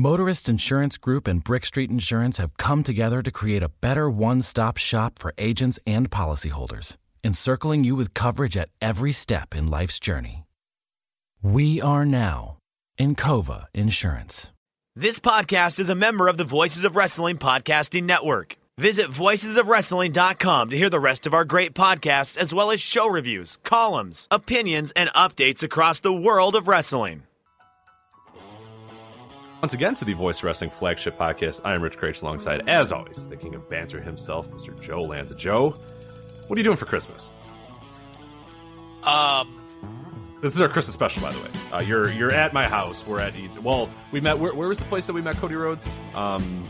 Motorist Insurance Group and Brick Street Insurance have come together to create a better one stop shop for agents and policyholders, encircling you with coverage at every step in life's journey. We are now in Encova Insurance. This podcast is a member of the Voices of Wrestling Podcasting Network. Visit voicesofwrestling.com to hear the rest of our great podcasts, as well as show reviews, columns, opinions, and updates across the world of wrestling. Once again to the Voice Wrestling flagship podcast. I am Rich Kraetsch alongside, as always, the king of banter himself, Mr. Joe Lanza. Joe, what are you doing for Christmas? Um, This is our Christmas special, by the way. Uh, you're you're at my house. We're at well, we met. Where, where was the place that we met Cody Rhodes? Um,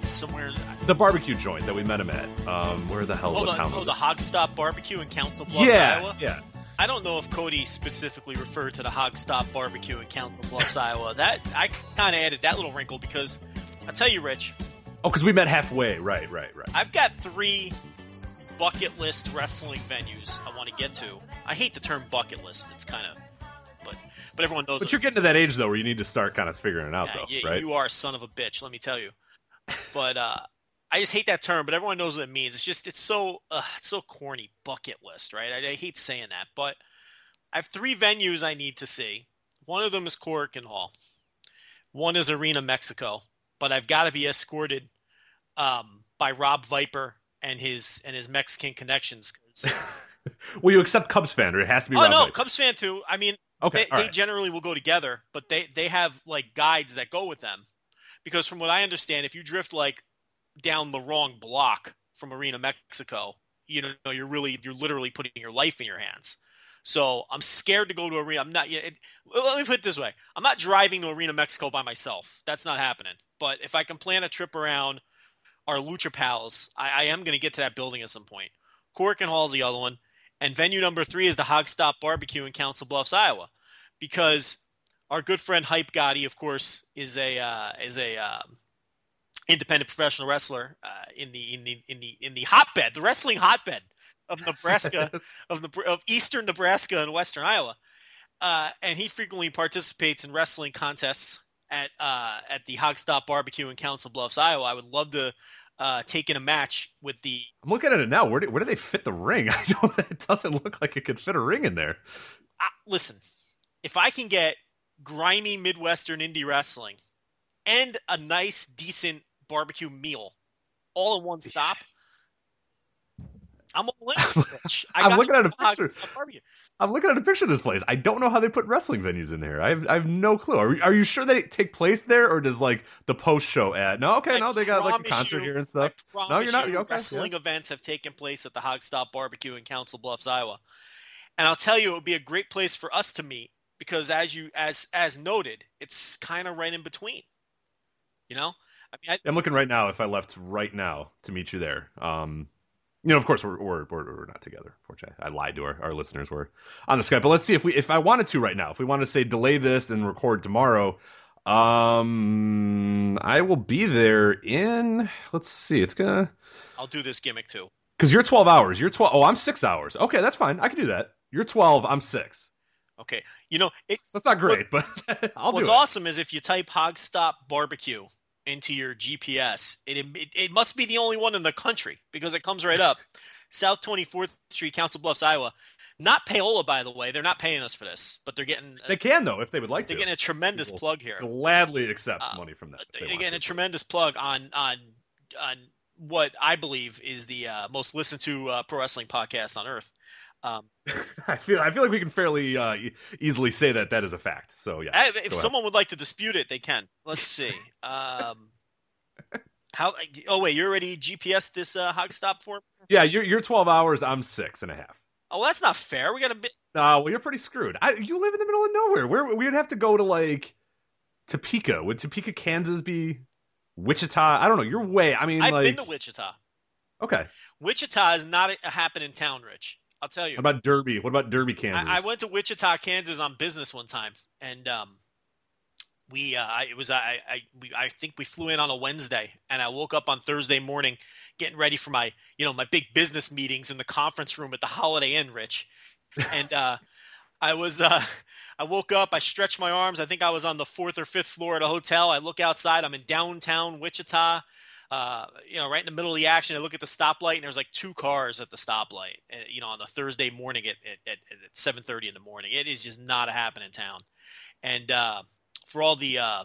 somewhere. the barbecue joint that we met him at. Um, where the hell? On. town Oh, the? Hog Stop Barbecue in Council Bluffs, Yeah, Iowa. yeah. I don't know if Cody specifically referred to the Hog Stop Barbecue in Council Bluffs, Iowa. That I kind of added that little wrinkle because I tell you, Rich, Oh, because we met halfway. Right, right, right. I've got three bucket list wrestling venues I want to get to. I hate the term bucket list. It's kind of, but but everyone knows. But you're getting to that age though, where you need to start kind of figuring it out, Yeah, though, right? you are a son of a bitch. Let me tell you. But uh, I just hate that term. But everyone knows what it means. It's just it's so uh, it's so corny. Bucket list, right? I, I hate saying that, but I have three venues I need to see. One of them is Korakuen Hall. One is Arena Mexico, but I've got to be escorted um, by Rob Viper and his and his Mexican connections. Will you accept Cubs fan, or it has to be? oh Rob no, Viper? Cubs fan too. I mean, Okay, they, all they right. generally will go together, but they they have like guides that go with them. Because from what I understand, if you drift like down the wrong block from Arena Mexico, you know you're really you're literally putting your life in your hands. So I'm scared to go to Arena. I'm not yet. It, let me put it this way: I'm not driving to Arena Mexico by myself. That's not happening. But if I can plan a trip around our Lucha pals, I, I am going to get to that building at some point. Korakuen Hall's the other one, and venue number three is the Hog Stop Barbecue in Council Bluffs, Iowa, because our good friend Hype Gotti, of course, is a uh, is a um, independent professional wrestler uh, in the in the in the in the hotbed, the wrestling hotbed of Nebraska, of the of eastern Nebraska and western Iowa, uh, and he frequently participates in wrestling contests at uh, at the Hog Stop Barbecue in Council Bluffs, Iowa. I would love to uh, take in a match with the I'm looking at it now. Where do, where do they fit the ring? I don't. It doesn't look like it could fit a ring in there. uh, listen, if I can get grimy Midwestern indie wrestling and a nice, decent barbecue meal all in one stop, I'm all in. Rich. I I'm got looking at a picture. I'm looking at a picture of this place. I don't know how they put wrestling venues in there. I have, I have no clue. Are, are you sure they take place there, or does like the post show ad? No, okay, I no, they got like a concert you- here and stuff. No, you're not. you okay. wrestling events have taken place at the Hog Stop Barbecue in Council Bluffs, Iowa. And I'll tell you, it would be a great place for us to meet because, as you as as noted, it's kind of right in between. You know, I mean, I, I'm looking right now. If I left right now to meet you there, um, you know, of course we're we're, we're, we're not together. Fortunately, I lied to our, our listeners. We're on the Skype, but let's see if we if I wanted to right now. If we want to say delay this and record tomorrow, um, I will be there in. Let's see. It's gonna I'll do this gimmick too. because you're 12 hours. You're 12. Oh, I'm six hours. Okay, that's fine. I can do that. You're 12. I'm six. Okay, you know, it, that's not great, but I'll what's do it. awesome is if you type Hog Stop Barbecue into your GPS, it, it it must be the only one in the country because it comes right up. South 24th Street, Council Bluffs, Iowa. Not payola, by the way. They're not paying us for this, but they're getting They can though if they would like they're to. getting a tremendous People plug here. Gladly accept Uh, money from that. they They're getting a tremendous plug on on on what I believe is the uh, most listened to uh, pro wrestling podcast on earth. Um, I feel I feel like we can fairly uh, e- easily say that that is a fact. So yeah, I- if go ahead. someone would like to dispute it, they can. Let's see. Um, how? Oh wait, you're already GPS this uh, hog stop for? me? yeah, you're you're 12 hours. I'm six and a half. Oh, that's not fair. We got a bit. Uh, well, you're pretty screwed. I, you live in the middle of nowhere. Where we would have to go to like Topeka. Would Topeka, Kansas be Wichita? I don't know. You're way. I mean, I've like been to Wichita. okay. Wichita is not a, a happening town, Rich. I'll tell you. What about Derby? What about Derby, Kansas? I, I went to Wichita, Kansas on business one time, and um, we uh, I, it was I I we, I think we flew in on a Wednesday, and I woke up on Thursday morning getting ready for my you know my big business meetings in the conference room at the Holiday Inn, Rich, and uh, I was uh I woke up, I stretched my arms. I think I was on the fourth or fifth floor at a hotel. I look outside, I'm in downtown Wichita. Uh, you know, right in the middle of the action, I look at the stoplight, and there's like two cars at the stoplight. You know, on the Thursday morning at at, at 7:30 in the morning, it is just not a happening town. And uh, for all the uh,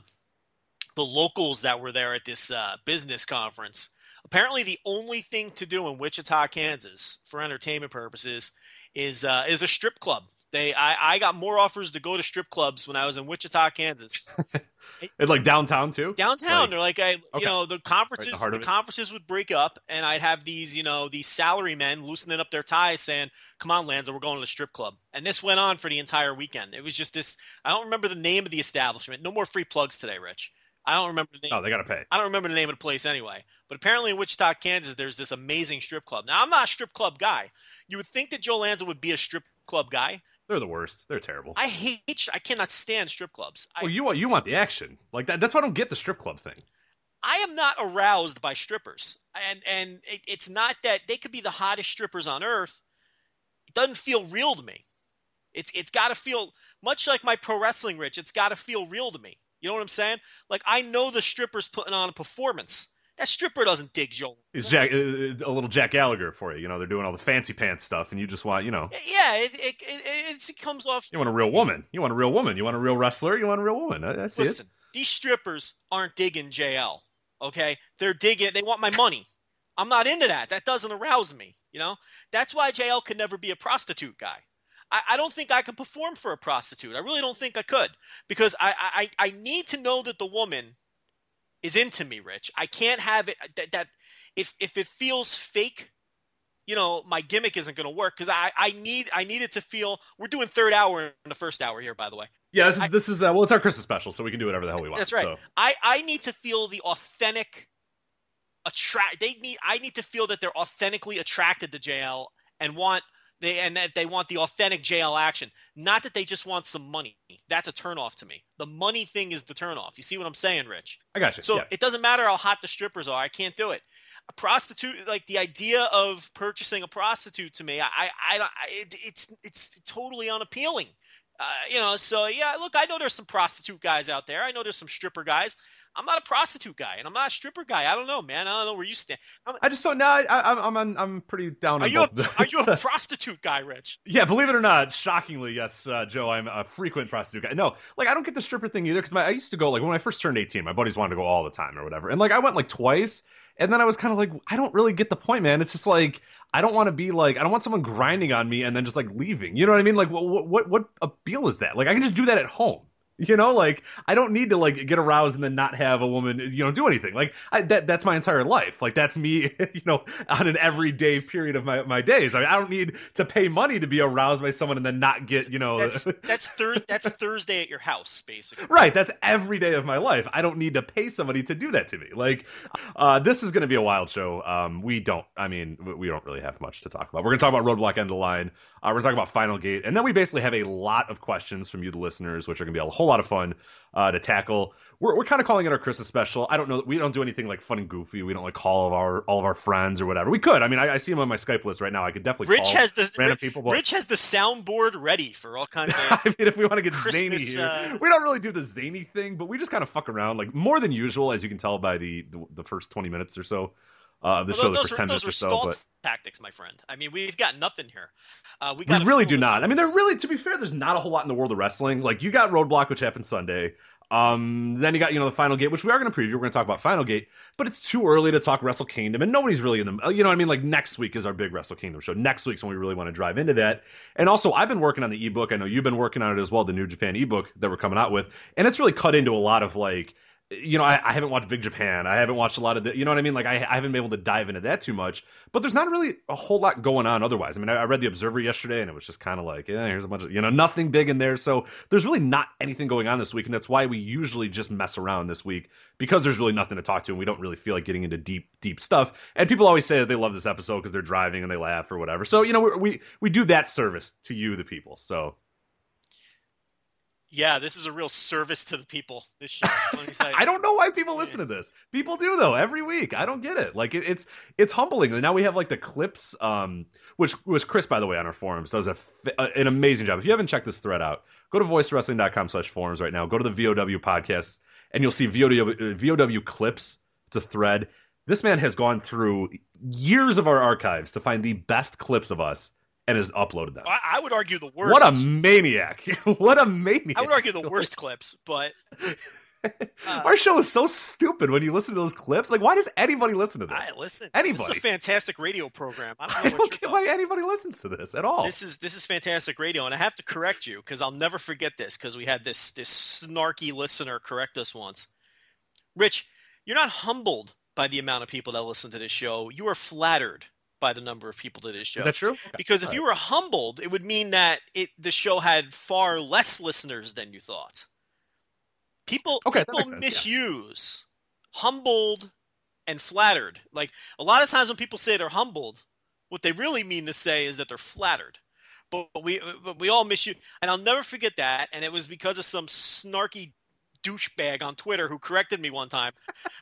the locals that were there at this uh, business conference, apparently the only thing to do in Wichita, Kansas, for entertainment purposes, is uh, is a strip club. They I, I got more offers to go to strip clubs when I was in Wichita, Kansas. it's like downtown too. Downtown, like, they're like I, okay. you know, the conferences, right the, the conferences would break up, and I'd have these, you know, these salary men loosening up their ties, saying, "Come on, Lanza, we're going to the strip club." And this went on for the entire weekend. It was just this. I don't remember the name of the establishment. No more free plugs today, Rich. I don't remember the name. Oh, they got to pay. I don't remember the name of the place anyway. But apparently in Wichita, Kansas, there's this amazing strip club. Now, I'm not a strip club guy. You would think that Joe Lanza would be a strip club guy. They're the worst. They're terrible. I hate. I cannot stand strip clubs. Well, you want you want the action like that. That's why I don't get the strip club thing. I am not aroused by strippers, and and it, it's not that they could be the hottest strippers on earth. It doesn't feel real to me. It's it's got to feel much like my pro wrestling, Rich. It's got to feel real to me. You know what I'm saying? Like I know the stripper's putting on a performance. That stripper doesn't dig Joel. It's Jack, uh, uh, a little Jack Gallagher for you. You know, they're doing all the fancy pants stuff, and you just want, you know. Yeah, it it, it, it comes off. You want a real woman. You want a real woman. You want a real wrestler. You want a real woman. I, I see Listen, it. these strippers aren't digging JL. Okay, they're digging. They want my money. I'm not into that. That doesn't arouse me. You know, that's why JL could never be a prostitute guy. I, I don't think I can perform for a prostitute. I really don't think I could because I, I, I need to know that the woman is into me, Rich. I can't have it that, that if if it feels fake, you know, my gimmick isn't going to work because I I need I need it to feel. We're doing third hour in the first hour here, by the way. Yeah, this is I, this is uh, well, it's our Christmas special, so we can do whatever the hell we want. That's right. So. I I need to feel the authentic attract. They need I need to feel that they're authentically attracted to JL and want they and that they want the authentic JL action, not that they just want some money. That's a turnoff to me. The money thing is the turnoff. You see what I'm saying, Rich? I got you. So yeah. it doesn't matter how hot the strippers are. I can't do it. A prostitute, like the idea of purchasing a prostitute to me, I, I, I it, it's it's totally unappealing. Uh, you know, so yeah, look, I know there's some prostitute guys out there. I know there's some stripper guys. I'm not a prostitute guy, and I'm not a stripper guy. I don't know, man. I don't know where you stand. I'm, i just don't know. I, am I'm I'm pretty down. Are you a, are you a prostitute guy, Rich? Yeah, believe it or not, shockingly, yes, uh, Joe, I'm a frequent prostitute guy. No, like I don't get the stripper thing either because I used to go like when I first turned 18, my buddies wanted to go all the time or whatever, and like I went like twice, and then I was kind of like, I don't really get the point, man. It's just like I don't want to be like I don't want someone grinding on me and then just like leaving. You know what I mean? Like what what what appeal is that? Like I can just do that at home. You know, like I don't need to like get aroused and then not have a woman, you know, do anything. Like I, that that's my entire life. Like that's me, you know, on an everyday period of my, my days. I, mean, I don't need to pay money to be aroused by someone and then not get, you know, that's that's, thir- that's Thursday at your house, basically. Right. That's every day of my life. I don't need to pay somebody to do that to me. Like uh, this is going to be a wild show. Um, we don't. I mean, we don't really have much to talk about. We're going to talk about Roadblock End of Line. Uh, we're going to talk about Final Gate, and then we basically have a lot of questions from you, the listeners, which are going to be a whole lot of fun uh, to tackle. We're, we're kind of calling it our Christmas special. I don't know. We don't do anything like fun and goofy. We don't like call all of our all of our friends or whatever. We could. I mean, I, I see them on my Skype list right now. I could definitely. Rich has the random Rich, people. But... Rich has the soundboard ready for all kinds of. I mean, if we want to get Christmas, zany here, uh... we don't really do the zany thing, but we just kind of fuck around like more than usual, as you can tell by the the, the first twenty minutes or so uh, of the well, show. Those, the first ten minutes or so, but tactics, my friend. I mean, we've got nothing here. Uh, we, we really do not. I mean, there really, to be fair, there's not a whole lot in the world of wrestling. Like you got Roadblock, which happened Sunday. Um, then you got you know the Final Gate, which we are going to preview. We're going to talk about Final Gate, but it's too early to talk Wrestle Kingdom, and nobody's really in them. You know what I mean? Like next week is our big Wrestle Kingdom show. Next week's when we really want to drive into that. And also, I've been working on the ebook. I know you've been working on it as well, the New Japan ebook that we're coming out with, and it's really cut into a lot of like you know, I, I, haven't watched Big Japan. I haven't watched a lot of the, you know what I mean? Like, I, I, haven't been able to dive into that too much. But there's not really a whole lot going on otherwise. I mean, I, I read The Observer yesterday and it was just kind of like, yeah, here's a bunch of, you know, nothing big in there. So there's really not anything going on this week. And that's why we usually just mess around this week because there's really nothing to talk to and we don't really feel like getting into deep, deep stuff. And people always say that they love this episode because they're driving and they laugh or whatever. So, you know, we, we, we do that service to you, the people. So Yeah, this is a real service to the people. This show. I don't know why people listen to this. People do though every week. I don't get it. Like it, it's it's humbling. And now we have like the clips, um, which was Chris by the way on our forums does a, an amazing job. If you haven't checked this thread out, go to voicewrestling.com slash forums right now. Go to the VOW podcast, and you'll see VOW VOW clips. It's a thread. This man has gone through years of our archives to find the best clips of us and has uploaded them. I, I would argue the worst. What a maniac! what a maniac! I would argue the worst clips, but uh, our show is so stupid when you listen to those clips. Like, why does anybody listen to this? I listen. Anybody? This is a fantastic radio program. I don't, I don't get why anybody listens to this at all. This is this is fantastic radio, and I have to correct you because I'll never forget this because we had this this snarky listener correct us once. Rich, you're not humbled by the amount of people that listen to this show. You are flattered by the number of people to this show. Is that true? Okay. Because if All you right. were humbled, it would mean that it the show had far less listeners than you thought. People okay, people misuse yeah. humbled and flattered. Like a lot of times when people say they're humbled, what they really mean to say is that they're flattered. But, but we but we all miss you, and I'll never forget that. And it was because of some snarky douchebag on Twitter who corrected me one time.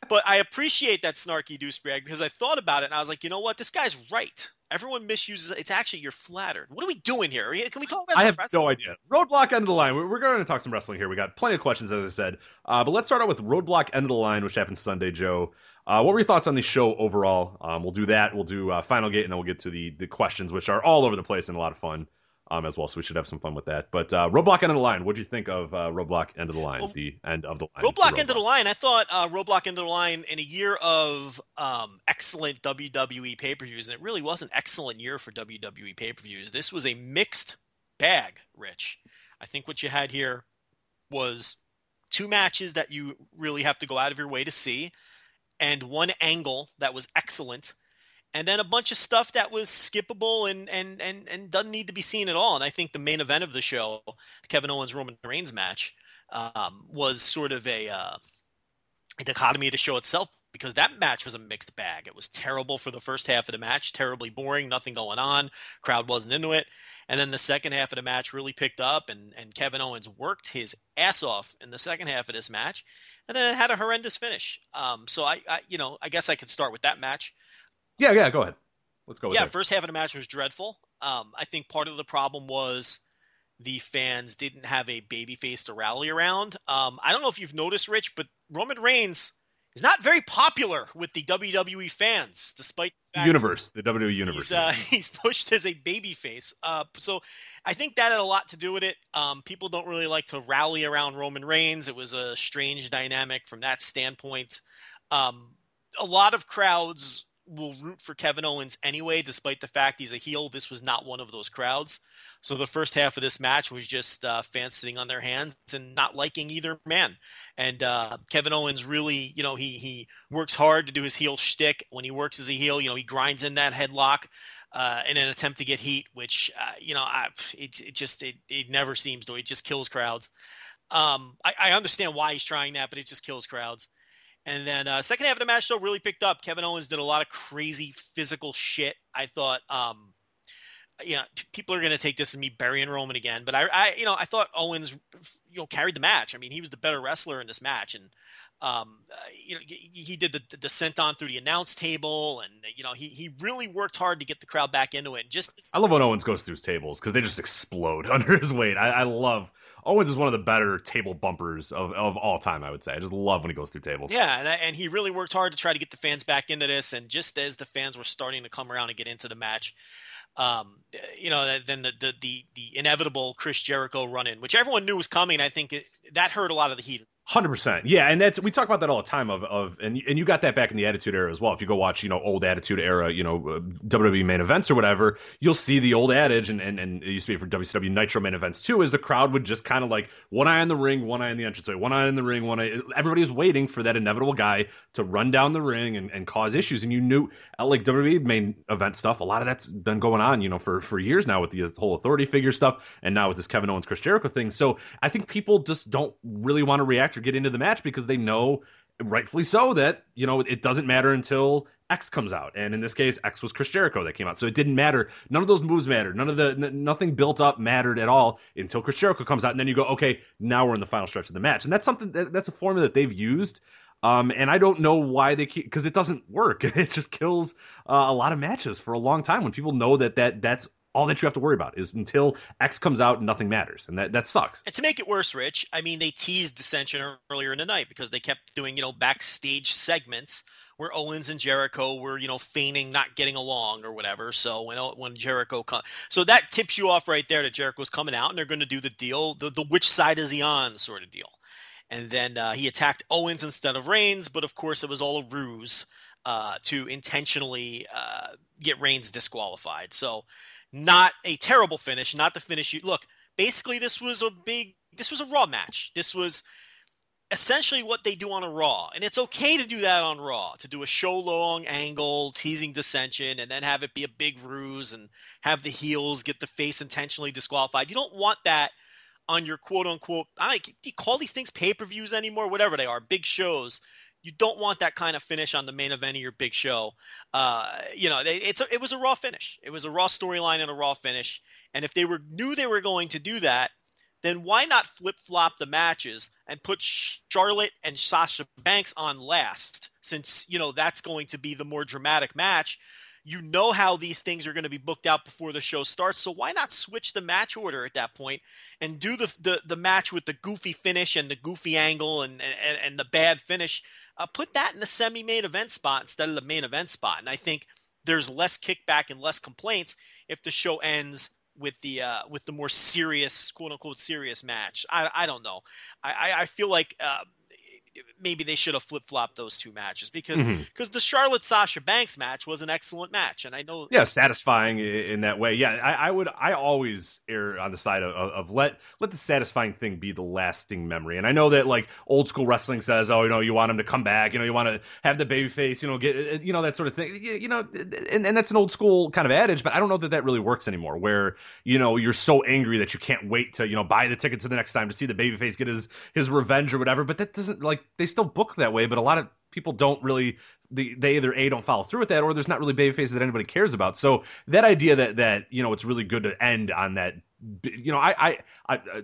but I appreciate that snarky douchebag because I thought about it and I was like, you know what? This guy's right. Everyone misuses it. It's actually you're flattered. What are we doing here? Can we talk about? I have wrestling? no idea. Roadblock end of the line. We're going to talk some wrestling here. We got plenty of questions, as I said. Uh, but let's start out with Roadblock end of the line, which happened Sunday. Joe, uh, what were your thoughts on the show overall? Um, we'll do that. We'll do uh, Final Gate, and then we'll get to the the questions, which are all over the place and a lot of fun um, as well. So we should have some fun with that. But uh, Roadblock End of the Line, what do you think of uh, Roadblock End of the Line, well, the end of the line? Roadblock End of the Line, I thought uh, Roadblock End of the Line in a year of um, excellent WWE pay per views, and it really was an excellent year for WWE pay per views. This was a mixed bag, Rich. I think what you had here was two matches that you really have to go out of your way to see, and one angle that was excellent and then a bunch of stuff that was skippable and and and and doesn't need to be seen at all. And I think the main event of the show, the Kevin Owens Roman Reigns match, um, was sort of a, uh, dichotomy of the show itself because that match was a mixed bag. It was terrible for the first half of the match, terribly boring, nothing going on, crowd wasn't into it. And then the second half of the match really picked up, and and Kevin Owens worked his ass off in the second half of this match, and then it had a horrendous finish. Um, so I, I, you know, I guess I could start with that match. Yeah, yeah, go ahead. Let's go. yeah, that. first half of the match was dreadful. Um, I think part of the problem was the fans didn't have a baby face to rally around. Um, I don't know if you've noticed, Rich, but Roman Reigns is not very popular with the WWE fans, despite the universe, the WWE universe. He's, uh, he's pushed as a baby face. Uh, so I think that had a lot to do with it. Um, people don't really like to rally around Roman Reigns. It was a strange dynamic from that standpoint. Um, a lot of crowds will root for Kevin Owens anyway, despite the fact he's a heel. This was not one of those crowds. So the first half of this match was just uh, fans sitting on their hands and not liking either man. And uh, Kevin Owens really, you know, he he works hard to do his heel shtick. When he works as a heel, you know, he grinds in that headlock uh, in an attempt to get heat, which uh, you know, I, it it just it, it never seems to. It just kills crowds. Um, I, I understand why he's trying that, but it just kills crowds. And then uh, second half of the match though really picked up. Kevin Owens did a lot of crazy physical shit. I thought, um, you know, people are going to take this as me burying Roman again, but I, I, you know, I thought Owens, you know, carried the match. I mean, he was the better wrestler in this match, and um, uh, you know, he did the, the descent on through the announce table, and you know, he he really worked hard to get the crowd back into it. And just I love when Owens goes through his tables because they just explode under his weight. I, I love Owens is one of the better table bumpers of, of all time, I would say. I just love when he goes through tables. Yeah, and, and he really worked hard to try to get the fans back into this. And just as the fans were starting to come around and get into the match, um, you know, then the, the, the the inevitable Chris Jericho run in, which everyone knew was coming. I think it, that hurt a lot of the heat Hundred percent, yeah, and that's we talk about that all the time. Of of and and you got that back in the Attitude Era as well. If you go watch, you know, old Attitude Era, you know, uh, WWE main events or whatever, you'll see the old adage, and and, and it used to be for WCW Nitro main events too, is the crowd would just kind of like one eye in the ring, one eye in the entrance, one eye in the ring, one eye. Everybody's waiting for that inevitable guy to run down the ring and, and cause issues, and you knew uh, like WWE main event stuff. A lot of that's been going on, you know, for for years now with the whole authority figure stuff, and now with this Kevin Owens Chris Jericho thing. So I think people just don't really want to react or get into the match because they know rightfully so that you know it doesn't matter until X comes out, and in this case, X was Chris Jericho that came out, so it didn't matter. None of those moves mattered. None of the n- nothing built up mattered at all until Chris Jericho comes out, and then you go, okay, now we're in the final stretch of the match, and that's something that, that's a formula that they've used. Um, and I don't know why they keep because it doesn't work. It just kills uh, a lot of matches for a long time when people know that that that's all that you have to worry about is until X comes out, nothing matters, and that that sucks. And to make it worse, Rich, I mean, they teased dissension earlier in the night because they kept doing you know backstage segments where Owens and Jericho were, you know, feigning not getting along or whatever. So when when Jericho come, so that tips you off right there that Jericho's coming out and they're going to do the deal, the the which side is he on sort of deal. And then uh, he attacked Owens instead of Reigns, but of course it was all a ruse uh, to intentionally uh, get Reigns disqualified. So not a terrible finish, not the finish you look. Basically, this was a big, this was a Raw match. This was essentially what they do on a Raw. And it's okay to do that on Raw, to do a show long angle, teasing dissension, and then have it be a big ruse and have the heels get the face intentionally disqualified. You don't want that on your quote unquote, I do you call these things pay per views anymore? Whatever they are, big shows. You don't want that kind of finish on the main event of your big show. Uh, you know, it's a, it was a raw finish. It was a raw storyline and a raw finish. And if they were knew they were going to do that, then why not flip flop the matches and put Charlotte and Sasha Banks on last? Since, you know, that's going to be the more dramatic match. You know how these things are going to be booked out before the show starts, so why not switch the match order at that point and do the the, the match with the goofy finish and the goofy angle and and, and the bad finish? Uh, put that in the semi main event spot instead of the main event spot, and I think there's less kickback and less complaints if the show ends with the uh, with the more serious quote unquote serious match. I I don't know. I I feel like uh, maybe they should have flip flopped those two matches because because mm-hmm. the Charlotte Sasha Banks match was an excellent match, and I know yeah, satisfying in that way. Yeah, I, I would I always err on the side of, of, let let the satisfying thing be the lasting memory. And I know that like old school wrestling says, oh, you know, you want him to come back, you know, you want to have the baby face, you know, get you know that sort of thing, you, you know, and, and that's an old school kind of adage, but I don't know that that really works anymore. Where you know you're so angry that you can't wait to you know buy the ticket to the next time to see the baby face get his his revenge or whatever. But that doesn't like they still book that way, but a lot of people don't really they, they either a don't follow through with that or there's not really baby faces that anybody cares about. So that idea that that you know it's really good to end on that you know I I, I uh,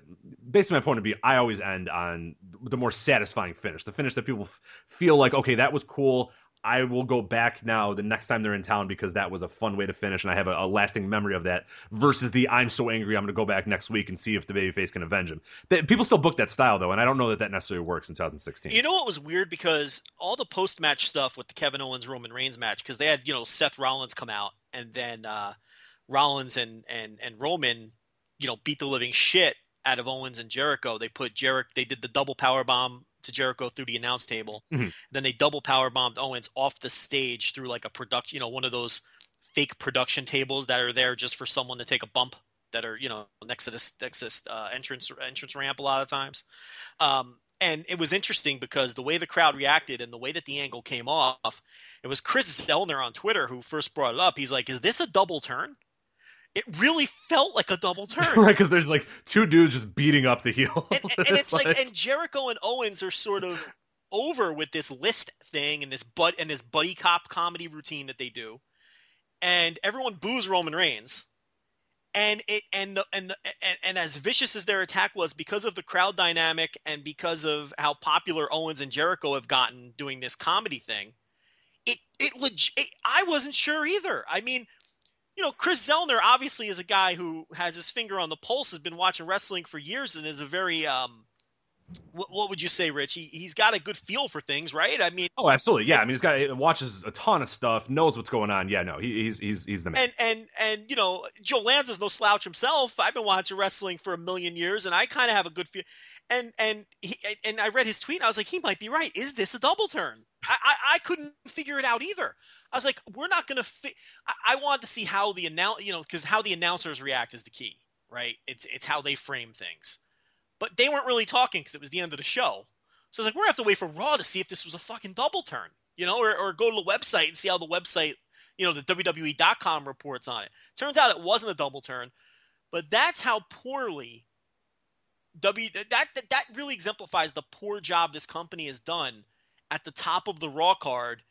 based on my point of view I always end on the more satisfying finish, the finish that people feel like okay that was cool. I will go back now the next time they're in town because that was a fun way to finish, and I have a, a lasting memory of that. Versus the I'm so angry, I'm going to go back next week and see if the babyface can avenge him. People still book that style though, and I don't know that that necessarily works in 2016. You know what was weird because all the post match stuff with the Kevin Owens Roman Reigns match because they had you know Seth Rollins come out and then uh, Rollins and and and Roman you know beat the living shit out of Owens and Jericho. They put Jericho. They did the double power bomb to Jericho through the announce table. Mm-hmm. Then they double power bombed Owens off the stage through like a production, you know, one of those fake production tables that are there just for someone to take a bump that are you know next to this next to this uh, entrance entrance ramp a lot of times. Um, and it was interesting because the way the crowd reacted and the way that the angle came off, it was Kris Zellner on Twitter who first brought it up. He's like, "Is this a double turn?" It really felt like a double turn. right, because there's like two dudes just beating up the heel. And, and, and it's, like, like, and Jericho and Owens are sort of over with this list thing and this butt and this buddy cop comedy routine that they do. And everyone boos Roman Reigns. And it and the and, the, and and as vicious as their attack was because of the crowd dynamic and because of how popular Owens and Jericho have gotten doing this comedy thing, it it legit. I wasn't sure either. I mean, you know, Kris Zellner obviously is a guy who has his finger on the pulse, has been watching wrestling for years, and is a very um, what, what, would you say, Rich? He, he's got a good feel for things, right? I mean, oh, absolutely, yeah. I mean, he's got he watches a ton of stuff, knows what's going on. Yeah, no, he, he's he's he's the man. And and and you know, Joe Lanza's no slouch himself. I've been watching wrestling for a million years, and I kind of have a good feel. And and he, and I read his tweet, and I was like, he might be right. Is this a double turn? I, I, I couldn't figure it out either. I was like, we're not going to. Fi-. I, I wanted to see how the announce, you know, because how the announcers react is the key, right? It's it's how they frame things but they weren't really talking because it was the end of the show. So I was like, we're gonna have to wait for Raw to see if this was a fucking double turn, you know, or, or go to the website and see how the website, you know, the WWE.com reports on it. Turns out it wasn't a double turn, but that's how poorly W that that, that really exemplifies the poor job this company has done at the top of the Raw card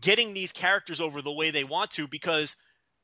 getting these characters over the way they want to because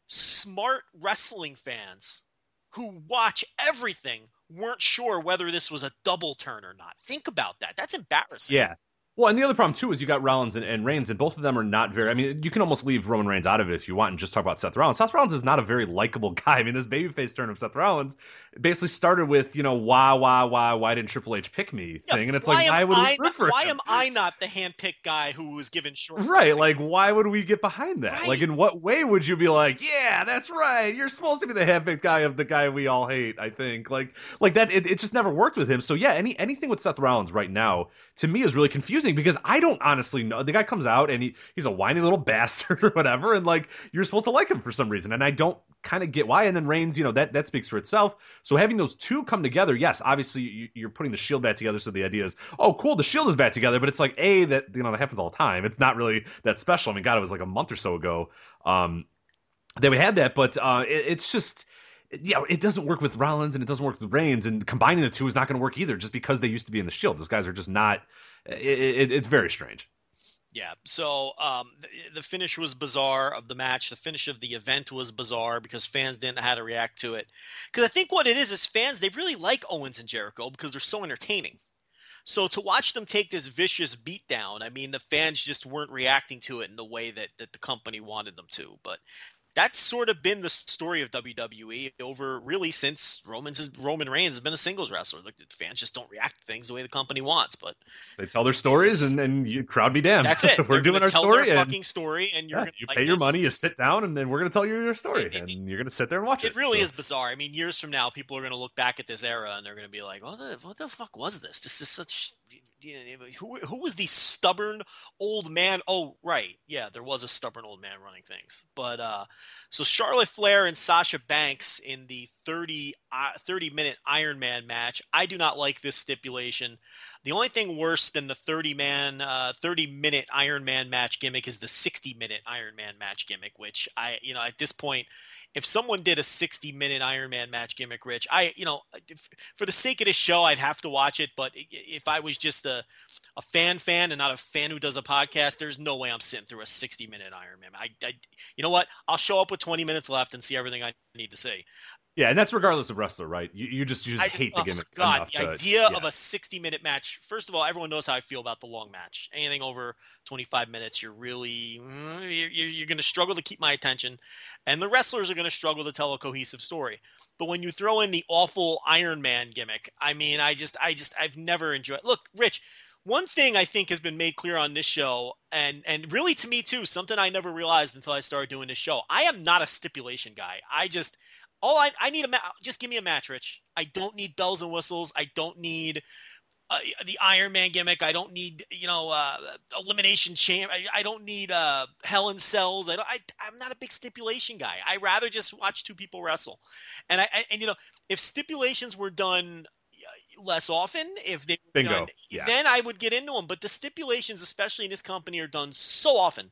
smart wrestling fans who watch everything weren't sure whether this was a double turn or not. Think about that. That's embarrassing. Yeah. Well, and the other problem too is you got Rollins and, and, Reigns, and both of them are not very. I mean, you can almost leave Roman Reigns out of it if you want, and just talk about Seth Rollins. Seth Rollins is not a very likable guy. I mean, this babyface turn of Seth Rollins basically started with you know why why why why didn't Triple H pick me yeah, thing, and it's like why would I we Why him? am I not the handpicked guy who was given short? Right, like why would we get behind that? Right. Like, in what way would you be like, yeah, that's right, you're supposed to be the handpicked guy of the guy we all hate? I think like like that. It, it just never worked with him. So yeah, any anything with Seth Rollins right now to me is really confusing because I don't honestly know. The guy comes out and he he's a whiny little bastard or whatever, and like you're supposed to like him for some reason, and I don't kind of get why. And then Reigns, you know, that that speaks for itself. So having those two come together, yes, obviously you, are putting the Shield back together. So the idea is, oh, cool, the Shield is back together. But it's like a that you know that happens all the time. It's not really that special. I mean, God, it was like a month or so ago um, that we had that, but uh, it, it's just yeah, it doesn't work with Rollins and it doesn't work with Reigns, and combining the two is not going to work either, just because they used to be in the Shield. Those guys are just not. It, it, it's very strange. Yeah. So um, the, finish was bizarre of the match. The finish of the event was bizarre because fans didn't know how to react to it. Because I think what it is is fans they really like Owens and Jericho because they're so entertaining. So to watch them take this vicious beatdown, I mean, the fans just weren't reacting to it in the way that, that the company wanted them to. But that's sort of been the story of WWE over really since Roman's Roman Reigns has been a singles wrestler. Like fans just don't react to things the way the company wants, but they tell their stories and, and you crowd be damned. That's it. we're doing our story. And, fucking story, and you're yeah, gonna, you like, pay your it, money, you sit down, and then we're going to tell you your story, it, it, and you're going to sit there and watch it. It really so. is bizarre. I mean, years from now, people are going to look back at this era and they're going to be like, "What the what the fuck was this? This is such." Who who was the stubborn old man? Oh, right, yeah, there was a stubborn old man running things, but uh, so Charlotte Flair and Sasha Banks in the 30, uh, 30 minute Iron Man match. I do not like this stipulation. The only thing worse than the 30 man, uh, 30 minute Iron Man match gimmick is the 60 minute Iron Man match gimmick, which I, you know, at this point, if someone did a 60 minute Iron Man match gimmick, Rich, I, you know, if, for the sake of this show, I'd have to watch it. But if I was just a, a fan fan and not a fan who does a podcast, there's no way I'm sitting through a 60 minute Iron Man. I, I, you know what? I'll show up with 20 minutes left and see everything I need to see. Yeah, and that's regardless of wrestler, right? You, you just you just, just hate the gimmick. God, the to, idea yeah. of a 60 minute match. First of all, everyone knows how I feel about the long match. Anything over 25 minutes, you're really mm, you're, you're going to struggle to keep my attention, and the wrestlers are going to struggle to tell a cohesive story. But when you throw in the awful Iron Man gimmick, I mean, I just I just I've never enjoyed. Look, Rich, one thing I think has been made clear on this show, and and really to me too, something I never realized until I started doing this show. I am not a stipulation guy. I just all I I need a ma- just give me a match, Rich. I don't need bells and whistles. I don't need uh, the Iron Man gimmick. I don't need you know uh, elimination champ. I, I, don't need uh, Hell in Cells. I don't. I, am not a big stipulation guy. I rather just watch two people wrestle. And I, I and you know if stipulations were done less often if they Bingo. Done, yeah. then I would get into them. But the stipulations, especially in this company, are done so often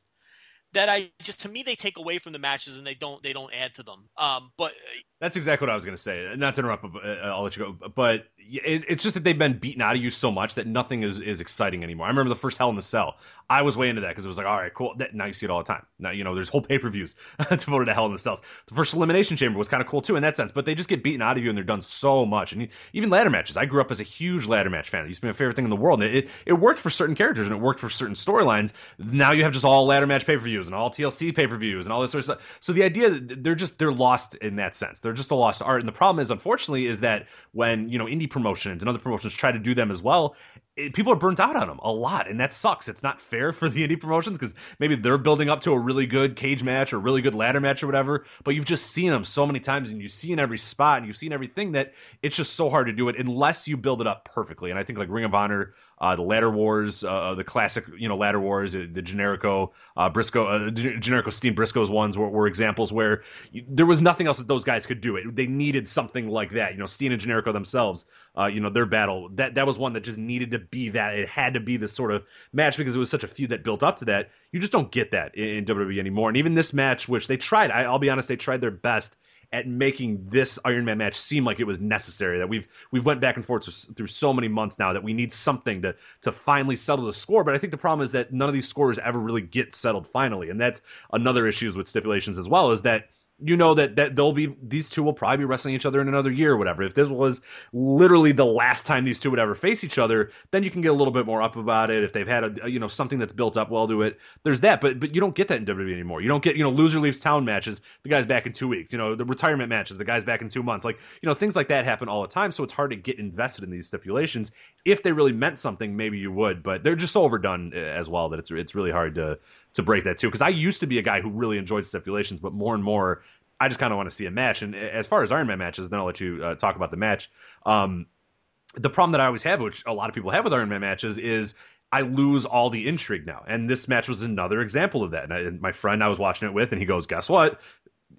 that I just to me they take away from the matches and they don't they don't add to them. Um, but that's exactly what I was going to say. Not to interrupt, but uh, I'll let you go. But it, it's just that they've been beaten out of you so much that nothing is, is exciting anymore. I remember the first Hell in the Cell. I was way into that because it was like, all right, cool. Now you see it all the time. Now you know there's whole pay per views devoted to Hell in the Cells. The first Elimination Chamber was kind of cool too in that sense, but they just get beaten out of you and they're done so much. And even ladder matches. I grew up as a huge ladder match fan. It used to be my favorite thing in the world. It, it worked for certain characters and it worked for certain storylines. Now you have just all ladder match pay per views and all TLC pay per views and all this sort of stuff. So the idea that they're just they're lost in that sense. They're just a lost art. And the problem is, unfortunately, is that when you know indie promotions and other promotions try to do them as well, it, people are burnt out on them a lot, and that sucks. It's not fair for the indie promotions because maybe they're building up to a really good cage match or really good ladder match or whatever, but you've just seen them so many times and you've seen every spot and you've seen everything that it's just so hard to do it unless you build it up perfectly. And I think like Ring of Honor uh, the Ladder Wars, uh, uh, the classic, you know, Ladder Wars, uh, the Generico, uh, Briscoe, Generico Steen Briscoe's ones were, were examples where you, there was nothing else that those guys could do. It they needed something like that. You know, Steen and Generico themselves, uh, you know, their battle that that was one that just needed to be that. It had to be this sort of match because it was such a feud that built up to that. You just don't get that in, in WWE anymore. And even this match, which they tried, I, I'll be honest, they tried their best at making this Iron Man match seem like it was necessary. That we've we've went back and forth through so many months now that we need something to to finally settle the score. But I think the problem is that none of these scores ever really get settled finally, and that's another issue with stipulations as well. Is that you know that that they'll be these two will probably be wrestling each other in another year or whatever. If this was literally the last time these two would ever face each other, then you can get a little bit more up about it. If they've had a you know something that's built up well to it, there's that. But but you don't get that in WWE anymore. You don't get you know loser leaves town matches. The guy's back in two weeks. You know the retirement matches. The guy's back in two months. Like you know things like that happen all the time. So it's hard to get invested in these stipulations. If they really meant something, maybe you would. But they're just so overdone eh, as well that it's it's really hard to to break that too. Because I used to be a guy who really enjoyed stipulations, but more and more I just kind of want to see a match. And as far as Iron Man matches, then I'll let you uh, talk about the match. Um, the problem that I always have, which a lot of people have with Iron Man matches, is I lose all the intrigue now. And this match was another example of that. And, I, and my friend I was watching it with, and he goes, "Guess what?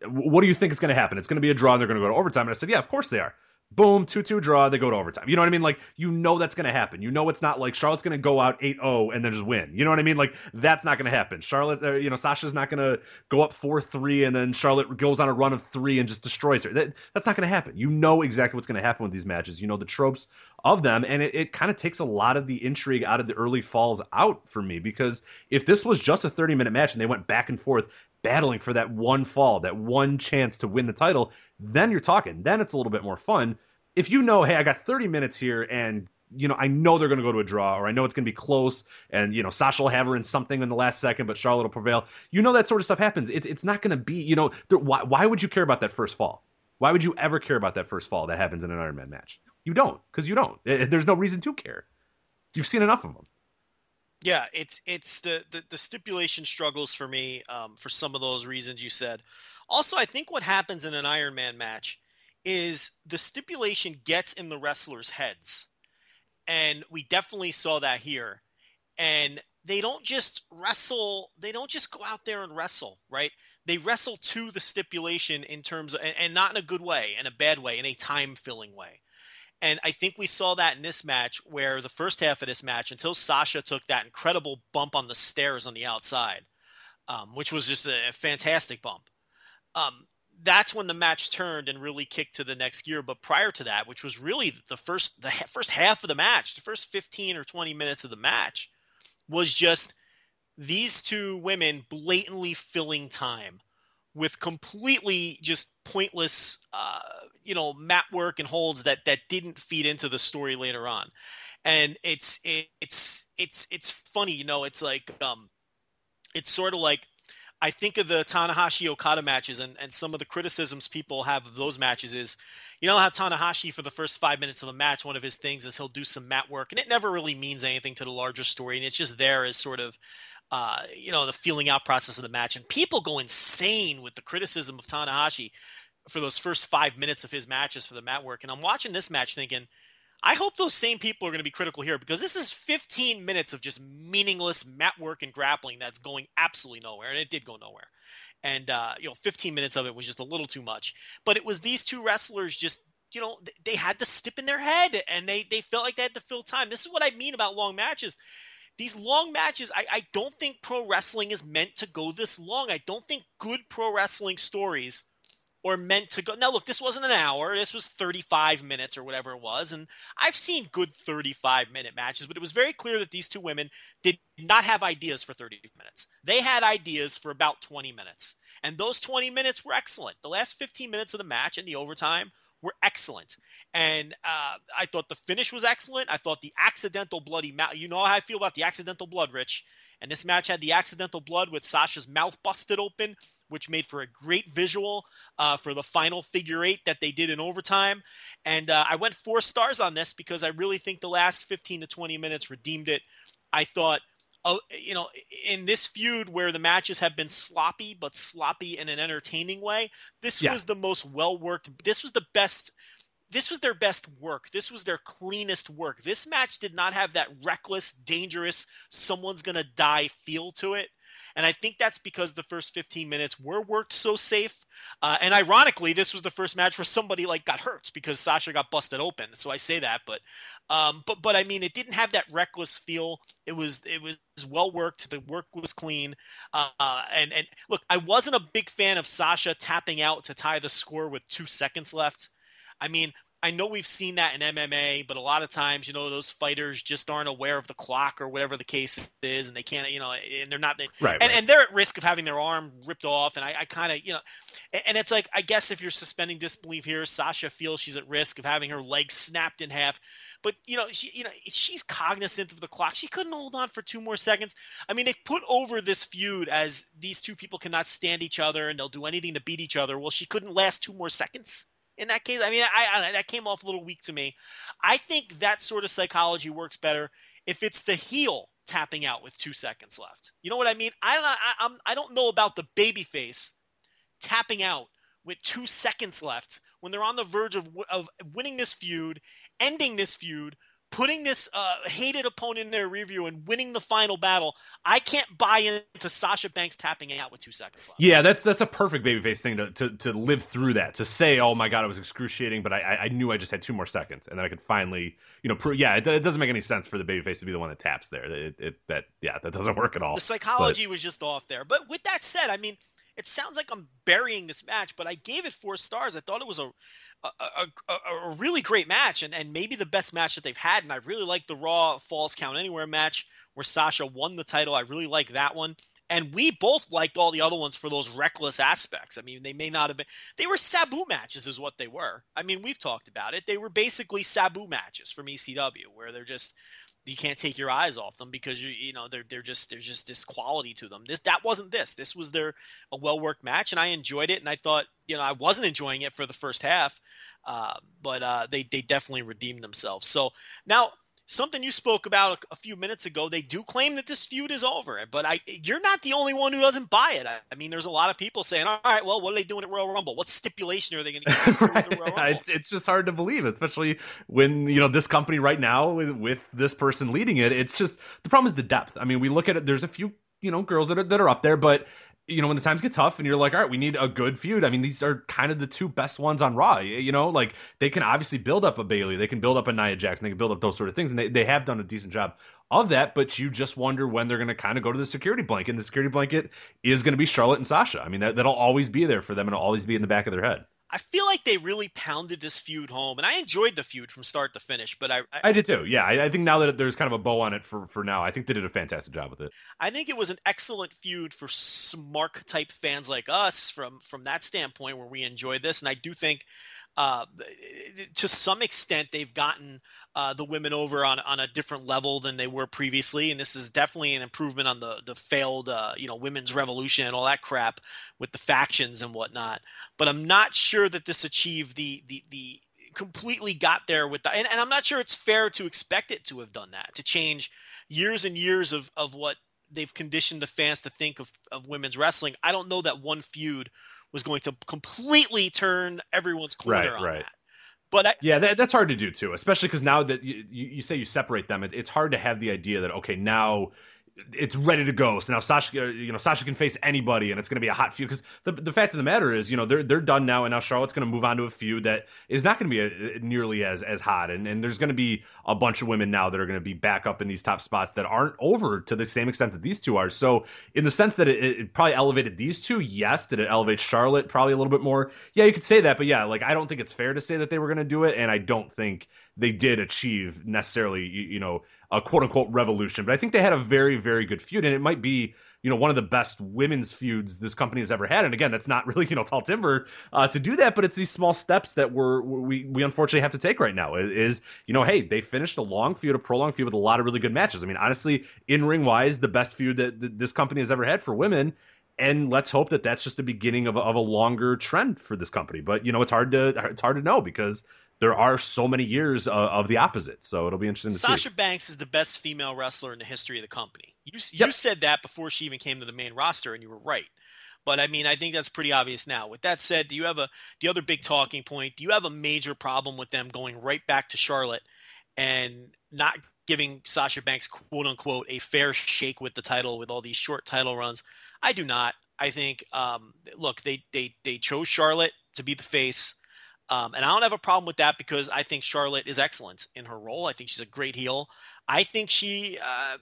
What do you think is going to happen? It's going to be a draw, and they're going to go to overtime." And I said, "Yeah, of course they are." Boom, 2 2 draw, they go to overtime. You know what I mean? Like, you know that's going to happen. You know it's not like Charlotte's going to go out 8 0 and then just win. You know what I mean? Like, that's not going to happen. Charlotte, uh, you know, Sasha's not going to go up 4 3 and then Charlotte goes on a run of three and just destroys her. That, that's not going to happen. You know exactly what's going to happen with these matches. You know the tropes of them, and it, it kind of takes a lot of the intrigue out of the early falls out for me because if this was just a 30 minute match and they went back and forth battling for that one fall, that one chance to win the title, then you're talking. Then it's a little bit more fun if you know, hey, I got 30 minutes here and you know, I know they're going to go to a draw, or I know it's going to be close, and you know, Sasha will have her in something in the last second, but Charlotte will prevail. You know, that sort of stuff happens. It, it's not going to be, you know, there, why, why would you care about that first fall? Why would you ever care about that first fall that happens in an Iron Man match? You don't, because you don't. It, there's no reason to care. You've seen enough of them. Yeah, it's it's the the, the stipulation struggles for me um, for some of those reasons you said. Also, I think what happens in an Iron Man match is the stipulation gets in the wrestlers' heads. And we definitely saw that here. And they don't just wrestle, they don't just go out there and wrestle, right? They wrestle to the stipulation in terms of, and, and not in a good way, in a bad way, in a time filling way. And I think we saw that in this match where the first half of this match, until Sasha took that incredible bump on the stairs on the outside, um, which was just a, fantastic bump. Um, that's when the match turned and really kicked to the next gear. But prior to that, which was really the first the first half of the match, the first fifteen or twenty minutes of the match, was just these two women blatantly filling time with completely just pointless, uh, you know, mat work and holds that that didn't feed into the story later on. And it's it, it's it's it's funny, you know. It's like um, it's sort of like I think of the Tanahashi Okada matches and, and some of the criticisms people have of those matches is, you know how Tanahashi for the first five minutes of a match, one of his things is he'll do some mat work, and it never really means anything to the larger story, and it's just there as sort of, uh, you know, the feeling out process of the match, and people go insane with the criticism of Tanahashi for those first five minutes of his matches for the mat work, and I'm watching this match thinking – I hope those same people are going to be critical here because this is 15 minutes of just meaningless mat work and grappling that's going absolutely nowhere, and it did go nowhere. And uh, you know, 15 minutes of it was just a little too much. But it was these two wrestlers just you know they had to stip in their head and they they felt like they had to fill time. This is what I mean about long matches. These long matches, I, I don't think pro wrestling is meant to go this long. I don't think good pro wrestling stories or meant to go. Now, look, this wasn't an hour. This was 35 minutes or whatever it was. And I've seen good 35 minute matches, but it was very clear that these two women did not have ideas for 30 minutes. They had ideas for about 20 minutes. And those 20 minutes were excellent. The last 15 minutes of the match and the overtime were excellent. And uh, I thought the finish was excellent. I thought the accidental bloody mouth. You know how I feel about the accidental blood, Rich. And this match had the accidental blood with Sasha's mouth busted open, which made for a great visual uh, for the final figure eight that they did in overtime. And uh, I went four stars on this because I really think the last 15 to 20 minutes redeemed it. I thought uh, you know, in this feud where the matches have been sloppy, but sloppy in an entertaining way, this yeah. was the most well worked. This was the best. This was their best work. This was their cleanest work. This match did not have that reckless, dangerous, someone's going to die feel to it. And I think that's because the first 15 minutes were worked so safe. Uh, and ironically, this was the first match where somebody like got hurt because Sasha got busted open. So I say that, but um, but but I mean, it didn't have that reckless feel. It was it was well worked. The work was clean. Uh, and and look, I wasn't a big fan of Sasha tapping out to tie the score with two seconds left. I mean, I know we've seen that in MMA, but a lot of times, you know, those fighters just aren't aware of the clock or whatever the case is, and they can't, you know, and they're not, they, right, and, right. and they're at risk of having their arm ripped off. And I, I kind of, you know, and it's like, I guess if you're suspending disbelief here, Sasha feels she's at risk of having her leg snapped in half. But you know, she, you know, she's cognizant of the clock. She couldn't hold on for two more seconds. I mean, they've put over this feud as these two people cannot stand each other and they'll do anything to beat each other. Well, she couldn't last two more seconds in that case. I mean, I, I, that came off a little weak to me. I think that sort of psychology works better if it's the heel tapping out with two seconds left. You know what I mean? I don't, I, I'm, I don't know about the babyface tapping out with two seconds left when they're on the verge of, of winning this feud, ending this feud, putting this uh, hated opponent in their review and winning the final battle, I can't buy into Sasha Banks tapping out with two seconds left. Yeah, that's that's a perfect babyface thing to, to to live through that. To say, "Oh my god, it was excruciating," but I I knew I just had two more seconds, and then I could finally, you know, prove. Yeah, it, it doesn't make any sense for the babyface to be the one that taps there. It, it that yeah, that doesn't work at all. The psychology but, was just off there. But with that said, I mean. It sounds like I'm burying this match, but I gave it four stars. I thought it was a a, a, a, really great match and, and maybe the best match that they've had. And I really like the Raw Falls Count Anywhere match where Sasha won the title. I really like that one. And we both liked all the other ones for those reckless aspects. I mean, they may not have been, they were Sabu matches, is what they were. I mean, we've talked about it. They were basically Sabu matches from ECW, where they're just, you can't take your eyes off them because you you know they're they're just there's just this quality to them. This that wasn't this. This was their a well worked match, and I enjoyed it. And I thought you know I wasn't enjoying it for the first half, uh, but uh, they they definitely redeemed themselves. So now something you spoke about a, few minutes ago. They do claim that this feud is over, but I you're not the only one who doesn't buy it. I, I mean, there's a lot of people saying, "All right, well, what are they doing at Royal Rumble? What stipulation are they going to get right. at Royal Rumble?" It's it's just hard to believe, especially when you know this company right now with, with this person leading it. It's just the problem is the depth. I mean, we look at it. There's a few you know girls that are that are up there, but you know, when the times get tough and you're like, all right, we need a good feud. I mean, these are kind of the two best ones on Raw. You know, like they can obviously build up a Bayley, they can build up a Nia Jackson, they can build up those sort of things, and they, they have done a decent job of that. But you just wonder when they're going to kind of go to the security blanket. And the security blanket is going to be Charlotte and Sasha. I mean, that, that'll always be there for them and it'll always be in the back of their head. I feel like they really pounded this feud home, and I enjoyed the feud from start to finish. But I, I, I did too. Yeah, I, I, think now that there's kind of a bow on it for for now, I think they did a fantastic job with it. I think it was an excellent feud for smart type fans like us from from that standpoint, where we enjoyed this, and I do think uh, to some extent, they've gotten uh, the women over on, on a different level than they were previously, and this is definitely an improvement on the the failed uh, you know women's revolution and all that crap with the factions and whatnot. But I'm not sure that this achieved the the the completely got there with the and, and I'm not sure it's fair to expect it to have done that to change years and years of of what they've conditioned the fans to think of, of women's wrestling. I don't know that one feud was going to completely turn everyone's corner right, on right. that. But I, yeah, that, that's hard to do too, especially because now that you, you, you, say you separate them, it, it's hard to have the idea that okay, now it's ready to go. So now Sasha, uh, you know, Sasha can face anybody, and it's going to be a hot feud. Because the the fact of the matter is, you know, they're they're done now, and now Charlotte's going to move on to a feud that is not going to be a, uh, nearly as as hot, and and there's going to be a bunch of women now that are going to be back up in these top spots that aren't over to the same extent that these two are. So in the sense that it, it probably elevated these two, yes. Did it elevate Charlotte probably a little bit more? Yeah, you could say that, but yeah, like I don't think it's fair to say that they were going to do it, and I don't think they did achieve necessarily, you, you know, a quote unquote revolution. But I think they had a very, very good feud, and it might be you know one of the best women's feuds this company has ever had. And again, that's not really you know tall timber uh, to do that, but it's these small steps that we're we we unfortunately have to take right now. Is, is you know hey they finished a long feud, a prolonged feud with a lot of really good matches. I mean honestly, in ring wise, the best feud that, this company has ever had for women and let's hope that that's just the beginning of of a longer trend for this company. But you know, it's hard to it's hard to know because there are so many years of, of, the opposite. So it'll be interesting to Sasha see. Sasha Banks is the best female wrestler in the history of the company. You, you yep. said that before she even came to the main roster, and you were right. But I mean, I think that's pretty obvious now. With that said, do you have a the other big talking point? Do you have a major problem with them going right back to Charlotte and not giving Sasha Banks quote unquote a fair shake with the title with all these short title runs. I do not. I think um, look, they they they chose Charlotte to be the face. Um, and I don't have a problem with that because I think Charlotte is excellent in her role. I think she's a great heel. I think she, uh,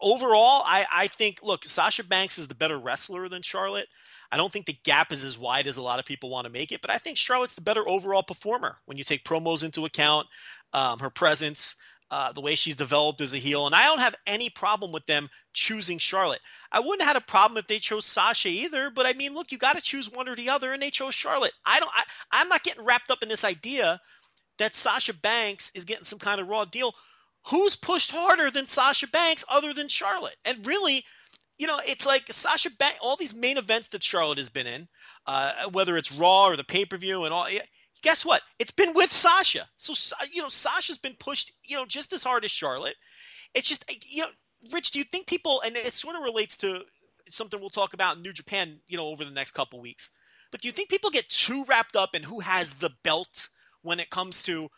overall, I, I think, look, Sasha Banks is the better wrestler than Charlotte. I don't think the gap is as wide as a lot of people want to make it, but I think Charlotte's the better overall performer when you take promos into account, um, her presence, uh, the way she's developed as a heel. And I don't have any problem with them choosing Charlotte. I wouldn't have had a problem if they chose Sasha either, but I mean, look, you got to choose one or the other, and they chose Charlotte. I don't, I, I'm not getting wrapped up in this idea that Sasha Banks is getting some kind of raw deal. Who's pushed harder than Sasha Banks other than Charlotte? And really, you know, it's like Sasha Banks, all these main events that Charlotte has been in, uh, whether it's Raw or the pay per view and all. Guess what? It's been with Sasha. So you know, Sasha's been pushed, you know, just as hard as Charlotte. It's just, you know, Rich. Do you think people, and it sort of relates to something we'll talk about in New Japan, you know, over the next couple weeks. But do you think people get too wrapped up in who has the belt when it comes to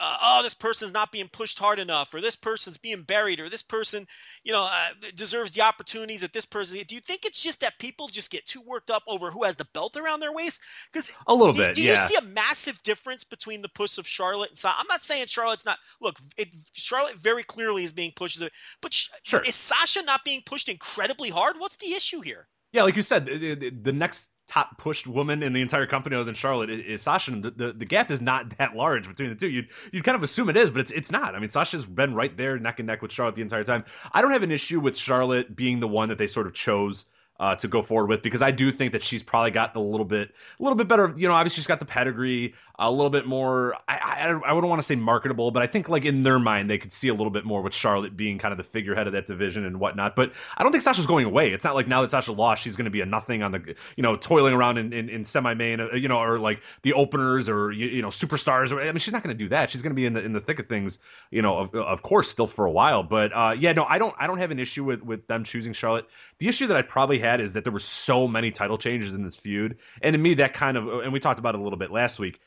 uh, oh, this person's not being pushed hard enough, or this person's being buried, or this person, you know, uh, deserves the opportunities that this person. Do you think it's just that people just get too worked up over who has the belt around their waist? Because a little do, bit. Do yeah. you see a massive difference between the push of Charlotte and Sasha? I'm not saying Charlotte's not. Look, it, Charlotte very clearly is being pushed, but sure. is Sasha not being pushed incredibly hard? What's the issue here? Yeah, like you said, the, the next top pushed woman in the entire company other than Charlotte is, is Sasha. And the, the, the, gap is not that large between the two. You'd, you'd kind of assume it is, but it's it's not. I mean, Sasha's been right there neck and neck with Charlotte the entire time. I don't have an issue with Charlotte being the one that they sort of chose uh, to go forward with because I do think that she's probably got the little bit, a little bit better. You know, obviously she's got the pedigree, a little bit more. I I, I wouldn't want to say marketable, but I think like in their mind they could see a little bit more with Charlotte being kind of the figurehead of that division and whatnot. But I don't think Sasha's going away. It's not like now that Sasha lost, she's going to be a nothing on the you know toiling around in in, in semi main, uh, you know, or like the openers or you, you know superstars. I mean, she's not going to do that. She's going to be in the in the thick of things, you know, of, of course, still for a while. But uh, yeah, no, I don't I don't have an issue with with them choosing Charlotte. The issue that I probably had is that there were so many title changes in this feud, and to me, that kind of and we talked about it a little bit last week.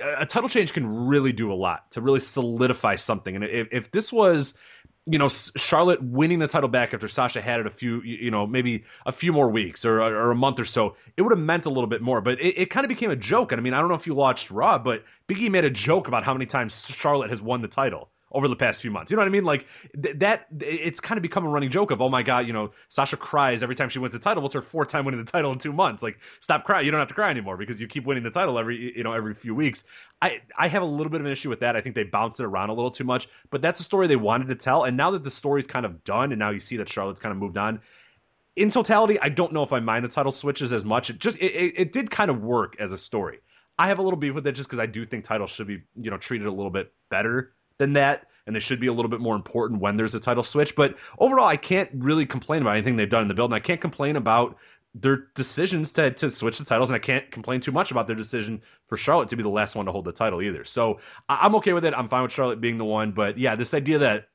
A title change can really do a lot to really solidify something. And if, if this was, you know, Charlotte winning the title back after Sasha had it a few, you know, maybe a few more weeks or, or a month or so, it would have meant a little bit more. But it, it kind of became a joke. And I mean, I don't know if you watched Raw, but Biggie made a joke about how many times Charlotte has won the title over the past few months. You know what I mean? Like th- that, it's kind of become a running joke of, oh my god, you know, Sasha cries every time she wins the title. What's her fourth time winning the title in two months? Like, stop crying. You don't have to cry anymore because you keep winning the title every, you know, every few weeks. I, I have a little bit of an issue with that. I think they bounced it around a little too much, but that's a story they wanted to tell. And now that the story's kind of done, and now you see that Charlotte's kind of moved on. In totality, I don't know if I mind the title switches as much. It just it, it, it did kind of work as a story. I have a little beef with it just because I do think titles should be you know treated a little bit better than that and they should be a little bit more important when there's a title switch. But overall, I can't really complain about anything they've done in the build, and I can't complain about their decisions to to switch the titles, and I can't complain too much about their decision for Charlotte to be the last one to hold the title either. So I'm okay with it. I'm fine with Charlotte being the one, but yeah, this idea that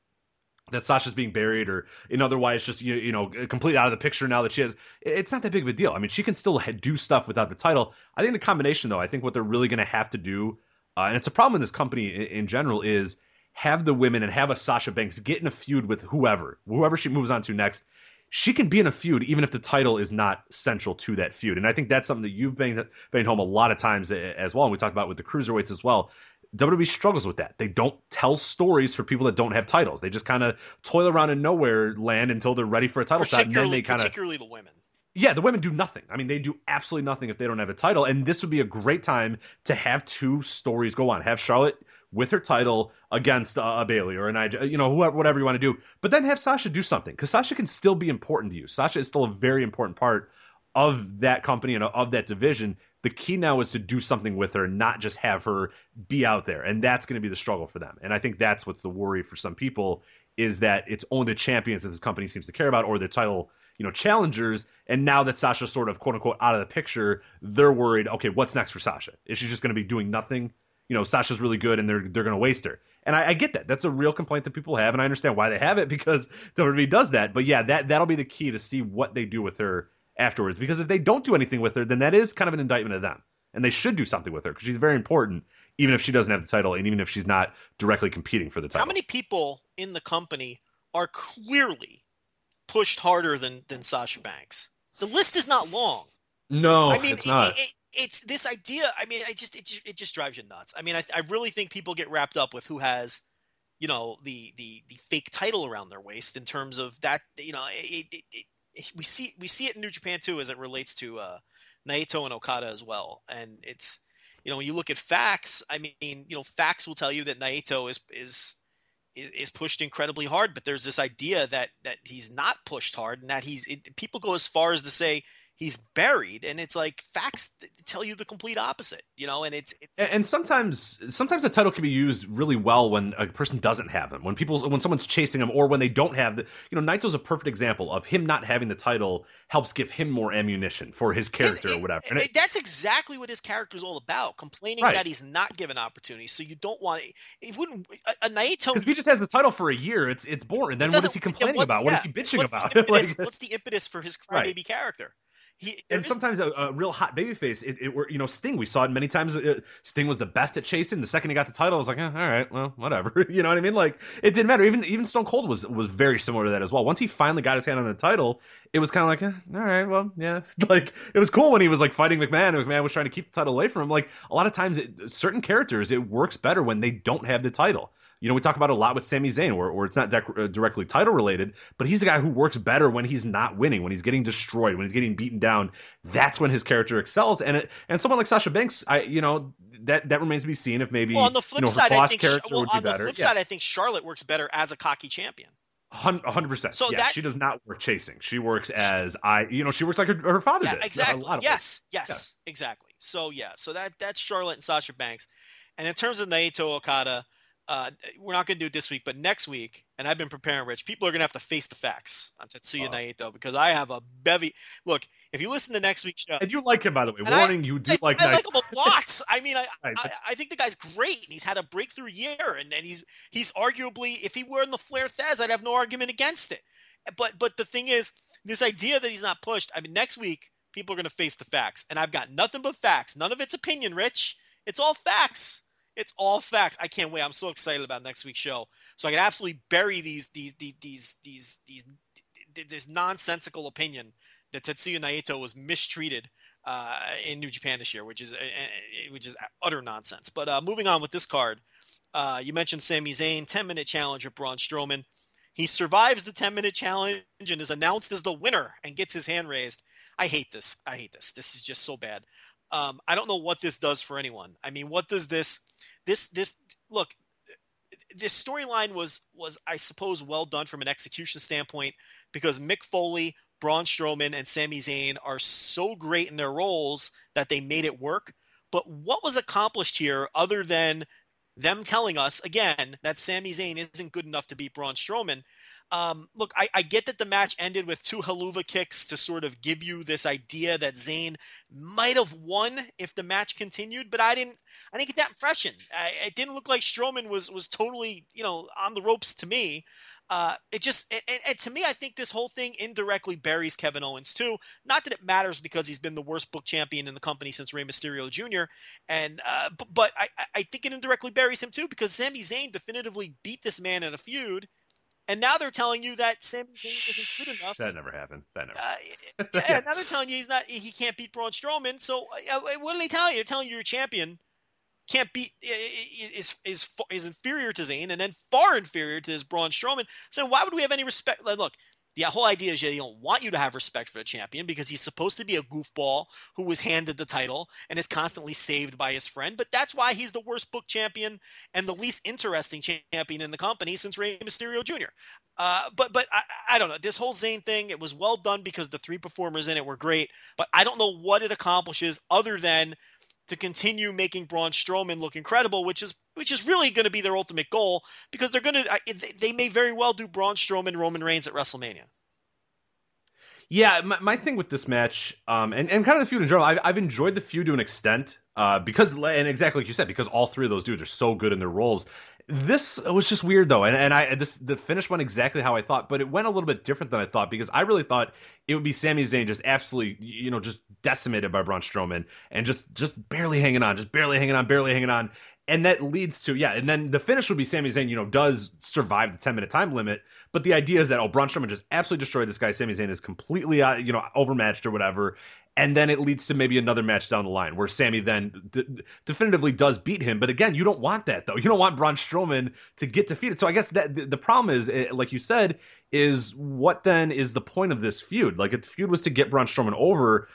that Sasha's being buried or in otherwise just you, you know completely out of the picture now that she has it's not that big of a deal. I mean, she can still do stuff without the title. I think the combination though, I think what they're really going to have to do uh, and it's a problem in this company in, in general is have the women and have a Sasha Banks get in a feud with whoever, whoever she moves on to next. She can be in a feud even if the title is not central to that feud. And I think that's something that you've been, been home a lot of times eh, as well. And we talked about with the cruiserweights as well. WWE struggles with that. They don't tell stories for people that don't have titles. They just kind of toil around in nowhere land until they're ready for a title shot, and then they kind of particularly the women. Yeah, the women do nothing. I mean, they do absolutely nothing if they don't have a title. And this would be a great time to have two stories go on. Have Charlotte with her title against uh, a Bayley or an I, you know, whoever, whatever you want to do. But then have Sasha do something because Sasha can still be important to you. Sasha is still a very important part of that company and of that division. The key now is to do something with her, not just have her be out there, and that's going to be the struggle for them. And I think that's what's the worry for some people is that it's only the champions that this company seems to care about, or the title you know challengers and now that sasha's sort of quote unquote out of the picture they're worried okay what's next for sasha is she just going to be doing nothing you know Sasha's really good and they're they're going to waste her. And I, I, get that. That's a real complaint that people have, and I understand why they have it because WWE does that. But yeah, that that'll be the key to see what they do with her afterwards. Because if they don't do anything with her, then that is kind of an indictment of them, and they should do something with her because she's very important. even if she doesn't have the title and even if she's not directly competing for the title. How many people in the company are clearly pushed harder than than Sasha Banks? The list is not long. No, I mean, it's not. It, it, it's this idea. I mean, I just it just, it just drives you nuts. I mean, I, I really think people get wrapped up with who has, you know, the the the fake title around their waist in terms of that. You know, it, it, it, we see we see it in New Japan too as it relates to uh, Naito and Okada as well. And it's you know when you look at facts, I mean, you know, facts will tell you that Naito is is is pushed incredibly hard, but there's this idea that that he's not pushed hard and that he's it, people go as far as to say he's buried and it's like facts tell you the complete opposite you know and it's, it's and sometimes sometimes the title can be used really well when a person doesn't have them. When people when someone's chasing them or when they don't have the you know naito's a perfect example of him not having the title helps give him more ammunition for his character and, or whatever. And it, that's exactly what his character is all about complaining right. that he's not given opportunities so you don't want it wouldn't a, a naito because he just has the title for a year it's it's boring. Then what is he complaining about? Yeah, what is he bitching what's about? The impetus, like, what's the impetus for his crybaby right. character he, and sometimes a, a, real hot babyface, it, it were you know Sting. We saw it many times. Uh, Sting was the best at chasing. The second he got the title, I was like, eh, all right, well, whatever. you know what I mean? Like it didn't matter. Even even Stone Cold was was very similar to that as well. Once he finally got his hand on the title, it was kind of like, eh, all right, well, yeah. like it was cool when he was like fighting McMahon, and McMahon was trying to keep the title away from him. Like a lot of times, it, certain characters, it works better when they don't have the title. You know, we talk about a lot with Sami Zayn, where, where it's not dec- uh, directly title related, but he's a guy who works better when he's not winning, when he's getting destroyed, when he's getting beaten down. That's when his character excels. And it, and someone like Sasha Banks, I you know that that remains to be seen if maybe well, on the flip you know, side, I think character well, would be on the flip yeah. side, I think Charlotte works better as a cocky champion. hundred percent. So yeah, that she does not work chasing. She works as I, you know, she works like her, her father yeah, did. Exactly. Yes. Yes. Exactly. So yeah. So that that's Charlotte and Sasha Banks. And in terms of Naito Okada, uh, we're not going to do it this week, but next week, and I've been preparing, Rich. People are going to have to face the facts on Tetsuya uh, Naito because I have a bevy. Look, if you listen to next week's show, and you like him, by the way, warning, I, you do I, like. I like him a lot. I mean, I, right, I, I think the guy's great, and he's had a breakthrough year, and, and he's he's arguably, if he were in the Flair Thesz, I'd have no argument against it. But but the thing is, this idea that he's not pushed. I mean, next week people are going to face the facts, and I've got nothing but facts. None of it's opinion, Rich. It's all facts. It's all facts. I can't wait. I'm so excited about next week's show. So I can absolutely bury these these these these these these this nonsensical opinion that Tetsuya Naito was mistreated uh, in New Japan this year, which is uh, uh, which is utter nonsense. But uh, moving on with this card, uh, you mentioned Sami Zayn, 10 minute challenge with Braun Strowman. He survives the 10 minute challenge and is announced as the winner and gets his hand raised. I hate this. I hate this. This is just so bad. Um, I don't know what this does for anyone. I mean, what does this, this, this, look, this storyline was, was, I suppose, well done from an execution standpoint because Mick Foley, Braun Strowman, and Sami Zayn are so great in their roles that they made it work. But what was accomplished here other than them telling us, again, that Sami Zayn isn't good enough to beat Braun Strowman? Um, look, I, I, get that the match ended with two helluva kicks to sort of give you this idea that Zayn might have won if the match continued, but I didn't. I didn't get that impression. I, it didn't look like Strowman was was totally you know on the ropes to me. Uh, it just and, and, to me, I think this whole thing indirectly buries Kevin Owens too. Not that it matters because he's been the worst book champion in the company since Rey Mysterio Jr. And uh, but, but I, I think it indirectly buries him too because Sami Zayn definitively beat this man in a feud and now they're telling you that Sami Zayn isn't good enough. That never happened. That never. Uh, yeah, now they're telling you he's not. He can't beat Braun Strowman. So uh, what are they telling you? They're telling you your champion can't beat is is is inferior to Zayn, and then far inferior to this Braun Strowman. So why would we have any respect? Look, the whole idea is that they don't want you to have respect for the champion because he's supposed to be a goofball who was handed the title and is constantly saved by his friend. But that's why he's the worst book champion and the least interesting champion in the company since Rey Mysterio Jr. Uh, but but I, I don't know this whole Zayn thing. It was well done because the three performers in it were great. But I don't know what it accomplishes other than to continue making Braun Strowman look incredible, which is which is really going to be their ultimate goal because they're going to they may very well do Braun Strowman Roman Reigns at WrestleMania. Yeah, my, my thing with this match, um, and, and kind of the feud in general, I've, I've enjoyed the feud to an extent, uh, because and exactly like you said, because all three of those dudes are so good in their roles. This was just weird though, and and I this the finish went exactly how I thought, but it went a little bit different than I thought because I really thought it would be Sami Zayn just absolutely you know just decimated by Braun Strowman and just just barely hanging on, just barely hanging on, barely hanging on, and that leads to yeah, and then the finish would be Sami Zayn, you know, does survive the ten minute time limit, but the idea is that oh, Braun Strowman just absolutely destroyed this guy. Sami Zayn is completely uh, you know overmatched or whatever, and then it leads to maybe another match down the line where Sami then d- definitively does beat him. But again, you don't want that though. You don't want Braun Strowman to get defeated. So I guess that the, problem is, eh, like you said, is what then is the point of this feud? Like if the feud was to get Braun Strowman over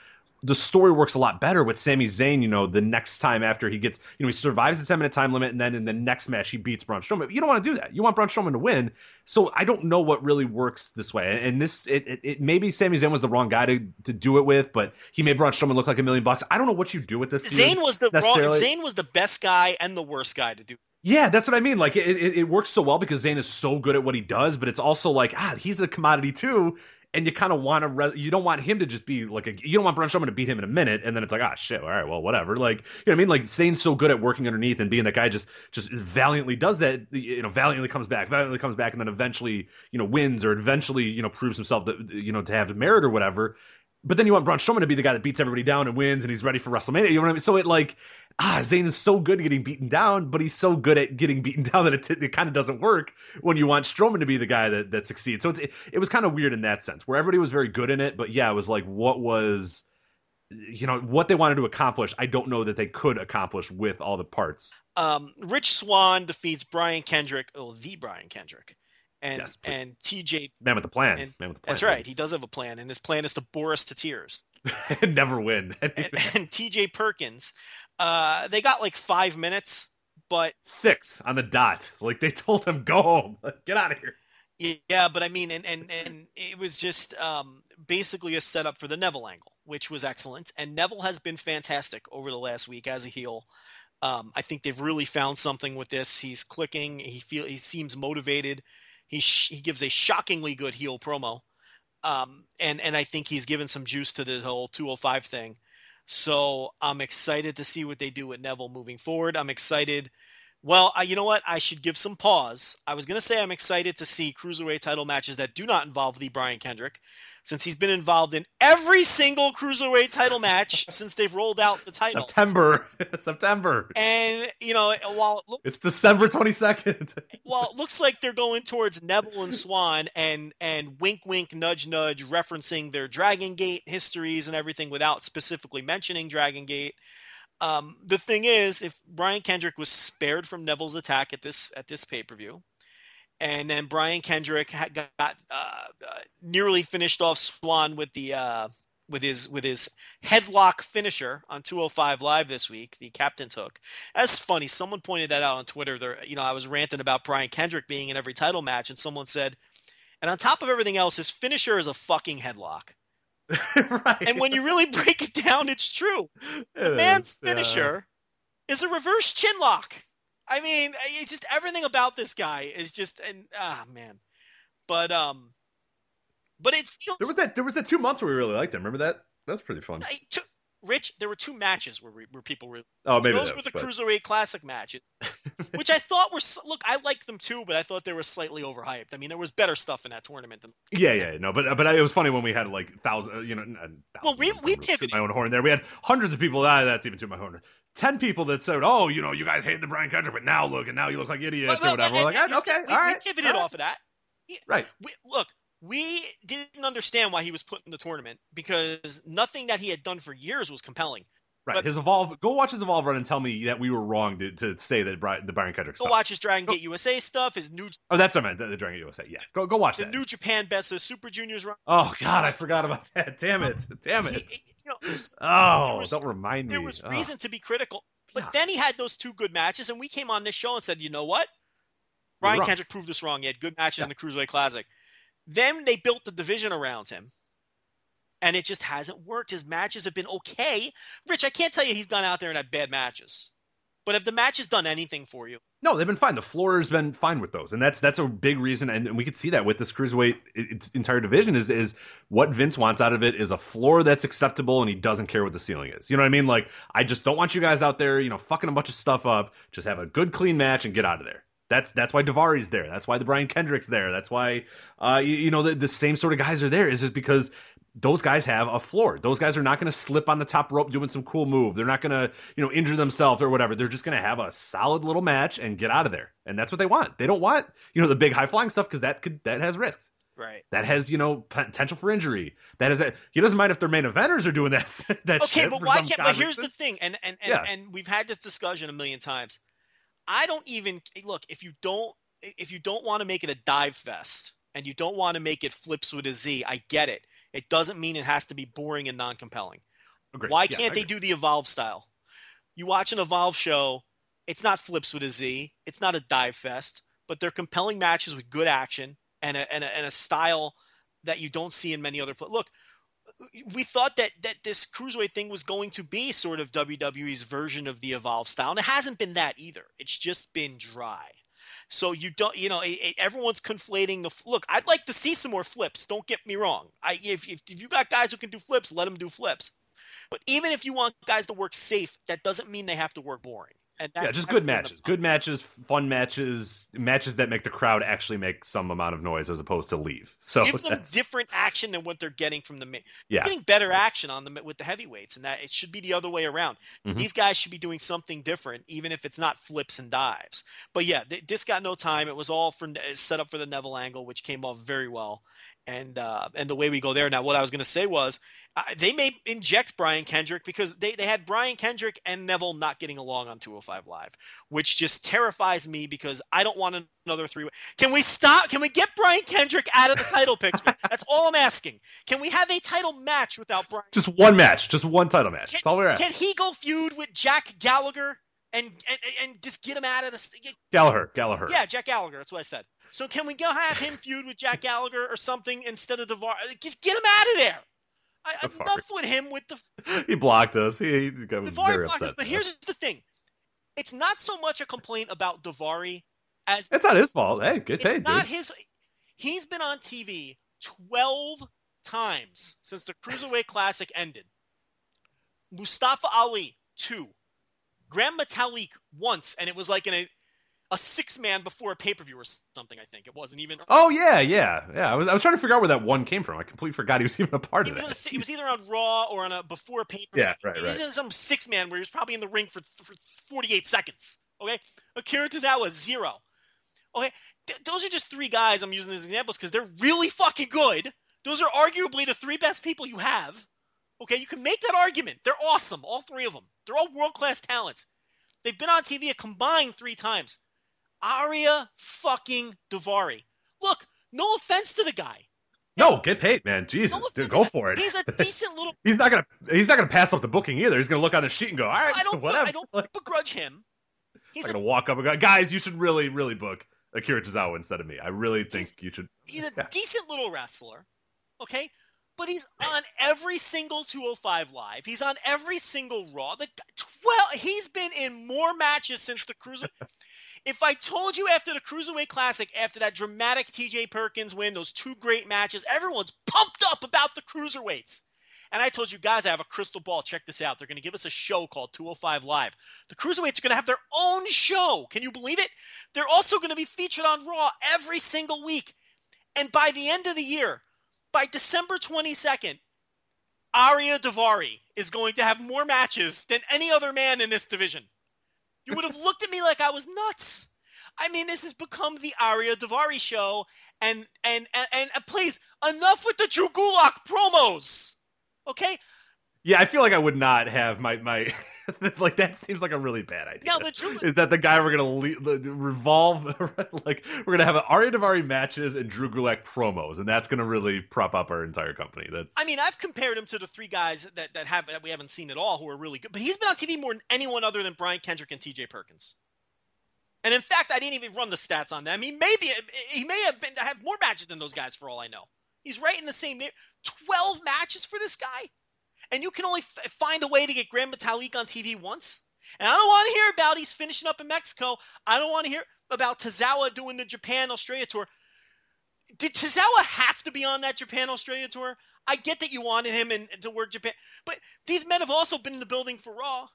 the story works a lot better with Sami Zayn, you know, the next time after he gets, you know, he survives the 10 minute time limit and then in the next match he beats Braun Strowman. You don't want to do that. You want Braun Strowman to win. So I don't know what really works this way. And this, it, it, it maybe Sami Zayn was the wrong guy to, to do it with, but he made Braun Strowman look like a million bucks. I don't know what you do with this. Zayn was the wrong, Zayn was the best guy and the worst guy to do. Yeah, that's what I mean. Like it, it, it works so well because Zayn is so good at what he does, but it's also like ah, he's a commodity too and you kind of want to re- you don't want him to just be like a you don't want Braun Strowman to beat him in a minute and then it's like ah shit all right well whatever. Like you know what I mean? Like Zayn's so good at working underneath and being that guy just just valiantly does that you know valiantly comes back valiantly comes back and then eventually you know wins or eventually you know proves himself that you know to have merit or whatever but then you want Braun Strowman to be the guy that beats everybody down and wins, and he's ready for WrestleMania. You know what I mean? So it like ah, Zayn is so good at getting beaten down, but he's so good at getting beaten down that it, t- it kind of doesn't work when you want Strowman to be the guy that, that succeeds. So it's, it, it was kind of weird in that sense, where everybody was very good in it, but yeah, it was like what was you know what they wanted to accomplish. I don't know that they could accomplish with all the parts. Um, Rich Swann defeats Brian Kendrick, oh the Brian Kendrick and yes, and TJ man with the plan. And, man with the plan. That's right. He does have a plan, and his plan is to bore us to tears and never win. and, and, TJ Perkins, uh, they got like five minutes, but six on the dot. Like they told him, go home, get out of here. Yeah, but I mean, and and and it was just um, basically a setup for the Neville angle, which was excellent. And Neville has been fantastic over the last week as a heel. Um, I think they've really found something with this. He's clicking. He feel he seems motivated. He sh- he gives a shockingly good heel promo, um, and and I think he's given some juice to the whole 205 thing. So I'm excited to see what they do with Neville moving forward. I'm excited. Well, I, you know what? I should give some pause. I was going to say I'm excited to see cruiserweight title matches that do not involve the Brian Kendrick since he's been involved in every single cruiserweight title match since they've rolled out the title. September, September, and you know, while it looks, it's December twenty second. well, it looks like they're going towards Neville and Swann, and and wink, wink, nudge, nudge, referencing their Dragon Gate histories and everything without specifically mentioning Dragon Gate. Um, the thing is, if Brian Kendrick was spared from Neville's attack at this at this pay per view, and then Brian Kendrick had got uh, uh, nearly finished off Swann with the uh, with his with his headlock finisher on 205 Live this week, the captain's hook. That's funny. Someone pointed that out on Twitter. There, you know, I was ranting about Brian Kendrick being in every title match, and someone said, and on top of everything else, his finisher is a fucking headlock. right. And when you really break it down, it's true. It the man's finisher yeah. is a reverse chin lock. I mean, it's just everything about this guy is just and ah man. But um but it feels There was that there was that 2 months where we really liked him. Remember that? That's pretty fun. I, to, Rich, there were two matches where we, where people were. Oh, maybe those were the but... cruiserweight classic matches, which I thought were look. I like them too, but I thought they were slightly overhyped. I mean, there was better stuff in that tournament than. Yeah, yeah, no, but but it was funny when we had like thousand, you know, thousand, well, we we pivoted my own horn there. We had hundreds of people. Ah, that's even to my horn. Ten people that said, "Oh, you know, you guys hate the Brian Kendrick, but now look, and now you look like idiots well, or whatever." Like, ah, okay, we, all right, we pivoted all off of that. Right. We, look, we didn't understand why he was put in the tournament because nothing that he had done for years was compelling. Right. But, his evolve. Go watch his evolve run and tell me that we were wrong to, to say that Brian, the Brian Kendrick. Stuff. Go watch his Dragon Gate USA stuff. His new. Oh, that's what I meant. The, the Dragon Gate USA. Yeah. Go go watch that. the that. New Japan Best of Super Juniors run. Oh God, I forgot about that. Damn it. Damn it. you know, oh, was, don't remind me. There was oh. reason to be critical, but then he had those two good matches, and we came on this show and said, you know what? Brian Kendrick proved us wrong. He had good matches yeah. in the Cruiserweight Classic. Then they built the division around him and it just hasn't worked. His matches have been okay. Rich, I can't tell you he's gone out there and had bad matches. But have the matches done anything for you? No, they've been fine. The floor has been fine with those, and that's that's a big reason. And, we could see that with this cruiserweight its entire division is is what Vince wants out of it is a floor that's acceptable, and he doesn't care what the ceiling is. You know what I mean? Like I just don't want you guys out there, you know, fucking a bunch of stuff up. Just have a good, clean match and get out of there. That's that's why Daivari's there. That's why the Brian Kendrick's there. That's why uh, you, you know the, the same sort of guys are there. Is just because those guys have a floor. Those guys are not going to slip on the top rope doing some cool move. They're not going to, you know, injure themselves or whatever. They're just going to have a solid little match and get out of there. And that's what they want. They don't want, you know, the big high flying stuff because that could that has risks. Right. That has, you know, potential for injury. That is that he doesn't mind if their main eventers are doing that. that okay, but why can't? But here's the thing, and and and, Yeah. and we've had this discussion a million times. I don't even look if you don't if you don't want to make it a dive fest and you don't want to make it flips with a Z. I get it. It doesn't mean it has to be boring and non compelling. Why Yeah, can't they do the Evolve style? You watch an Evolve show, it's not flips with a Z, it's not a dive fest, but they're compelling matches with good action and a, and a, and a style that you don't see in many other places. Look, we thought that that this cruiserweight thing was going to be sort of WWE's version of the Evolve style, and it hasn't been that either. It's just been dry. So you don't, you know, it, it- everyone's conflating the look. I'd like to see some more flips. Don't get me wrong. I if, if if you got guys who can do flips, let them do flips. But even if you want guys to work safe, that doesn't mean they have to work boring. And that, yeah, just good matches. Good matches, fun matches, matches that make the crowd actually make some amount of noise as opposed to leave. So Give them different action than what they're getting from the main. yeah, Getting better action on them with the heavyweights, and that it should be the other way around. Mhm. These guys should be doing something different, even if it's not flips and dives. But yeah, th- this got no time. It was all for set up for the Neville angle, which came off very well. And uh, and the way we go there now, what I was going to say was uh, they may inject Brian Kendrick because they, they had Brian Kendrick and Neville not getting along on 205 Live, which just terrifies me because I don't want another three. Can we stop? Can we get Brian Kendrick out of the title picture? That's all I'm asking. Can we have a title match without Brian? just one match, just one title match. Can, That's all we're asking. can he go feud with Jack Gallagher and, and and just get him out of the? Gallagher, Gallagher. Yeah, Jack Gallagher. That's what I said. So can we go have him feud with Jack Gallagher or something instead of Devar? Just get him out of there. I, Devar. enough with him with the he blocked us. He, he Daivari very blockers. upset. But here's the thing: it's not so much a complaint about Daivari as it's not his fault. Hey, good it's not dude. his. He's been on TV twelve times since the Cruiserweight Classic ended. Mustafa Ali two, Gran Metalik once, and it was like in a a six man before a pay per view or something. I think it wasn't even. Oh yeah, yeah, yeah. I was I was trying to figure out where that one came from. I completely forgot he was even a part He of it. in a, that. si- he was either on Raw or on a before pay per view. Yeah, right, right. He was in some six man where he was probably in the ring for, for 48 seconds. Okay, Akira Tozawa zero. Okay, Th- those are just three guys I'm using as examples because they're really fucking good. Those are arguably the three best people you have. Okay, you can make that argument. They're awesome, all three of them. They're all world class talents. They've been on TV a combined three times. Ariya fucking Daivari. Look, no offense to the guy. No, get paid, man. Jesus, No dude, go for it. He's a decent little he's not gonna he's not gonna pass up the booking either. He's gonna look on the sheet and go, all right, I don't. whatever. I don't begrudge him. He's a, gonna walk up and go, guys, you should really, really book Akira Tozawa instead of me. I really think He's- you should. he's a Yeah. decent little wrestler, okay. But he's on every single 205 live. He's on every single Raw. The twelve. He's been in more matches since the cruiser. If I told you after the cruiserweight classic, after that dramatic T.J. Perkins win, those two great matches, everyone's pumped up about the cruiserweights. And I told you guys, I have a crystal ball. Check this out. They're going to give us a show called 205 Live. The cruiserweights are going to have their own show. Can you believe it? They're also going to be featured on Raw every single week. And by the end of the year, by December 22nd, Ariya Daivari is going to have more matches than any other man in this division. You would have looked at me like I was nuts. I mean, this has become the Ariya Daivari show, and and and, and please, enough with the Drew Gulak promos. Okay, Yeah, I feel like I would not have my my like that seems like a really bad idea. now the Drew is that the guy we're gonna le- revolve like we're gonna have an Ariya Daivari matches and Drew Gulak promos, and that's gonna really prop up our entire company. That's I mean, I've compared him to the three guys that, that have that we haven't seen at all who are really good. But he's been on TV more than anyone other than Brian Kendrick and T.J. Perkins. And in fact, I didn't even run the stats on them. He maybe he may have been have more matches than those guys for all I know. He's right in the same twelve matches for this guy, and you can only f- find a way to get Gran Metalik on TV once. And I don't want to hear about he's finishing up in Mexico. I don't want to hear about Tozawa doing the Japan Australia tour. Did Tozawa have to be on that Japan Australia tour? I get that you wanted him in, to work Japan, but these men have also been in the building for Raw.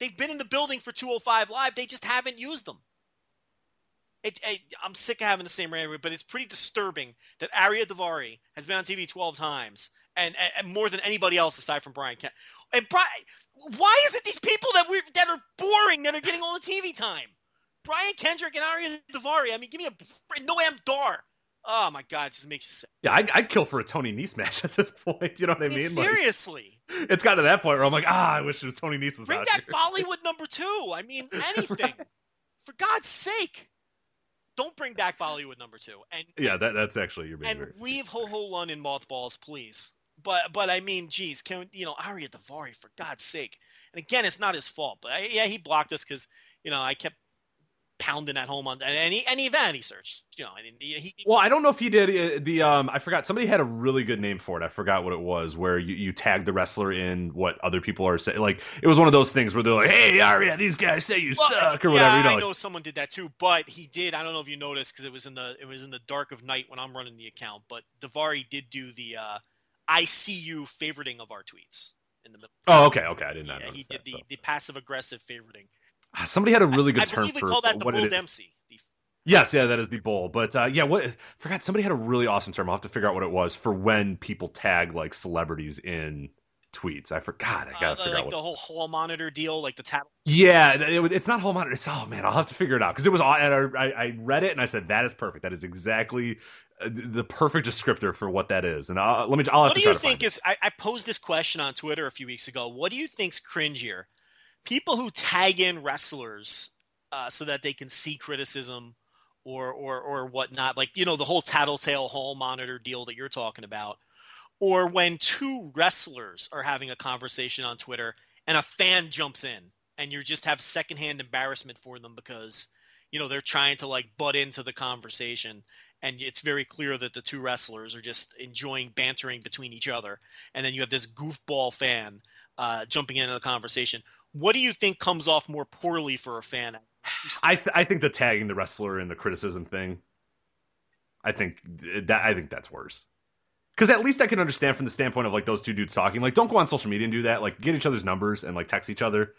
They've been in the building for 205 Live. They just haven't used them. It, it, I'm sick of having the same rant, but it's pretty disturbing that Ariya Daivari has been on TV 12 times and, and more than anybody else aside from Brian Kent. And Brian, why is it these people that we that are boring that are getting all the TV time? Brian Kendrick and Ariya Daivari. I mean, give me a Noam Dar. Oh my god, it just makes you sick. Yeah, I'd, I'd, kill for a Tony Nese match at this point. You know what I mean? I mean seriously, like, it's got to that point where I'm like, ah, I wish it was Tony Nese was Bring out back here. Bollywood number two. I mean, anything. right. For God's sake, don't bring back Bollywood number two. And yeah, that that's actually your and leave Ho Ho Lun in mothballs, please. But but I mean, geez, can you know Ariya Daivari for God's sake? And again, it's not his fault. But I, yeah, he blocked us because you know I kept pounding at home on any any vanity search. You know, and he, he, well, I don't know if he did uh, the um. I forgot somebody had a really good name for it. I forgot what it was. Where you you tag the wrestler in what other people are saying. Like it was one of those things where they're like, "Hey, Ariya, these guys say you well, suck" or yeah, whatever. You know, I like, know someone did that too, but he did. I don't know if you noticed because it was in the it was in the dark of night when I'm running the account. But Daivari did do the uh, "I see you" favoriting of our tweets in the middle. Oh, okay, okay, I did not. Know. Yeah, he did that, the, so. the passive aggressive favoriting. Ah, somebody had a really good I, term I believe for that the what it is. The Yes, yeah, that is the bull. But uh, yeah, what forgot somebody had a really awesome term. I'll have to figure out what it was for when people tag like celebrities in tweets. I forgot. I gotta uh, the, figure like out what... the whole hall monitor deal, like the tab. Yeah, it, it's not hall monitor. It's oh man, I'll have to figure it out because it was. I, I read it and I said that is perfect. That is exactly uh, the perfect descriptor for what that is. And I'll, let me. I'll have what to do you think is? I, I posed this question on Twitter a few weeks ago. What do you think's cringier? People who tag in wrestlers uh, so that they can see criticism or or or whatnot, like you know the whole tattletale hall monitor deal that you're talking about, or when two wrestlers are having a conversation on Twitter and a fan jumps in and you just have secondhand embarrassment for them because you know they're trying to like butt into the conversation and it's very clear that the two wrestlers are just enjoying bantering between each other and then you have this goofball fan uh, jumping into the conversation what do you think comes off more poorly for a fan I th- I think the tagging the wrestler and the criticism thing. I think that I think that's worse. Because at least I can understand from the standpoint of like those two dudes talking. Like, don't go on social media and do that. Like, get each other's numbers and like text each other.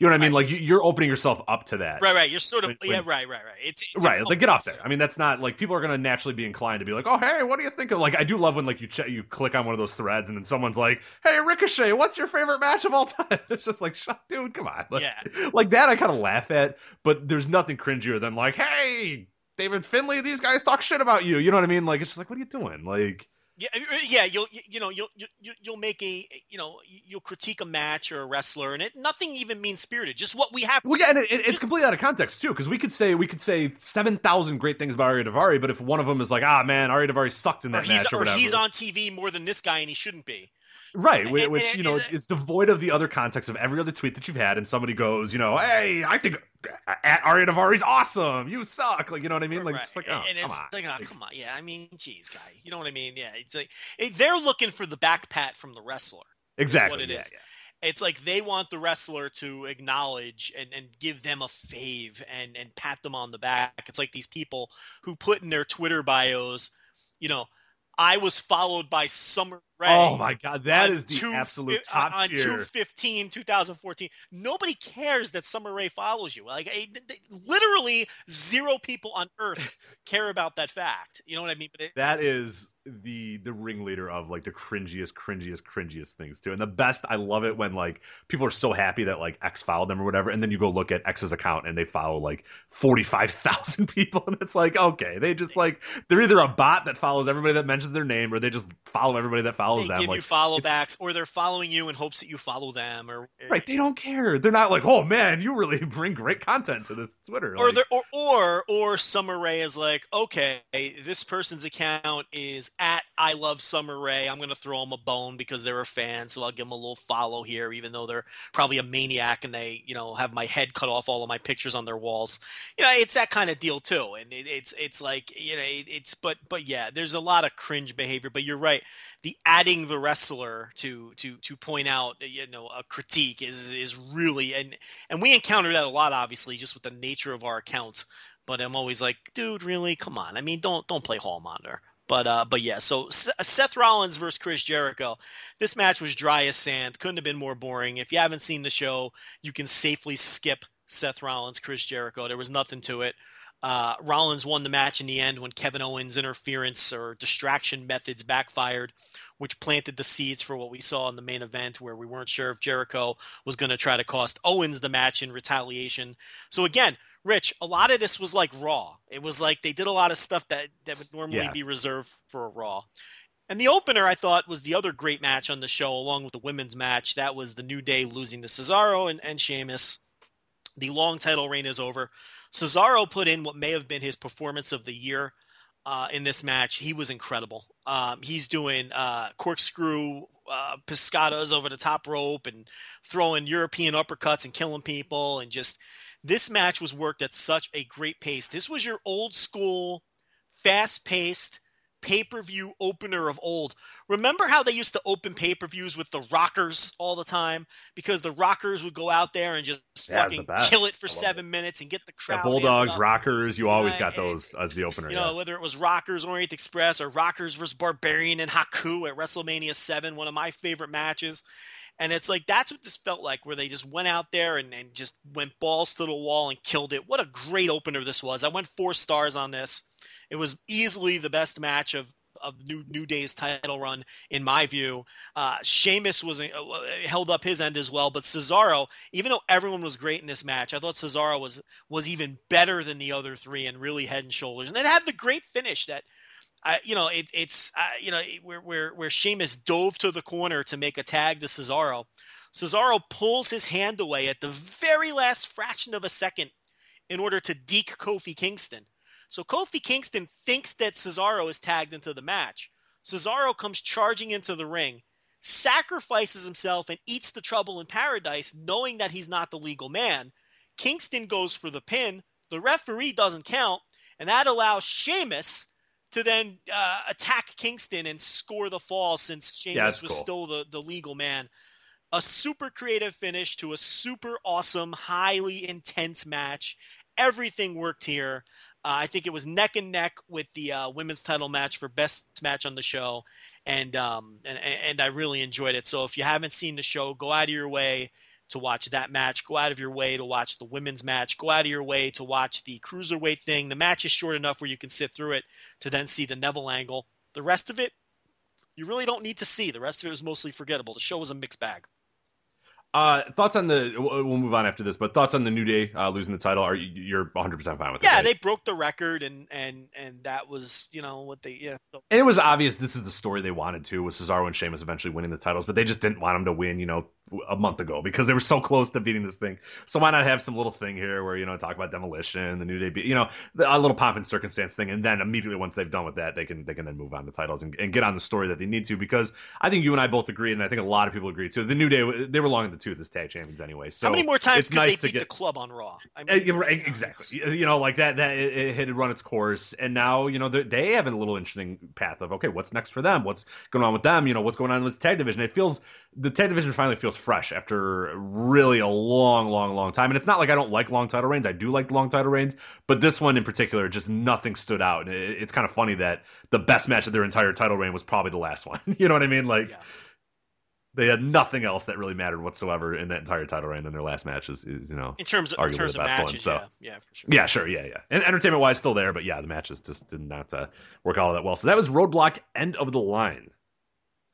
You know what I mean? Right. Like, you, are opening yourself up to that. Right, right. You're sort of yeah, right, right, right. It's, it's right. Like, get off there. I mean, that's not like people are gonna naturally be inclined to be like, oh, hey, what do you think of? Like, I do love when like you ch- you click on one of those threads and then someone's like, hey, Ricochet, what's your favorite match of all time? It's just like, shut, dude, come on. Like, yeah. Like that, I kind of laugh at, but there's nothing cringier than like, hey, David Finlay, these guys talk shit about you. You know what I mean? Like, it's just like, what are you doing? Like. Yeah, uh, yeah, you'll you know you'll you, you'll make a you know you'll critique a match or a wrestler, and it nothing even mean spirited. Just what we have. Well, yeah, and it, it, it's completely out of context too, because we could say we could say seven thousand great things about Ariya Daivari, but if one of them is like, ah, man, Ariya Daivari sucked in that or match, or, or whatever, he's on TV more than this guy, and he shouldn't be. Right, which, which you know is devoid of the other context of every other tweet that you've had, and somebody goes, you know, hey, I think uh, uh, at Ariya Daivari's awesome. You suck, like you know what I mean? Like, right. it's like, oh, and it's come on. like, oh, come on, yeah. I mean, geez, guy, you know what I mean? Yeah, it's like it, they're looking for the back pat from the wrestler. Exactly, what it yeah, is. Yeah. It's like they want the wrestler to acknowledge and, and give them a fave and, and pat them on the back. It's like these people who put in their Twitter bios, you know, I was followed by Summer Rae. Oh my god, that is the two, absolute top on tier. 215 2014. Nobody cares that Summer Rae follows you. Like literally zero people on earth care about that fact. You know what I mean? But it, that is the the ringleader of like the cringiest, cringiest, cringiest things too. And the best, I love it when like people are so happy that like X followed them or whatever, and then you go look at X's account and they follow like forty five thousand people, and it's like okay, they just like they're either a bot that follows everybody that mentions their name, or they just follow everybody that follows they them. Give like, you follow backs, or they're following you in hopes that you follow them, or eh. right. They don't care. They're not like, oh man, you really bring great content to this Twitter. Or like, or or or Summer Rae is like, okay, this person's account is at I love Summer Rae. I'm going to throw them a bone because they're a fan, so I'll give them a little follow here, even though they're probably a maniac and they, you know, have my head cut off all of my pictures on their walls. You know, it's that kind of deal too, and it, it's it's like you know, it, it's but but yeah, there's a lot of cringe behavior. But you're right, the adding the wrestler to to to point out you know a critique is is really and and we encounter that a lot, obviously, just with the nature of our account. But I'm always like, dude, really? Come on. I mean, don't don't play hall monitor. But uh, but yeah, so Seth Rollins versus Chris Jericho. This match was dry as sand. Couldn't have been more boring. If you haven't seen the show, you can safely skip Seth Rollins, Chris Jericho. There was nothing to it. Uh, Rollins won the match in the end when Kevin Owens' interference or distraction methods backfired, which planted the seeds for what we saw in the main event, where we weren't sure if Jericho was going to try to cost Owens the match in retaliation. So again, Rich, a lot of this was like Raw. It was like they did a lot of stuff that that would normally yeah. be reserved for a Raw. And the opener, I thought, was the other great match on the show, along with the women's match. That was the New Day losing to Cesaro and, and Sheamus. The long title reign is over. Cesaro put in what may have been his performance of the year uh, in this match. He was incredible. Um, he's doing uh, corkscrew uh, pescados over the top rope and throwing European uppercuts and killing people and just this match was worked at such a great pace. This was your old school, fast paced pay per view opener of old. Remember how they used to open pay per views with the Rockers all the time? Because the Rockers would go out there and just yeah, fucking kill it for seven it. minutes and get the crowd. Yeah, Bulldogs, Rockers, you always got those as the opener. You know, whether it was Rockers, Orient Express, or Rockers versus Barbarian and Haku at WrestleMania 7, one of my favorite matches. And it's like that's what this felt like, where they just went out there and, and just went balls to the wall and killed it. What a great opener this was. I went four stars on this. It was easily the best match of of New New Day's title run, in my view. Uh, Sheamus was uh, held up his end as well, but Cesaro, even though everyone was great in this match, I thought Cesaro was was even better than the other three and really head and shoulders. And it had the great finish that I, you know, it, it's you know where where where Sheamus dove to the corner to make a tag to Cesaro. Cesaro pulls his hand away at the very last fraction of a second in order to deke Kofi Kingston. So Kofi Kingston thinks that Cesaro is tagged into the match. Cesaro comes charging into the ring, sacrifices himself, and eats the trouble in paradise, knowing that he's not the legal man. Kingston goes for the pin. The referee doesn't count, and that allows Sheamus to then uh, attack Kingston and score the fall since Sheamus yeah, was cool. still the, the legal man. A super creative finish to a super awesome, highly intense match. Everything worked here. Uh, I think it was neck and neck with the uh, women's title match for best match on the show, and um, and and I really enjoyed it. So if you haven't seen the show, go out of your way to watch that match. Go out of your way to watch the women's match. Go out of your way to watch the cruiserweight thing. The match is short enough where you can sit through it to then see the Neville angle. The rest of it, you really don't need to see. The rest of it was mostly forgettable. The show was a mixed bag. Uh, thoughts on the? We'll move on after this, but thoughts on the New Day uh, losing the title? Are you you're 100 percent fine with? That? Yeah, right? they broke the record, and and and that was you know what they yeah. So. And it was obvious this is the story they wanted to with Cesaro and Sheamus eventually winning the titles, but they just didn't want them to win. You know, a month ago because they were so close to beating this thing. So why not have some little thing here where you know talk about demolition, the New Day, be, you know, a little pomp and circumstance thing, and then immediately once they've done with that, they can they can then move on to titles and, and, get on the story that they need to because I think you and I both agree, and I think a lot of people agree too. The New Day they were long in the tooth as tag champions anyway. So how many more times could nice they beat get, the club on Raw? I mean, uh, exactly. You know, like that that it, it had run its course, and now you know they have a little interesting path of okay, what's next for them? What's going on with them? You know, what's going on with this tag division? It feels the tag division finally feels fresh after really a long, long, long time. And it's not like I don't like long title reigns. I do like long title reigns, but this one in particular, just nothing stood out. And it, it's kind of funny that the best match of their entire title reign was probably the last one. you know what I mean? Like. Yeah. They had nothing else that really mattered whatsoever in that entire title reign. And their last match is, is you know, in terms of, in terms of matches, one, so. yeah, yeah, for sure. Yeah, sure, yeah, yeah. And entertainment wise, still there, but yeah, the matches just did not uh, work all that well. So that was Roadblock End of the Line.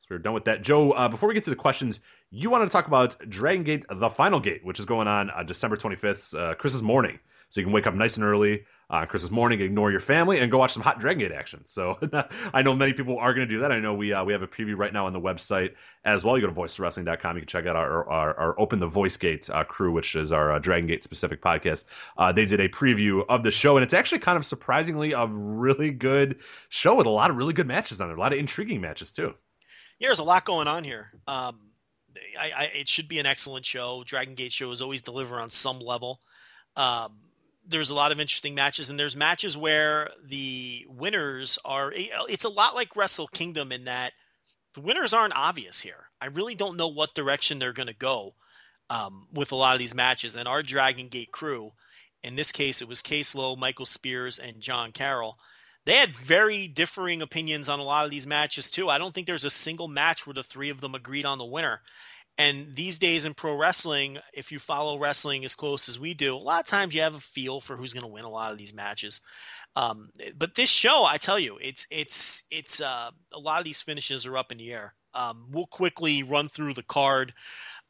So we're done with that. Joe, uh, before we get to the questions, you wanted to talk about Dragon Gate, the final gate, which is going on uh, December 25th, uh, Christmas morning. So you can wake up nice and early on uh, Christmas morning, ignore your family, and go watch some hot Dragon Gate action. So I know many people are going to do that. I know we uh, we have a preview right now on the website as well. You go to voicewrestling.com. You can check out our our, our Open the Voice Gate uh, crew, which is our uh, Dragon Gate specific podcast. Uh, they did a preview of the show, and it's actually kind of surprisingly a really good show with a lot of really good matches on it, a lot of intriguing matches too. Yeah, there's a lot going on here. Um, I, I, it should be an excellent show. Dragon Gate shows always deliver on some level. Um, there's a lot of interesting matches, and there's matches where the winners are. It's a lot like Wrestle Kingdom in that the winners aren't obvious here. I really don't know what direction they're going to go um, with a lot of these matches. And our Dragon Gate crew, in this case, it was Case Low, Michael Spears, and John Carroll they had very differing opinions on a lot of these matches too. I don't think there's a single match where the three of them agreed on the winner. And these days in pro wrestling, if you follow wrestling as close as we do, a lot of times you have a feel for who's going to win a lot of these matches. Um, but this show, I tell you, it's it's it's uh, a lot of these finishes are up in the air. Um, we'll quickly run through the card.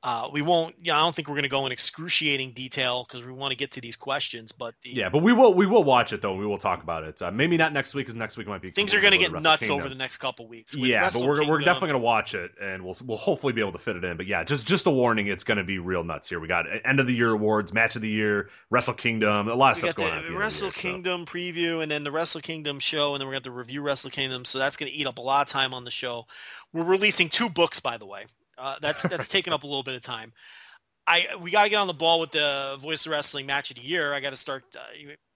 Uh, we won't. Yeah, I don't think we're going to go in excruciating detail because we want to get to these questions. But the, yeah, but we will. We will watch it though. We will talk about it. Uh, maybe not next week because next week might be things are going to get nuts Kingdom. over the next couple weeks. yeah, Wrestle but we're Kingdom, we're definitely going to watch it and we'll we'll hopefully be able to fit it in. But yeah, just just a warning, it's going to be real nuts here. We got end of the year awards, match of the year, Wrestle Kingdom, a lot of stuff going on. Wrestle year, Kingdom so. preview, and then the Wrestle Kingdom show, and then we're going to review Wrestle Kingdom. So that's going to eat up a lot of time on the show. We're releasing two books, by the way. Uh, that's that's taking up a little bit of time. I we got to get on the ball with the Voice of Wrestling match of the year. I got to start. Uh,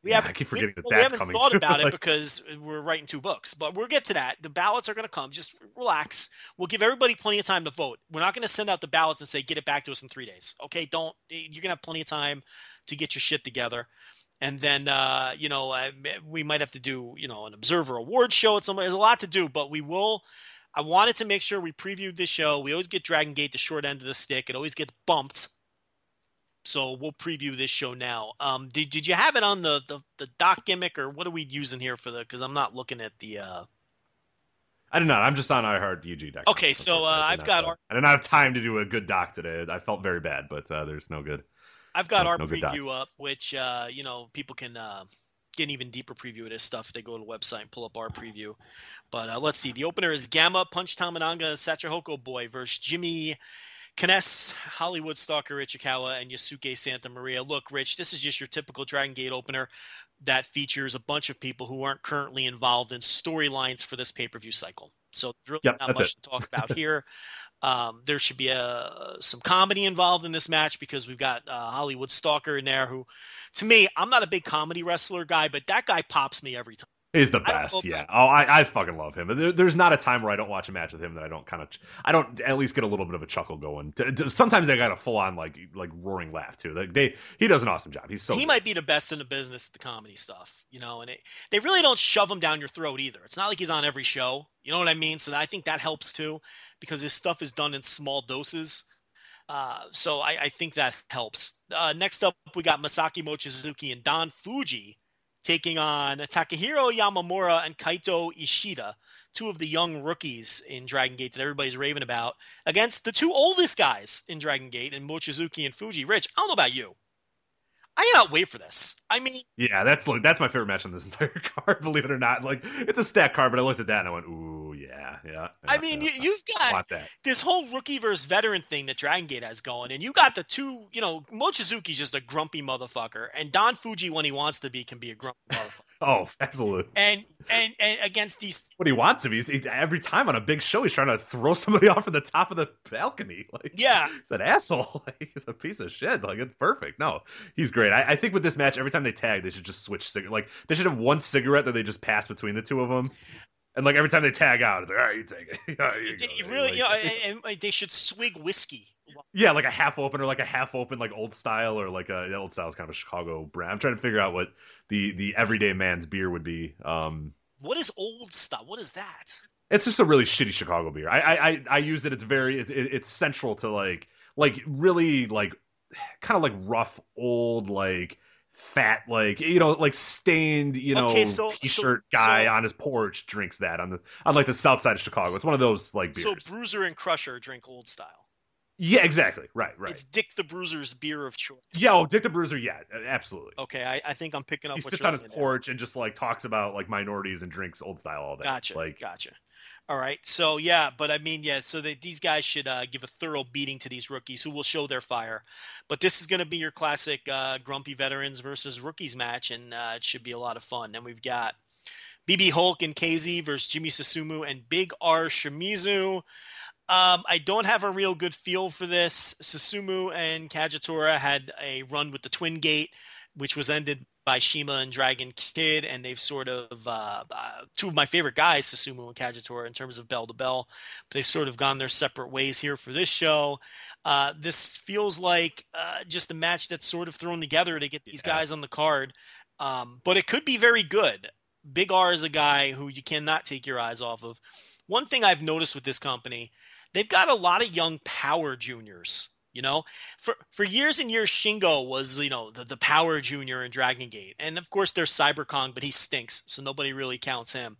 we yeah, haven't. I keep forgetting we, that that's we coming. Thought too. about like, it because we're writing two books, but we'll get to that. The ballots are going to come. Just relax. We'll give everybody plenty of time to vote. We're not going to send out the ballots and say get it back to us in three days. Okay, don't. You're going to have plenty of time to get your shit together. And then, uh, you know, we might have to do, you know, an observer award show at some. There's a lot to do, but we will. I wanted to make sure we previewed this show. We always get Dragon Gate the short end of the stick. It always gets bumped so we'll preview this show now. Um, did did you have it on the, the, the doc gimmick or what are we using here for the? Because I'm not looking at the. Uh... I did not. Know. I'm just on iHeart Okay, so uh, I've got. Our... I did not have time to do a good doc today. I felt very bad, but uh, there's no good. I've got no, our no preview up, which uh, you know people can uh, get an even deeper preview of this stuff if they go to the website and pull up our preview. But uh, let's see. The opener is Gamma Punch Tominaga Shachihoko Boy versus Jimmy Kness, Hollywood Stalker Ichikawa, and Yosuke Santa Maria. Look, Rich, this is just your typical Dragon Gate opener that features a bunch of people who aren't currently involved in storylines for this pay per view cycle. So there's really yep, not much it. to talk about here. Um, there should be a, some comedy involved in this match because we've got uh, Hollywood Stalker in there who, to me, I'm not a big comedy wrestler guy, but that guy pops me every time. He's the best, yeah. Oh, I, I fucking love him. There, there's not a time where I don't watch a match with him that I don't kind of, I don't at least get a little bit of a chuckle going. Sometimes I got a full on like like roaring laugh too. Like they, he does an awesome job. He's so. He good. might be the best in the business at the comedy stuff, you know. And it, they really don't shove him down your throat either. It's not like he's on every show. You know what I mean? So I think that helps too, because his stuff is done in small doses. Uh, so I, I, think that helps. Uh, next up, we got Masaaki Mochizuki and Don Fujii taking on Takehiro Yamamura and Kaito Ishida, two of the young rookies in Dragon Gate that everybody's raving about, against the two oldest guys in Dragon Gate and Mochizuki and Fujii. Rich, I don't know about you. I cannot wait for this. I mean, yeah, that's look, that's my favorite match on this entire card. Believe it or not, like it's a stack card, but I looked at that and I went, "Ooh, yeah, yeah." yeah I mean, yeah, you, have got this whole rookie versus veteran thing that Dragon Gate has going, and you got the two. You know, Mochizuki's just a grumpy motherfucker, and Don Fujii, when he wants to be, can be a grumpy motherfucker. Oh, absolutely. And and and against these, what he wants to be, he, every time on a big show, he's trying to throw somebody off of the top of the balcony. Like, yeah, he's an asshole. Like, he's a piece of shit. Like, it's perfect. No, he's great. I, I think with this match, every time they tag, they should just switch. Cig- like they should have one cigarette that they just pass between the two of them. And like every time they tag out, it's like, all right, you take it. yeah, you they, really, like, you know, and, they should swig whiskey. Yeah, like a half open or like a half open, like old style or like a old style is kind of a Chicago brand. I'm trying to figure out what the the everyday man's beer would be. Um, what is old style? What is that? It's just a really shitty Chicago beer. I I I use it. It's very it, it, it's central to like like really like kind of like rough old like fat like you know like stained you know okay, so, t-shirt so, guy so, on his porch drinks that on the on like the south side of chicago it's one of those like beers. so bruiser and crusher drink old style yeah exactly right right it's dick the bruiser's beer of choice yeah oh dick the bruiser yeah absolutely okay i, I think i'm picking up he sits on his porch there. and just like talks about like minorities and drinks old style all day gotcha like gotcha all right. So yeah, but I mean, yeah. So they, these guys should uh, give a thorough beating to these rookies, who will show their fire. But this is going to be your classic uh, grumpy veterans versus rookies match, and uh, it should be a lot of fun. And we've got BB Hulk and KZ versus Jimmy Susumu and Big R Shimizu. Um, I don't have a real good feel for this. Susumu and Kagetora had a run with the Twin Gate, which was ended by Shima and Dragon Kid, and they've sort of uh, uh, two of my favorite guys, Susumu and Kagetora, in terms of bell to bell. But they've sort of gone their separate ways here for this show. Uh, this feels like uh, just a match that's sort of thrown together to get these yeah. guys on the card, um, but it could be very good. Big R is a guy who you cannot take your eyes off of. One thing I've noticed with this company, they've got a lot of young power juniors. You know, for for years and years, Shingo was you know the, the power junior in Dragon Gate, and of course there's Cyber Kong, but he stinks, so nobody really counts him.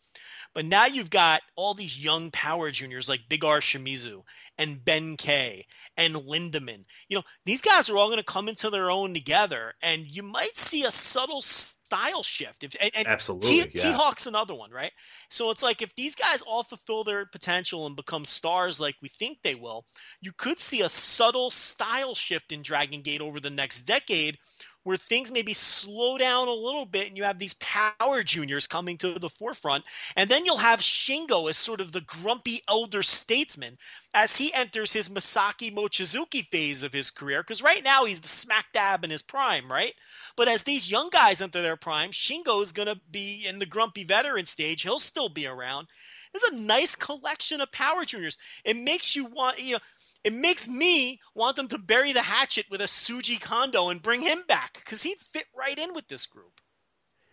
But now you've got all these young power juniors like Big R Shimizu and Ben K and Lindaman. You know, these guys are all going to come into their own together, and you might see a subtle style shift. If, and, and Absolutely. T, yeah. Hawk's another one, right? So it's like if these guys all fulfill their potential and become stars like we think they will, you could see a subtle style shift in Dragon Gate over the next decade where things maybe slow down a little bit and you have these power juniors coming to the forefront. And then you'll have Shingo as sort of the grumpy elder statesman as he enters his Masaaki Mochizuki phase of his career. Because right now he's the smack dab in his prime, right? But as these young guys enter their prime, Shingo is going to be in the grumpy veteran stage. He'll still be around. It's a nice collection of power juniors. It makes you want, you know, it makes me want them to bury the hatchet with a Shuji Kondo and bring him back because he'd fit right in with this group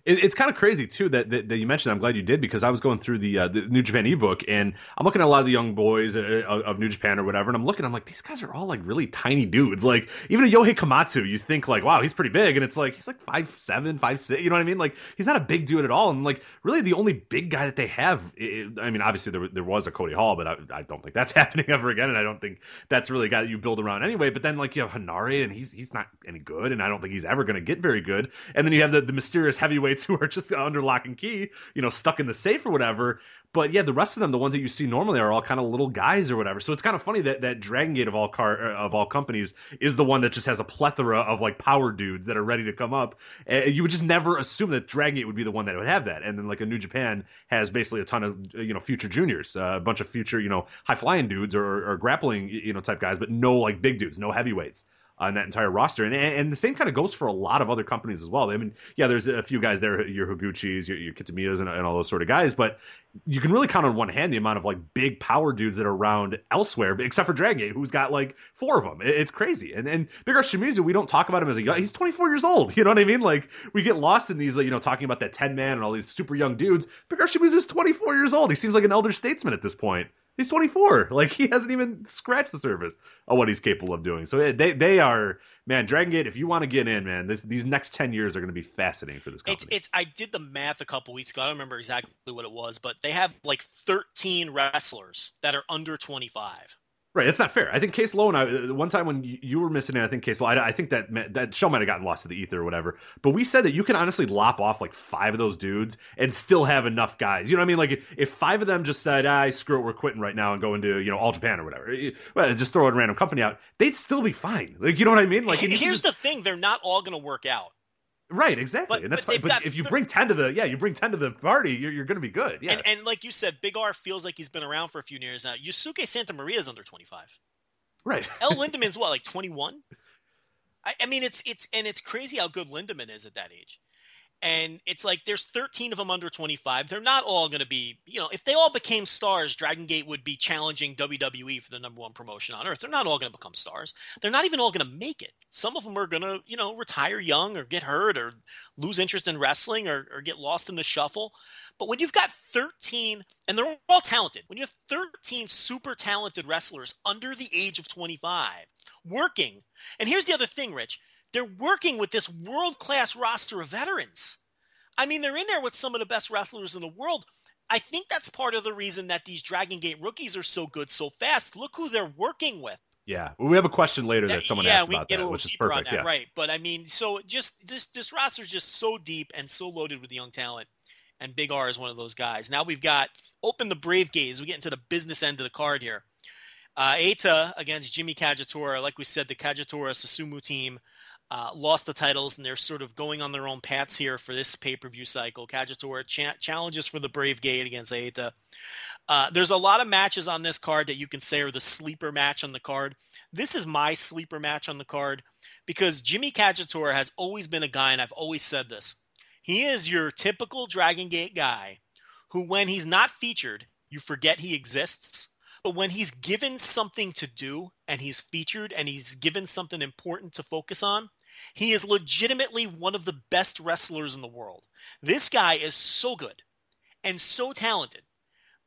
it, it's kind of crazy too that, that, that you mentioned. I'm glad you did because I was going through the uh, the New Japan ebook and I'm looking at a lot of the young boys uh, of, of, New Japan or whatever, and I'm looking. I'm like, these guys are all like really tiny dudes. Like even a Yohei Komatsu, you think like, wow, he's pretty big, and it's like he's like five seven, five six. You know what I mean? Like he's not a big dude at all. And like really, the only big guy that they have. It, I mean, obviously there there was a Cody Hall, but I, I don't think that's happening ever again, and I don't think that's really that you build around anyway. But then like you have Henare, and he's he's not any good, and I don't think he's ever going to get very good. And then you have the, the mysterious who are just under under lock and key, you know, stuck in the safe or whatever. But yeah, the rest of them, the ones that you see normally, are all kind of little guys or whatever. So it's kind of funny that that Dragon Gate of all car uh, of all companies is the one that just has a plethora of like power dudes that are ready to come up. And you would just never assume that Dragon Gate would be the one that would have that. And then like a New Japan has basically a ton of you know future juniors, uh, a bunch of future you know high flying dudes or, or grappling you know type guys, but no like big dudes, no heavyweights on that entire roster. And and the same kind of goes for a lot of other companies as well. I mean, yeah, there's a few guys there, your Higuchis, your, your Kitamiyas, and, and, all those sort of guys, but you can really count on one hand the amount of like big power dudes that are around elsewhere, except for Dragon Gate, who's got like four of them. It's crazy. And and Big R Shimizu, we don't talk about him as a young. He's 24 years old. You know what I mean? Like we get lost in these, you know, talking about that 10 man and all these super young dudes. Big R Shimizu is 24 years old. He seems like an elder statesman at this point. He's 24. Like he hasn't even scratched the surface of what he's capable of doing. So they they are man, Dragon Gate. If you want to get in, man, this, these next 10 years are going to be fascinating for this company. It's, it's I did the math a couple weeks ago. I don't remember exactly what it was, but they have like 13 wrestlers that are under 25. Right, it's not fair. I think Case Lowe and I, one time when you were missing it, I think Case Lowe, I, I think that that show might have gotten lost to the ether or whatever. But we said that you can honestly lop off like five of those dudes and still have enough guys. You know what I mean? Like if, if five of them just said, "I ah, screw it, we're quitting right now and going to you know All Japan or whatever," well, just throw a random company out, they'd still be fine. Like you know what I mean? Like here's just... the thing: they're not all going to work out. Right, exactly, but, and that's but, but if you bring ten to the yeah, you bring ten to the party, you're, you're going to be good. Yeah, and, and, like you said, Big R feels like he's been around for a few years now. Yosuke Santa Maria is under twenty five. Right. El Lindaman's what, like 21? I, I, mean, it's it's and it's crazy how good Lindaman is at that age. And it's like there's 13 of them under 25. They're not all going to be, you know, if they all became stars, Dragon Gate would be challenging WWE for the number one promotion on earth. They're not all going to become stars. They're not even all going to make it. Some of them are going to, you know, retire young or get hurt or lose interest in wrestling or, or get lost in the shuffle. But when you've got 13, and they're all talented, when you have 13 super talented wrestlers under the age of 25 working, and here's the other thing, Rich, they're working with this world class roster of veterans. I mean, they're in there with some of the best wrestlers in the world. I think that's part of the reason that these Dragon Gate rookies are so good so fast. Look who they're working with. Yeah, we have a question later that someone yeah, asked about that, which is perfect. That, yeah, right. But I mean, so just this this roster is just so deep and so loaded with young talent and Big R is one of those guys. Now we've got open the Brave Gates. We get into the business end of the card here. Uh, Eita against Jimmy Kagetora. Like we said, the Kagetora Susumu team uh, lost the titles, and they're sort of going on their own paths here for this pay per view cycle. Kagetora cha- challenges for the Brave Gate against Eita. Uh, there's a lot of matches on this card that you can say are the sleeper match on the card. This is my sleeper match on the card because Jimmy Kagetora has always been a guy, and I've always said this he is your typical Dragon Gate guy who, when he's not featured, you forget he exists. But when he's given something to do and he's featured and he's given something important to focus on, he is legitimately one of the best wrestlers in the world. This guy is so good and so talented,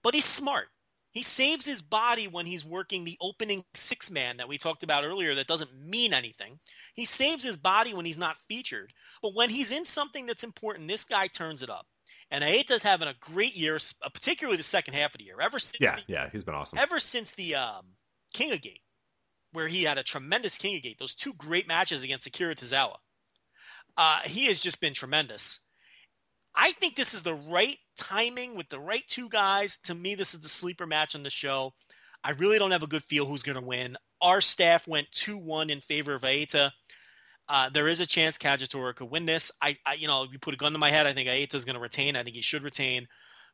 but he's smart. He saves his body when he's working the opening six man that we talked about earlier that doesn't mean anything. He saves his body when he's not featured. But when he's in something that's important, this guy turns it up. And Eita's having a great year, uh, particularly the second half of the year. Ever since yeah, the, yeah, he's been awesome. Ever since the um, King of Gate, where he had a tremendous King of Gate, those two great matches against Akira Tozawa, uh, he has just been tremendous. I think this is the right timing with the right two guys. To me, this is the sleeper match on the show. I really don't have a good feel who's going to win. Our staff went 2 1 in favor of Eita. Uh, there is a chance Kagetora could win this. I, I, you know, if you put a gun to my head, I think Eita is going to retain. I think he should retain.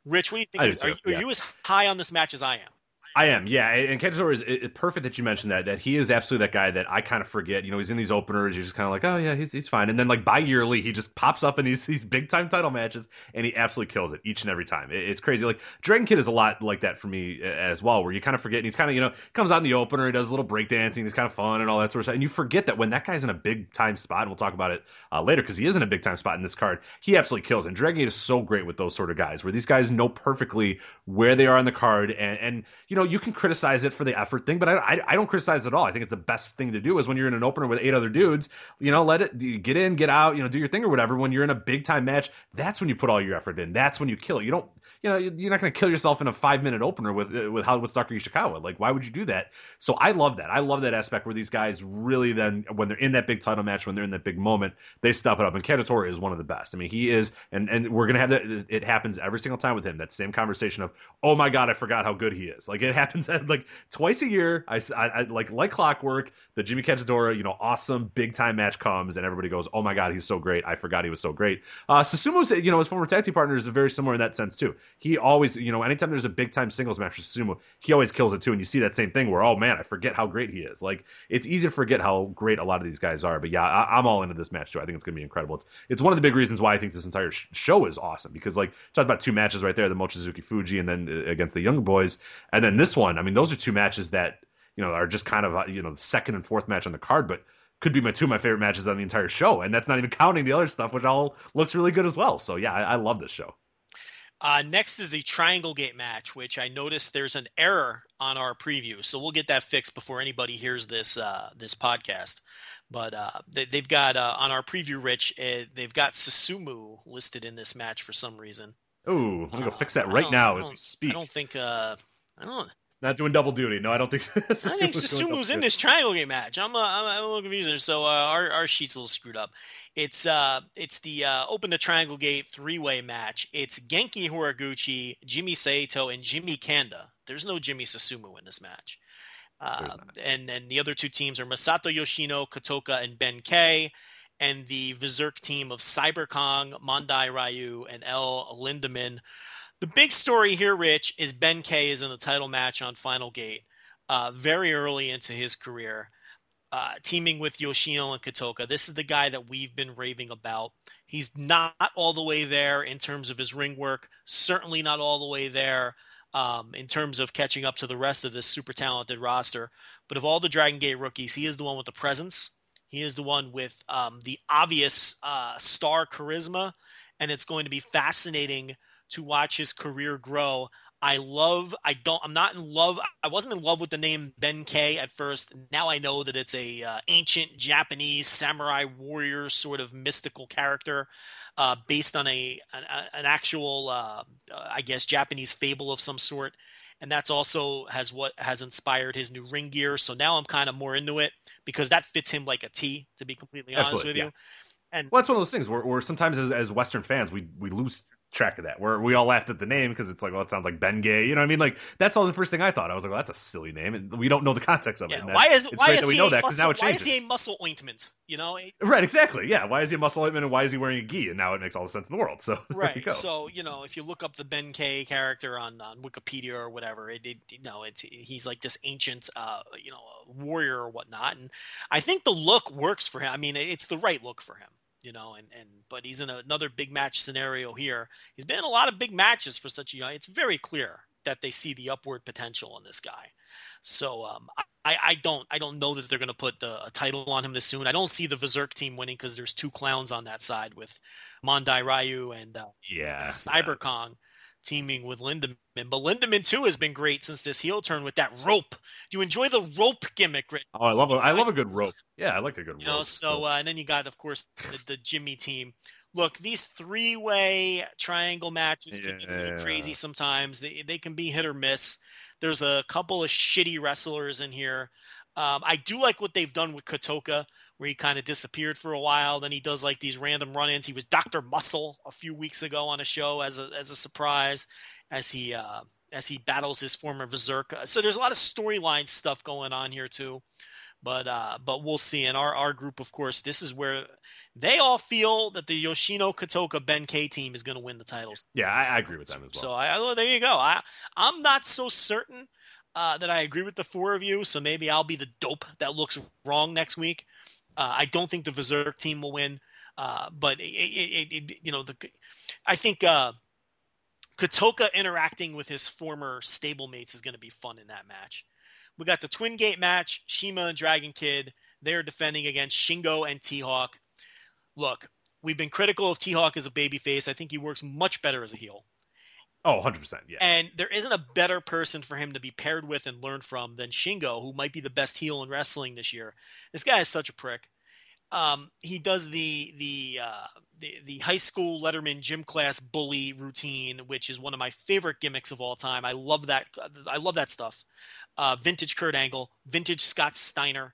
Rich, what do you think? Are, are, yeah. you as high on this match as I am? I am, yeah. And Kagetora is it, perfect that you mentioned that. That he is absolutely that guy that I kind of forget. You know, he's in these openers. You're just kind of like, oh yeah, he's he's fine. And then like bi yearly, he just pops up in these these big time title matches, and he absolutely kills it each and every time. It, it's crazy. Like Dragon Kid is a lot like that for me as well, where you kind of forget. And he's kind of you know comes out in the opener, he does a little breakdancing, he's kind of fun and all that sort of stuff. And you forget that when that guy's in a big time spot, and we'll talk about it uh, later because he is in a big time spot in this card. He absolutely kills. And Dragon Kid is so great with those sort of guys, where these guys know perfectly where they are on the card, and and you know you can criticize it it for the effort thing, but I, I, I don't criticize it at all. I think it's the best thing to do is when you're in an opener with eight other dudes, you know, let it get in, get out, you know, do your thing or whatever. When you're in a big time match, that's when you put all your effort in. That's when you kill. You don't you know, you're not going to kill yourself in a five minute opener with uh, with how with Stalker Ichikawa. Like, why would you do that? So I love that. I love that aspect where these guys really then, when they're in that big title match, when they're in that big moment, they step it up. And Kagetora is one of the best. I mean, he is, and and we're gonna have that. It happens every single time with him. That same conversation of, oh my god, I forgot how good he is. Like it happens like twice a year. I, I, I like like clockwork. The Jimmy Kagetora, you know, awesome big time match comes, and everybody goes, oh my god, he's so great. I forgot he was so great. Uh, Susumu's, you know, his former tag team partner is very similar in that sense too. He always you know, anytime there's a big time singles match with Sumo, he always kills it too. And you see that same thing where, oh man, I forget how great he is. Like it's easy to forget how great a lot of these guys are. But yeah, I, am all into this match too. I think it's going to be incredible. It's it's one of the big reasons why I think this entire sh- show is awesome because like talked about two matches right there, the Mochizuki Fujii and then uh, against the Young Boys, and then this one. I mean, those are two matches that you know are just kind of uh, you know the second and fourth match on the card, but could be my two of my favorite matches on the entire show, and that's not even counting the other stuff, which all looks really good as well. So yeah, I, I love this show. Uh, next is the Triangle Gate match, which I noticed there's an error on our preview, so we'll get that fixed before anybody hears this uh, this podcast. But uh, they, have got uh, on our preview, Rich, uh, they've got Susumu listed in this match for some reason. Oh, I'm gonna go fix that right now as we speak. I don't think. Uh, I don't. Not doing double duty. No, I don't think. I think Susumu's in this triangle gate match. I'm, uh, I'm, I'm a little confused. So uh, our our sheet's a little screwed up. It's uh it's the uh, open the triangle gate three way match. It's Genki Horiguchi, Jimmy Saito, and Jimmy Kanda. There's no Jimmy Susumu in this match. Uh, and then the other two teams are Masato Yoshino, Kotoka, and Ben K. And the Berserk team of Cyber Kong, Mondai Ryu, and El Lindaman. The big story here, Rich, is Ben K is in the title match on Final Gate uh, very early into his career, uh, teaming with Yoshino and Kotoka. This is the guy that we've been raving about. He's not all the way there in terms of his ring work, certainly not all the way there um, in terms of catching up to the rest of this super talented roster. But of all the Dragon Gate rookies, he is the one with the presence. He is the one with um, the obvious uh, star charisma, and it's going to be fascinating to watch his career grow. I love I don't I'm not in love I wasn't in love with the name Ben K at first. Now I know that it's a uh, ancient Japanese samurai warrior sort of mystical character uh, based on a an, an actual uh, I guess Japanese fable of some sort. And that's also has what has inspired his new ring gear. So now I'm kind of more into it because that fits him like a T, to be completely honest Absolutely, with yeah. you. And well, that's one of those things where, where sometimes as, as Western fans we we lose track of that. Where we all laughed at the name because it's like, well, it sounds like Ben Gay. You know what I mean? Like that's all the first thing I thought. I was like, well, that's a silly name, and we don't know the context of yeah, it. Why is why is he that muscle, now it Why is he a muscle ointment? You know? Right. Exactly. Yeah. Why is he a muscle ointment, and why is he wearing a gi? And now it makes all the sense in the world. So right. You so you know, if you look up the Ben Gay character on, on Wikipedia or whatever, it, it you know, it's he's like this ancient, uh, you know, warrior or whatnot, and I think the look works for him. I mean, it's the right look for him you know, and, and but he's in another big match scenario here. He's been in a lot of big matches for such a young. It's very clear that they see the upward potential in this guy. So um, I, I don't I don't know that they're going to put a title on him this soon. I don't see the Berserk team winning because there's two clowns on that side with Mondai Ryu and uh, yeah and Cyber Kong. Teaming with Lindaman. But Lindaman too has been great since this heel turn with that rope. Do you enjoy the rope gimmick, Rich? Oh, I love a, I love a good rope. Yeah, I like a good you rope. Know, so uh, and then you got, of course, the, the Jimmy team. Look, these three-way triangle matches can yeah. be a little crazy sometimes. They they can be hit or miss. There's a couple of shitty wrestlers in here. Um, I do like what they've done with Kotoka where he kind of disappeared for a while. Then he does like these random run-ins. He was Doctor Muscle a few weeks ago on a show as a as a surprise, as he uh, as he battles his former Berserker. So there's a lot of storyline stuff going on here too. But uh, but we'll see. In our our group, of course, this is where they all feel that the Yoshino Kotoka Ben K team is going to win the titles. Yeah, I, I, agree with them as well. So I, well, there you go. I I'm not so certain uh, that I agree with the four of you. So maybe I'll be the dope that looks wrong next week. Uh, I don't think the Berserk team will win, uh, but it, it, it, you know the I think uh, Kotoka interacting with his former stablemates is going to be fun in that match. We got the Twin Gate match, Shima and Dragon Kid. They're defending against Shingo and T Hawk. Look, we've been critical of T Hawk as a babyface. I think he works much better as a heel. Oh, 100%. Yeah. And there isn't a better person for him to be paired with and learn from than Shingo, who might be the best heel in wrestling this year. This guy is such a prick. Um, he does the the, uh, the the high school Letterman gym class bully routine, which is one of my favorite gimmicks of all time. I love that. I love that stuff. Uh, vintage Kurt Angle, vintage Scott Steiner.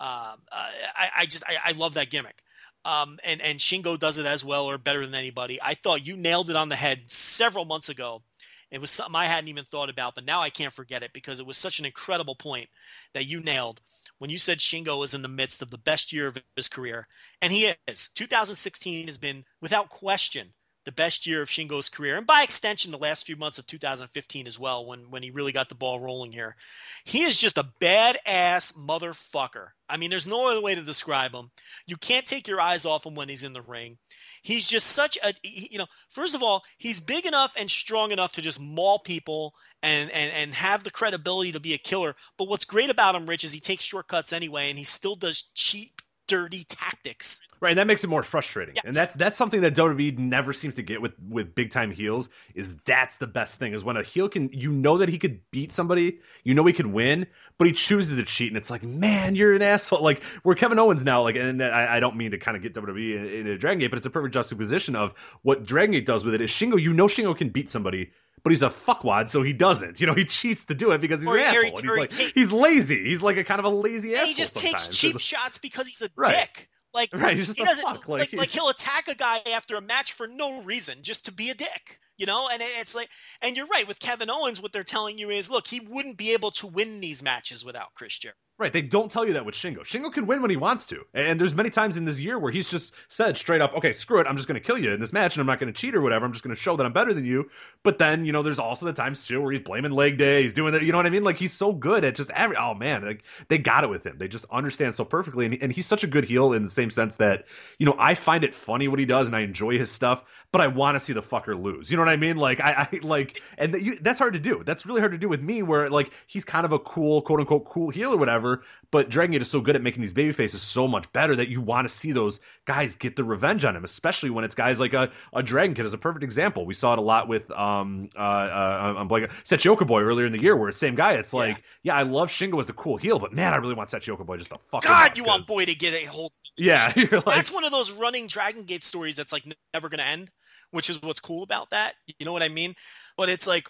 Uh, I, I, just I, I, love that gimmick. Um, and and Shingo does it as well or better than anybody. I thought you nailed it on the head several months ago. It was something I hadn't even thought about, but now I can't forget it because it was such an incredible point that you nailed when you said Shingo is in the midst of the best year of his career, and he is. 2016 has been, without question, the best year of Shingo's career, and by extension, the last few months of 2015 as well, when when he really got the ball rolling here. He is just a badass motherfucker. I mean, there's no other way to describe him. You can't take your eyes off him when he's in the ring. He's just such a, you know, first of all, he's big enough and strong enough to just maul people and and and have the credibility to be a killer. But what's great about him, Rich, is he takes shortcuts anyway, and he still does cheap dirty tactics. Right, and that makes it more frustrating. Yes. And that's that's something that WWE never seems to get with with big time heels. Is that's the best thing is when a heel can you know that he could beat somebody, you know he could win, but he chooses to cheat, and it's like, man, you're an asshole. Like we're Kevin Owens now, like, and I, I don't mean to kind of get WWE in, in a Dragon Gate, but it's a perfect juxtaposition of what Dragon Gate does with it. Is Shingo, you know, Shingo can beat somebody, but he's a fuckwad, so he doesn't. You know, he cheats to do it because he's or, an asshole. he's, like, take, he's lazy. He's like a kind of a lazy asshole. He just sometimes. takes cheap shots because he's a right. dick. Like, right, he doesn't like, like, like he'll attack a guy after a match for no reason, just to be a dick you know and it's like and you're right with kevin owens what they're telling you is look he wouldn't be able to win these matches without chris jericho Right, they don't tell you that with Shingo. Shingo can win when he wants to, and there's many times in this year where he's just said straight up, "Okay, screw it, I'm just going to kill you in this match, and I'm not going to cheat or whatever. I'm just going to show that I'm better than you." But then, you know, there's also the times too where he's blaming leg day, he's doing that. You know what I mean? Like he's so good at just every. Oh man, like they got it with him. They just understand so perfectly, and, and he's such a good heel in the same sense that you know I find it funny what he does, and I enjoy his stuff, but I want to see the fucker lose. You know what I mean? Like I, I like, and you, that's hard to do. That's really hard to do with me, where like he's kind of a cool, quote unquote, cool heel or whatever, but. Dragon Gate is so good at making these baby faces so much better that you want to see those guys get the revenge on him, especially when it's guys like a, a Dragon Kid is a perfect example. We saw it a lot with um uh, uh I'm blanking Shachihoko Boy earlier in the year, where it's same guy. It's like, yeah, yeah I love Shingo as the cool heel, but man, I really want Shachihoko Boy just to fuck. God, you want Boy to get a hold. Yeah, like, that's one of those running Dragon Gate stories that's like never going to end, which is what's cool about that. You know what I mean? But it's like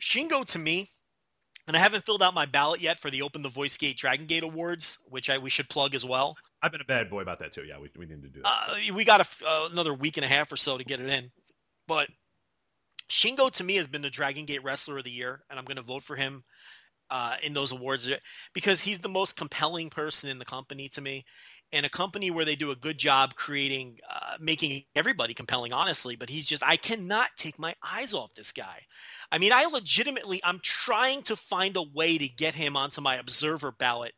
Shingo to me and I haven't filled out my ballot yet for the Open the Voice Gate Dragon Gate Awards, which I we should plug as well. I've been a bad boy about that too. Yeah, we, we need to do that. Uh, we got a, uh, another week and a half or so to get it in. But Shingo to me has been the Dragon Gate Wrestler of the Year, and I'm going to vote for him uh, in those awards because he's the most compelling person in the company to me in a company where they do a good job creating uh, making everybody compelling honestly but he's just i cannot take my eyes off this guy. I mean i legitimately i'm trying to find a way to get him onto my observer ballot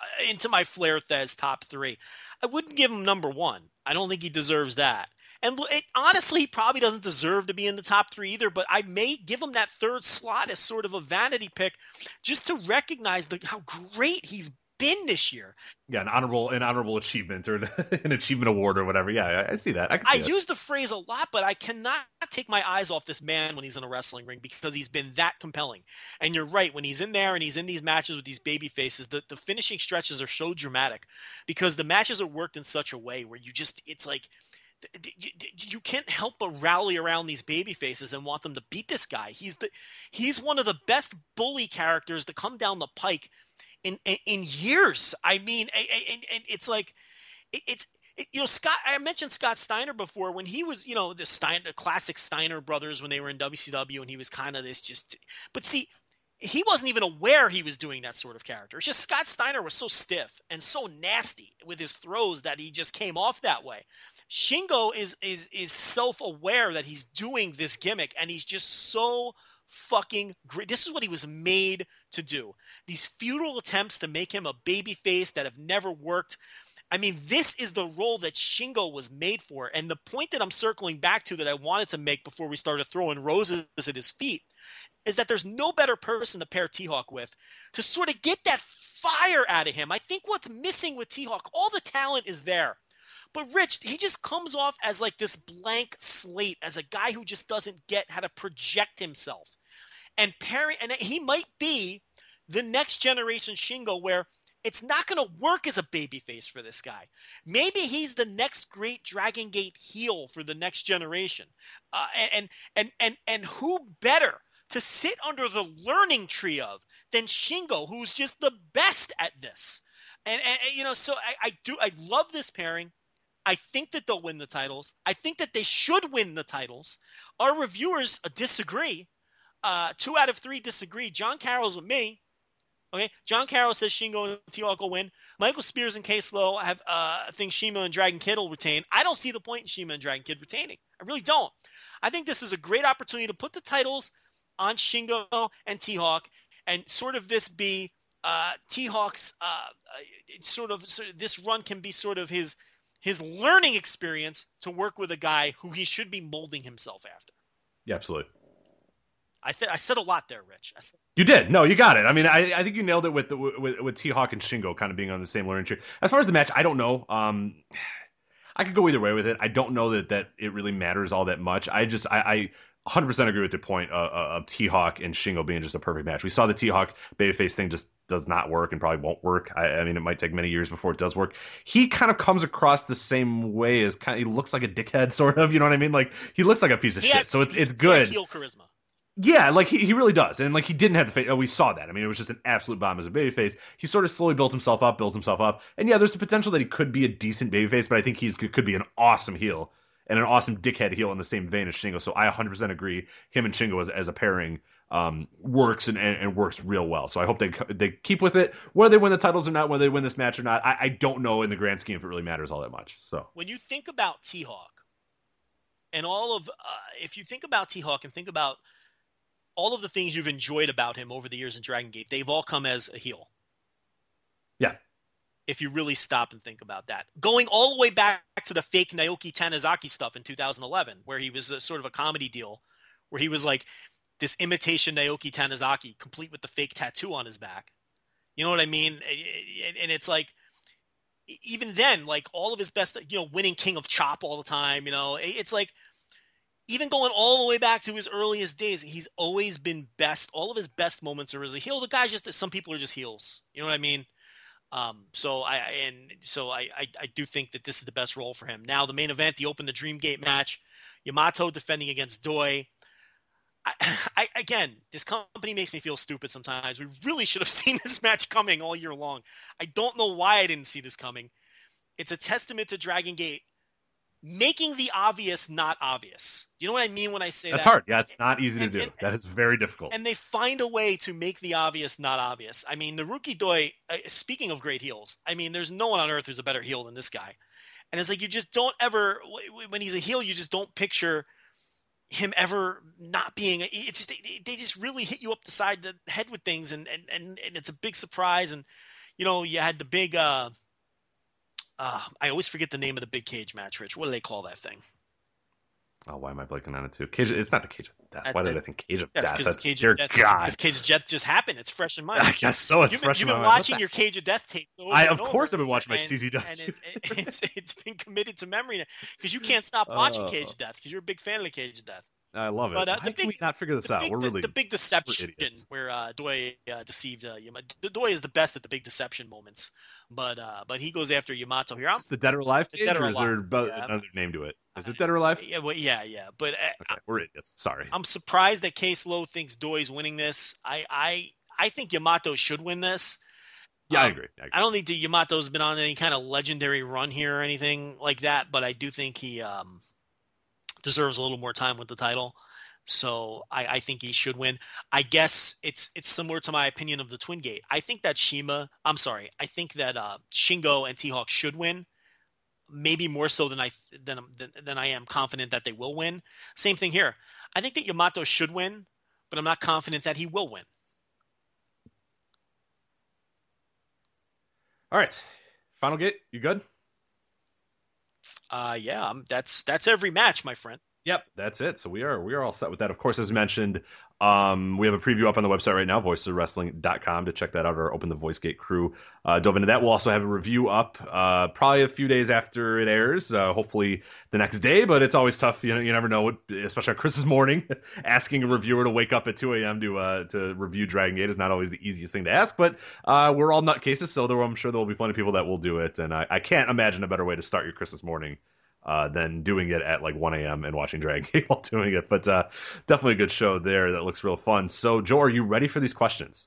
uh, into my flair thez top three. I wouldn't give him number one. I don't think he deserves that. And it, honestly, he probably doesn't deserve to be in the top three either, but I may give him that third slot as sort of a vanity pick just to recognize the, how great he's been this year. Yeah, an honorable an honorable achievement or an achievement award or whatever. Yeah, I, I see that. I, I use the phrase a lot, but I cannot take my eyes off this man when he's in a wrestling ring because he's been that compelling. And you're right, when he's in there and he's in these matches with these baby faces, the, the finishing stretches are so dramatic because the matches are worked in such a way where you just it's like you can't help but rally around these baby faces and want them to beat this guy. He's the he's one of the best bully characters to come down the pike in in, in years. I mean, and, and it's like it's you know Scott. I mentioned Scott Steiner before when he was you know the Steiner classic Steiner brothers when they were in WCW and he was kind of this just. But see, he wasn't even aware he was doing that sort of character. It's just Scott Steiner was so stiff and so nasty with his throws that he just came off that way. Shingo is is is self aware that he's doing this gimmick and he's just so fucking great. This is what he was made to do. These futile attempts to make him a baby face that have never worked. I mean, this is the role that Shingo was made for. And the point that I'm circling back to that I wanted to make before we started throwing roses at his feet is that there's no better person to pair T Hawk with to sort of get that fire out of him. I think what's missing with T Hawk, all the talent is there. But Rich, he just comes off as like this blank slate, as a guy who just doesn't get how to project himself. And Perry, and he might be the next generation Shingo, where it's not going to work as a babyface for this guy. Maybe he's the next great Dragon Gate heel for the next generation. Uh, and and and and who better to sit under the learning tree of than Shingo, who's just the best at this. And, and you know, so I, I do I love this pairing. I think that they'll win the titles. I think that they should win the titles. Our reviewers disagree. Uh, two out of three disagree. John Carroll's with me. Okay, John Carroll says Shingo and T Hawk will win. Michael Spears and Case Low have uh, think Shima and Dragon Kid will retain. I don't see the point in Shima and Dragon Kid retaining. I really don't. I think this is a great opportunity to put the titles on Shingo and T Hawk, and sort of this be uh, T Hawk's uh, uh, sort of sort of this run can be sort of his his learning experience to work with a guy who he should be molding himself after. Yeah, absolutely. I th- I said a lot there, Rich. Said- you did. No, you got it. I mean, I, I think you nailed it with the with, with T Hawk and Shingo kind of being on the same learning tree. As far as the match, I don't know. Um, I could go either way with it. I don't know that that it really matters all that much. I just I, I 100% agree with the point of, of T Hawk and Shingo being just a perfect match. We saw the T Hawk babyface thing just does not work and probably won't work. I, I, mean, it might take many years before it does work. He kind of comes across the same way as kind of, he looks like a dickhead, sort of. You know what I mean? Like he looks like a piece of he shit. Has, so it's it's good. heel charisma. Yeah, like he, he really does, and like he didn't have the face. Oh, we saw that. I mean, it was just an absolute bomb as a babyface. He sort of slowly built himself up, built himself up, and yeah, there's the potential that he could be a decent babyface, but I think he's could be an awesome heel and an awesome dickhead heel in the same vein as Shingo. So I 100% agree. Him and Shingo as, as a pairing um, works and, and, and, works real well. So I hope they they keep with it. Whether they win the titles or not, whether they win this match or not, I, I don't know in the grand scheme if it really matters all that much. So when you think about T Hawk and all of, uh, if you think about T Hawk and think about all of the things you've enjoyed about him over the years in Dragon Gate, they've all come as a heel. Yeah if you really stop and think about that. Going all the way back to the fake Naoki Tanizaki stuff in 2011, where he was a, sort of a comedy deal, where he was like this imitation Naoki Tanizaki, complete with the fake tattoo on his back. You know what I mean? And it's like, even then, like all of his best, you know, winning King of Chop all the time, you know, it's like, even going all the way back to his earliest days, he's always been best. All of his best moments are as a heel. The guy's just, some people are just heels. You know what I mean? Um, so I and so I, I, I do think that this is the best role for him. Now the main event, the Open the Dream Gate match, Yamato defending against Doi. I, I, again, this company makes me feel stupid sometimes. We really should have seen this match coming all year long. I don't know why I didn't see this coming. It's a testament to Dragon Gate making the obvious not obvious. Do you know what I mean when I say That's that? hard. Yeah, it's not easy and, to do. And, that is very difficult. And they find a way to make the obvious not obvious. I mean, Naruki Doi, uh, speaking of great heels, I mean, there's no one on earth who's a better heel than this guy. And it's like you just don't ever, when he's a heel, you just don't picture him ever not being. It's just they, they just really hit you up the side the head with things, and and and, and it's a big surprise. And you know, you had the big. uh uh, I always forget the name of the big cage match, Rich. What do they call that thing? Oh, why am I blanking on it too? Cage. It's not the cage. Of death. Why did I think Cage of Death? That's Cage of Death. Because Cage of Death just happened. It's fresh in mind. I guess so. It's you've fresh been, in you've been mind. watching your Cage of Death tapes. I of course I've been watching my CZW. and it, it, it's it's been committed to memory because you can't stop watching Oh. Cage of Death because you're a big fan of the Cage of Death. I love it. But, uh, Why the can we big- not figure this out? big, We're the- really the, big deception where uh, Doi uh, deceived uh. Doi is the best at the big deception moments, but uh, but he goes after Yamato here. It's the Dead or Alive The cage, Dead or or is there Alive, yeah. another name to it? Is it Dead or Alive? yeah, well, yeah, yeah, but uh, Okay, we're idiots. Sorry. I'm surprised that Case Low thinks Doi's winning this. I I I think Yamato should win this. yeah, I um, agree. I agree. I don't think Yamato's been on any kind of legendary run here or anything like that, but I do think he um, deserves a little more time with the title. So I, I think he should win. I guess it's it's similar to my opinion of the Twin Gate. I think that Shima, I'm sorry, I think that uh, Shingo and T Hawk should win. Maybe more so than I than, than than I am confident that they will win. Same thing here. I think that Yamato should win, but I'm not confident that he will win. All right. Final gate. You good? Uh, yeah, um, that's that's every match, my friend. Yep, that's it. So we are we are all set with that. Of course, as mentioned, um, we have a preview up on the website right now, voicesofwrestling.com to check that out. Our Open the Voice Gate crew uh, dove into that. We'll also have a review up uh, probably a few days after it airs, uh, hopefully the next day. But it's always tough. You know, you never know, especially on Christmas morning. asking a reviewer to wake up at 2 a.m. to uh, to review Dragon Gate is not always the easiest thing to ask. But uh, we're all nutcases, so there, I'm sure there will be plenty of people that will do it. And I, I can't imagine a better way to start your Christmas morning uh, than doing it at like 1 a.m. and watching Dragon Gate while doing it. But uh, definitely a good show there that looks real fun. So, Joe, are you ready for these questions?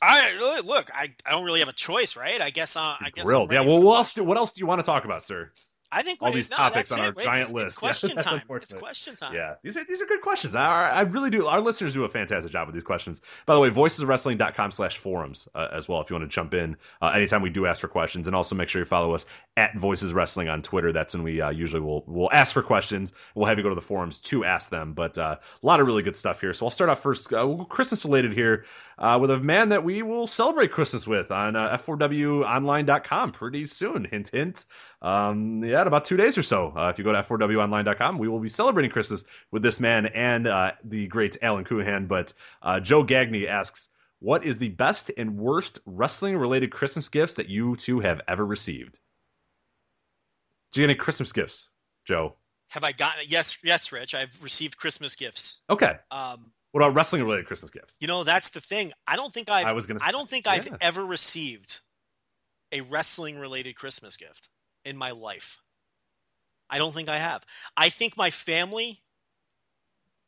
I look, I, I don't really have a choice, right? I guess uh, I guess I'm Grilled. Yeah. Well, what else? Do, what else do you want to talk about, sir? I think all these no, topics on our it. It's- giant it's, list. Yeah, question that's time. It's question time. Yeah, these are these are good questions. I, I really do. Our listeners do a fantastic job with these questions. By the way, voicesofwrestling.com slash forums uh, as well if you want to jump in uh, anytime we do ask for questions. And also make sure you follow us at Voices Wrestling on Twitter. That's when we uh, usually will will ask for questions. We'll have you go to the forums to ask them. But uh, a lot of really good stuff here. So I'll start off first, uh, Christmas related here uh, with a man that we will celebrate Christmas with on uh, F4WOnline.com pretty soon. Hint, hint. Um, yeah, in about two days or so. Uh, if you go to F4WOnline.com, we will be celebrating Christmas with this man and uh, the great Alan Coohan. But uh, Joe Gagney asks, what is the best and worst wrestling related Christmas gifts that you two have ever received? Do you get any Christmas gifts, Joe? Have I gotten yes, yes, Rich? I've received Christmas gifts. Okay. Um, What about wrestling related Christmas gifts? you know, that's the thing. I don't think I've I was gonna I don't think I've ever received a wrestling related Christmas gift in my life. I don't think I have. I think my family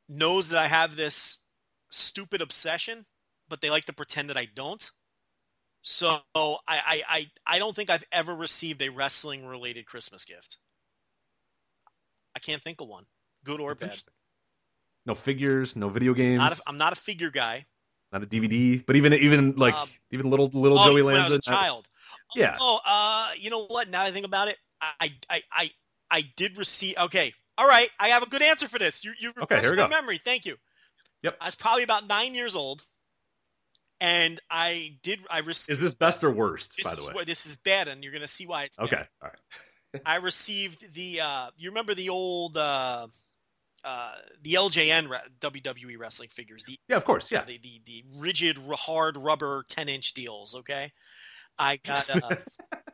knows that I have this stupid obsession, but they like to pretend that I don't. So I I, I, I don't think I've ever received a wrestling related Christmas gift. I can't think of one, good or That's bad. No figures, no video games, Not a, I'm not a figure guy. Not a DVD, but even even like Um, even little little oh, Joey when I was Lanza. a child. Yeah. Oh, uh, you know what? Now that I think about it, I, I, I, I did receive. Okay, all right. I have a good answer for this. You, you refreshed we my go. memory. Thank you. Yep. I was probably about nine years old, and I did. I received. Is this best or worst? This by the way. what this is bad, and you're going to see why it's bad. Okay. All right. I received the. Uh, you remember the old. Uh, uh, the LJN WWE wrestling figures, the Yeah, of course. Yeah. the, the the rigid, r- hard rubber ten inch deals. Okay, I got uh,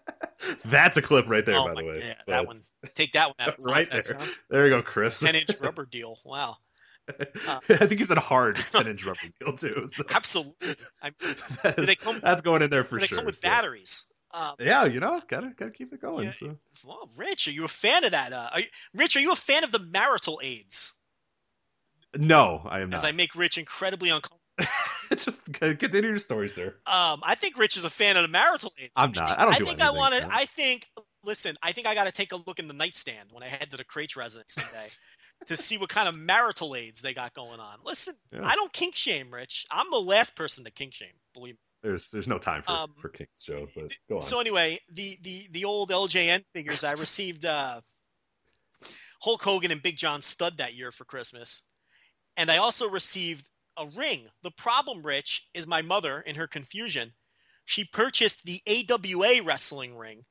That's a clip right there, oh by the way. yeah, But that one. Take that one out right there. huh? There you go, Chris. 10 inch rubber deal. Wow. I think you said hard 10 inch rubber deal, too. So Absolutely. I, that is- they come- that's going in there for they sure. They come with so. batteries. Um, Yeah, you know, gotta gotta keep it going. Yeah, so. well, Rich, are you a fan of that? Uh, are you, Rich, are you a fan of the marital aids? No, I am As not. As I make Rich incredibly uncomfortable. Just continue your story, sir. Um, I think Rich is a fan of the marital aids. I'm not. I don't I do think I anything, want to. I think. Listen, I think I got to take a look in the nightstand when I head to the Kraetsch residence someday to see what kind of marital aids they got going on. Listen, Yeah. I don't kink shame, Rich. I'm the last person to kink shame. Believe me. There's there's no time for Um, for King's show, but go on. So anyway, the the the old LJN figures I received uh, Hulk Hogan and Big John Studd that year for Christmas, and I also received a ring. The problem, Rich, is my mother in her confusion. She purchased the AWA wrestling ring.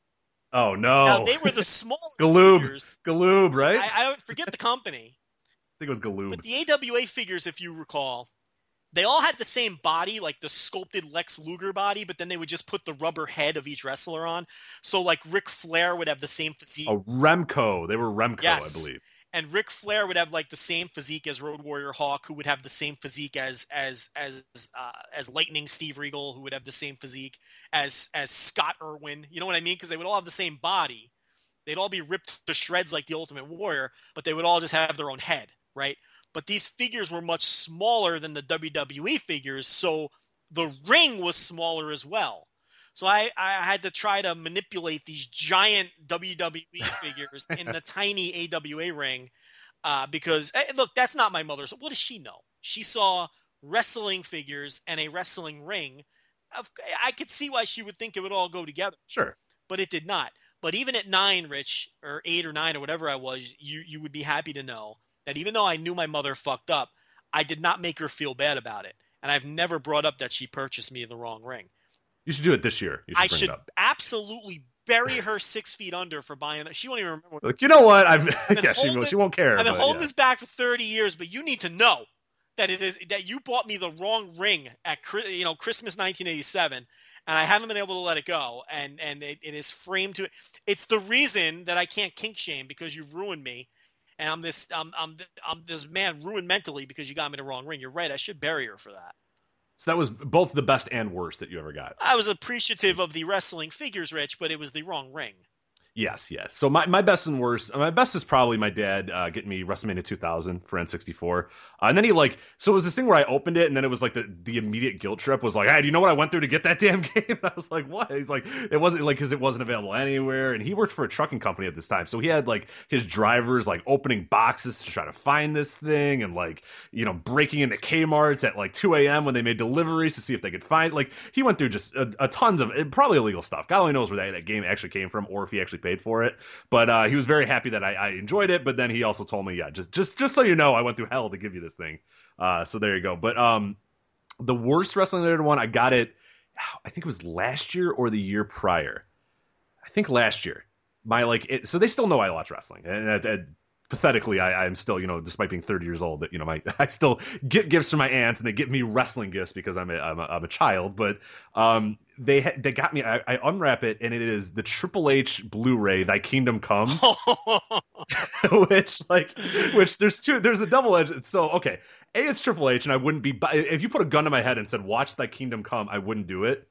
oh no, Now they were the small Galoob. figures. Galoob, right? I, I forget the company, I think it was Galoob. But the AWA figures, if you recall, they all had the same body, like the sculpted Lex Luger body, but then they would just put the rubber head of each wrestler on. So like Ric Flair would have the same physique. A Remco. They were Remco, Yes. I believe. And Ric Flair would have like the same physique as Road Warrior Hawk, who would have the same physique as as as uh, as Lightning Steve Regal, who would have the same physique as as Scott Irwin. You know what I mean? Because they would all have the same body. They'd all be ripped to shreds like the Ultimate Warrior, but they would all just have their own head, right? But these figures were much smaller than the WWE figures, so the ring was smaller as well. So I, I had to try to manipulate these giant WWE figures in the tiny AWA ring uh, because eh, look, that's not my mother's. What does she know? She saw wrestling figures and a wrestling ring. I could see why she would think it would all go together, Sure. but it did not. But even at nine, Rich, or eight or nine or whatever I was, you you would be happy to know that even though I knew my mother fucked up, I did not make her feel bad about it, and I've never brought up that she purchased me the wrong ring. You should do it this year. You should I should it absolutely bury her six feet under for buying it. She won't even remember. Like, you know what? I've been yeah, she, holding- she won't care. I've been holding yeah. this back for 30 years, but you need to know that it is that you bought me the wrong ring at you know Christmas 1987, and I haven't been able to let it go. And and it, it is framed to. It. It's the reason that I can't kink shame because you've ruined me. And I'm this I'm I'm I'm this man ruined mentally because you got me the wrong ring. You're right. I should bury her for that. So that was both the best and worst that you ever got. I was appreciative of the wrestling figures, Rich, but it was the wrong ring. Yes, yes. So my, my best and worst, my best is probably my dad uh, getting me WrestleMania 2000 for N64. Uh, and then he like, so it was this thing where I opened it and then it was like the, the immediate guilt trip was like, hey, do you know what I went through to get that damn game? And I was like, what? He's like, it wasn't like, cause it wasn't available anywhere. And he worked for a trucking company at this time. So he had like his drivers like opening boxes to try to find this thing and like, you know, breaking into Kmart's at like 2 a.m. when they made deliveries to see if they could find, like he went through just a, a tons of, probably illegal stuff. God only knows where that, that game actually came from or if he actually paid for it. But uh, he was very happy that I, I enjoyed it. But then he also told me, yeah, just just just so you know, I went through hell to give you this thing. Uh, so there you go. But um, the worst wrestling related one, I got it. I think it was last year or the year prior. I think last year. My like, it, so they still know I watch wrestling, and, and, and pathetically, I, I'm still, you know, despite being 30 years old, that you know, my I still get gifts from my aunts, and they give me wrestling gifts because I'm a I'm a, I'm a child. But um, they ha- they got me. I, I unwrap it, and it is the Triple H Blu-ray, Thy Kingdom Come. which like which there's two there's a double edge so okay a it's triple h and i wouldn't be if you put a gun to my head and said watch Thy kingdom come i wouldn't do it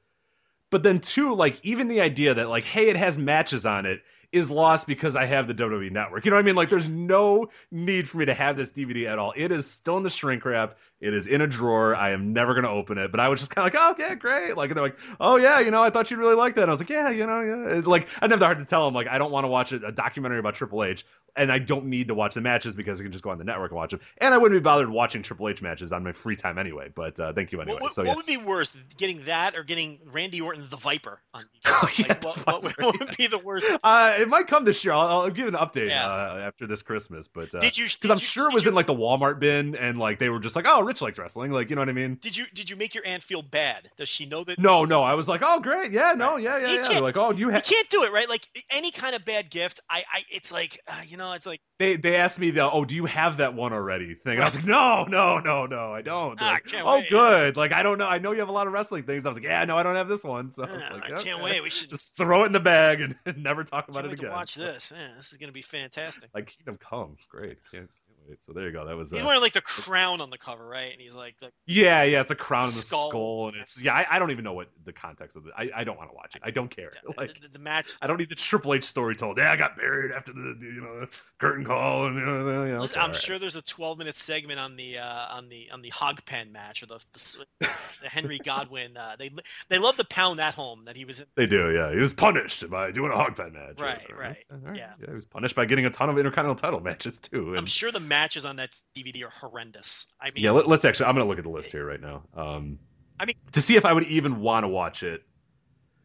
but then two like even the idea that like hey it has matches on it is lost because I have the WWE network. You know what I mean? Like there's no need for me to have this DVD at all. It is still in the shrink wrap. It is in a drawer. I am never going to open it. But I was just kind of like, oh, okay, great. Like, and they're like, oh, yeah, you know, I thought you'd really like that. And I was like, yeah, you know, yeah. Like, I never hard to tell them, like, I don't want to watch a, a documentary about Triple H. And I don't need to watch the matches because I can just go on the network and watch them. And I wouldn't be bothered watching Triple H matches on my free time anyway. But uh, thank you anyway. What, would- so, what yeah. would be worse, getting that or getting Randy Orton the Viper? On Oh, like, yeah, what, the what would- Viper, what would be the worst? Uh, it might come this year. I'll, I'll give an update Yeah. uh, after this Christmas. But uh, Did you? because I'm you- sure it was you- in like the Walmart bin, and like they were just like, "Oh, Rich likes wrestling," like you know what I mean? Did you did you make your aunt feel bad? Does she know that? No, no, I was like, "Oh, great, yeah, no, Right. yeah, yeah, You yeah." can't- like, "Oh, you You can't do it, right? Like any kind of bad gift, I, I it's like uh, you know, it's like They they asked me the, "Oh, do you have that one already?" thing, and I was like, "No, no, no, no, I don't." Ah, like, oh, wait. good. Like I don't know. I know you have a lot of wrestling things. I was like, "Yeah, no, I don't have this one." So I was uh, like, I can't wait. We should Just throw it in the bag and never talk about it again. to watch this. Yeah, this is gonna be fantastic. Like Kingdom Come, great. Can't, can't. So there you go. That was. He's Uh, wearing like the crown on the cover, right? And he's like, the, Yeah, yeah, it's a crown and the Skull. skull, and it's yeah. I, I don't even know what the context of it. I, I don't want to watch it. I don't care. Like the, the match. I don't need the Triple H story told. Yeah, I got buried after the you know the curtain call, and you know, yeah, okay, I'm right. sure there's a 12 minute segment on the uh, on the on the hog pen match or the the, the Henry Godwinn. Uh, they they love to pound that home that he was in. they do. Yeah, he was punished by doing a hog tie match. Right, right. All yeah. he was punished by getting a ton of intercontinental title matches too. I'm sure the matches on that DVD are horrendous. I mean, yeah, let, us actually. I'm gonna look at the list here right now. Um, I mean- to see if I would even want to watch it.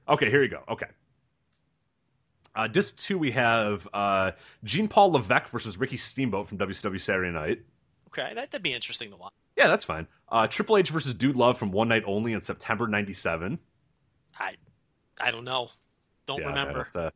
Okay, here you go. Okay. Uh, disc two, we have uh, Jean Paul Levesque versus Ricky Steamboat from WCW Saturday Night. okay, that, that'd be interesting to watch. Yeah, that's fine. Uh, Triple H versus Dude Love from One Night Only in September '97. I I don't know. Don't Yeah, remember. uh,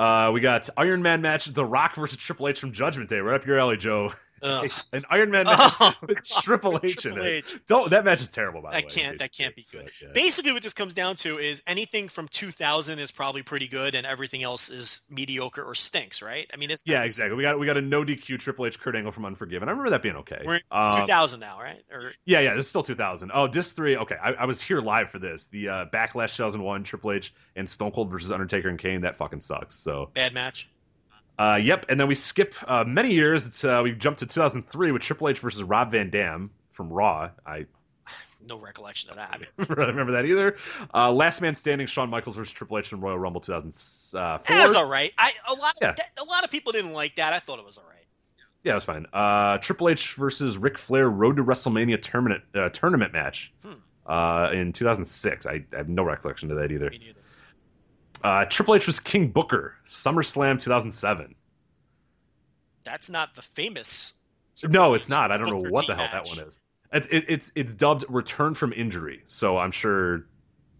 uh, we got Iron Man match: The Rock versus Triple H from Judgment Day. Right up your alley, Joe. Ugh. an Iron Man match Oh, with Triple H Triple in it. H. Don't that match is terrible by the That way. can't- that can't be It's, uh, good. yeah. Basically, what this comes down to is anything from 2000 is probably pretty good, and everything else is mediocre or stinks, right? I mean, it's Yeah, exactly. We got we got a no DQ Triple H Kurt Angle from Unforgiven. I remember that being okay. We're Um, 2000 now, right? Or Yeah, yeah, this is still 2000. Oh, disc three. Okay, I, I was here live for this. The uh, Backlash 2001 Triple H and Stone Cold versus Undertaker and Kane. That fucking sucks. So, bad match. Uh, yep. And then we skip uh, many years. It's uh, we jump to 2003 with Triple H versus Rob Van Dam from Raw. I No recollection of that. I remember that either. Uh, Last Man Standing, Shawn Michaels versus Triple H in Royal Rumble 2004. That's all right. I a lot Yeah. that, a lot of people didn't like that. I thought it was all right. Yeah, it was fine. Uh, Triple H versus Ric Flair Road to WrestleMania tournament uh, tournament match Hmm. uh, in 2006. I, I have no recollection of that either. Me neither. Uh, Triple H was King Booker, SummerSlam 2007. That's not the famous. No, it's not. I don't know what T the hell that one is. It's it, it's it's dubbed "Return from Injury," so I'm sure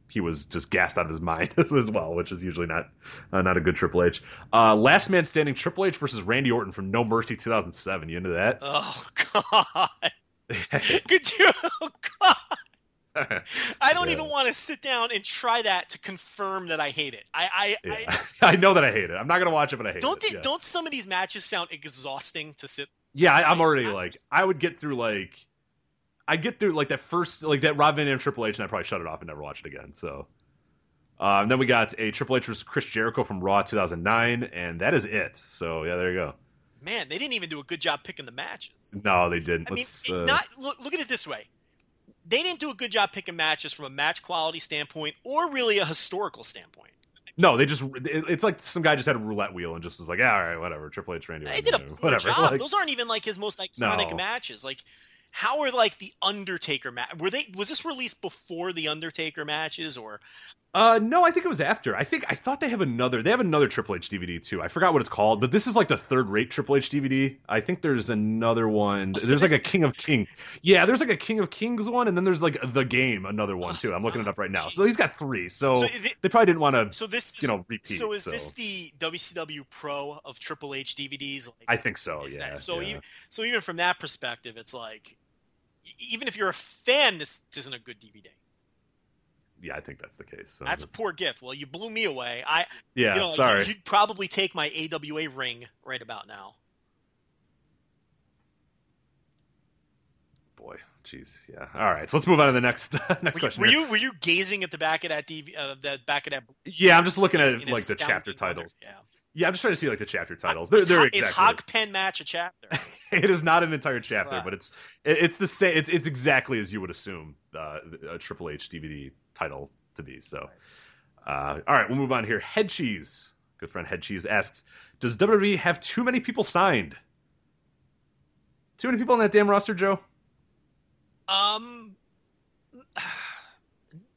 he was just gassed out of his mind as well, which is usually not uh, not a good Triple H. Uh, last man standing, Triple H versus Randy Orton from No Mercy 2007. You into that? Oh God! Could you? Oh God! I don't Yeah. even want to sit down and try that to confirm that I hate it. I, I, Yeah. I know that I hate it. I'm not gonna watch it, but I hate Don't it. they, yeah. don't some of these matches sound exhausting to sit? Yeah, I, I'm already I- like I would get through like I get through like that first like that Rob Van Dam Triple H and I probably shut it off and never watch it again. So uh, and then we got a Triple H versus Chris Jericho from Raw 2009, and that is it. So yeah, there you go. Man, they didn't even do a good job picking the matches. No, they didn't. I mean, uh, not look, look at it this way. They didn't do a good job picking matches from a match quality standpoint or really a historical standpoint. no, they just it's like some guy just had a roulette wheel and just was like, yeah, all right, whatever. Triple H, Randy, They did a poor whatever. job. Like, Those aren't even like his most iconic No. matches. Like, how are like the Undertaker match? Were they? Was this released before the Undertaker matches or? Uh, no, I think it was after. I think I thought they have another. They have another Triple H DVD too. I forgot what it's called, but this is like the third rate Triple H DVD. I think there's another one. Oh, so there's like a King of King. Yeah, there's like a King of Kings one, and then there's like the game, another one too. I'm looking it up right now. So he's got three. So, So, it- they probably didn't want to, so this is, you know, repeat. So is this the WCW Pro of Triple H DVDs? Like, I think so. Yeah. that- so yeah. even so even from that perspective, it's like even if you're a fan, this isn't a good DVD. Yeah, I think that's the case. So That's a poor gift. Well, you blew me away. I yeah. you know, sorry. You'd probably take my AWA ring right about now. Boy, jeez. Yeah. All right. So let's move on to the next next Were you, question. were here. you were you gazing at the back of that DV, uh, the back of that? Yeah, I'm just looking at like the chapter titles. Yeah. Yeah, I'm just trying to see like the chapter titles. They're, is, they're Hawk- is exactly Hawk Pen match a chapter? it is not an entire chapter, but it's it, it's the same. It's it's exactly as you would assume uh, a Triple H DVD title to be. So, uh, all right, we'll move on here. Head Cheese, good friend Head Cheese asks, does WWE have too many people signed? Too many people on that damn roster, Joe? um,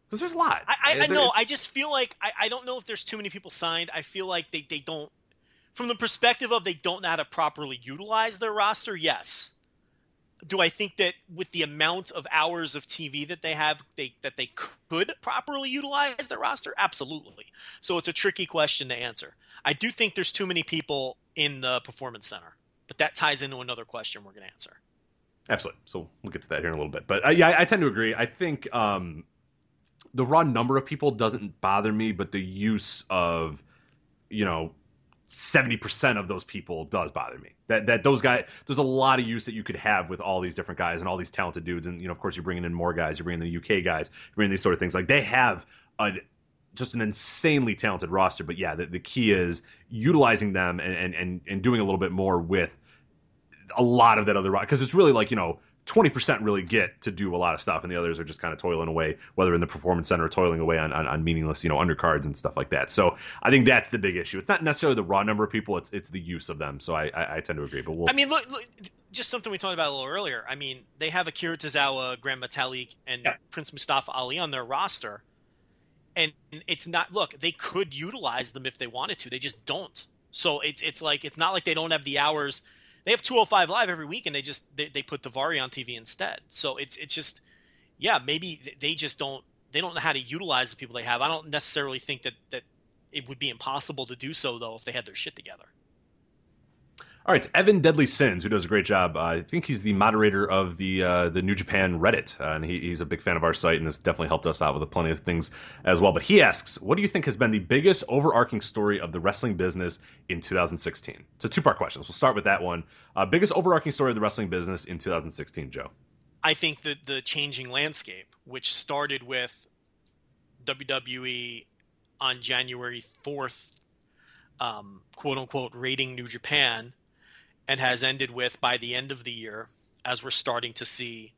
Because there's a lot. I, I, know. I just feel like I, I don't know if there's too many people signed. I feel like they, they don't, from the perspective of they don't know how to properly utilize their roster. Yes. Do I think that with the amount of hours of TV that they have, they that they could properly utilize their roster? Absolutely. So it's a tricky question to answer. I do think there's too many people in the performance center, but that ties into another question we're going to answer. Absolutely. So we'll get to that here in a little bit. But uh, yeah, I, I tend to agree. I think um, the raw number of people doesn't bother me, but the use of, you know, seventy percent of those people does bother me. That that those guys, there's a lot of use that you could have with all these different guys and all these talented dudes, and you know, of course, you're bringing in more guys, you're bringing in the UK guys, you're bringing these sort of things. Like they have a just an insanely talented roster. But yeah, the, the key is utilizing them and, and and and doing a little bit more with a lot of that other because it's really like you know 20% really get to do a lot of stuff and the others are just kind of toiling away whether in the performance center or toiling away on, on, on meaningless you know undercards and stuff like that so i think that's the big issue it's not necessarily the raw number of people it's it's the use of them so i i, I tend to agree but we'll I mean, look, look, just something we talked about a little earlier. I mean, they have Akira Tozawa, Gran Metalik, and Yeah. Prince Mustafa Ali on their roster, and it's not. Look, they could utilize them if they wanted to. They just don't. So it's it's like it's not like they don't have the hours. They have 205 live every week, and they just they, they put Daivari on TV instead. So it's it's just yeah, maybe they just don't they don't know how to utilize the people they have. I don't necessarily think that that it would be impossible to do so though if they had their shit together. All right, it's Evan Deadly Sins, who does a great job. Uh, I think he's the moderator of the uh, the New Japan Reddit, uh, and he, he's a big fan of our site, and has definitely helped us out with a plenty of things as well. But he asks, "What do you think has been the biggest overarching story of the wrestling business in 2016?" So two part questions. We'll start with that one. Uh, biggest overarching story of the wrestling business in 2016, Joe. I think that the changing landscape, which started with WWE on January 4th, um, quote unquote, raiding New Japan and has ended with by the end of the year, as we're starting to see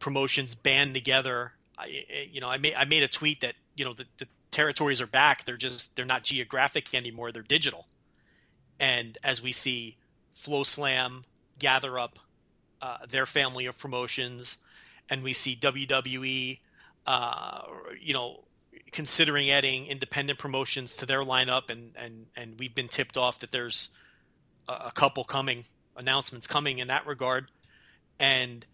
promotions band together. I, you know, I made I made a tweet that you know the, the territories are back. They're just they're not geographic anymore. They're digital. And as we see FloSlam gather up uh, their family of promotions, and we see WWE, uh, you know, considering adding independent promotions to their lineup, and and and we've been tipped off that there's a couple coming announcements coming in that regard, and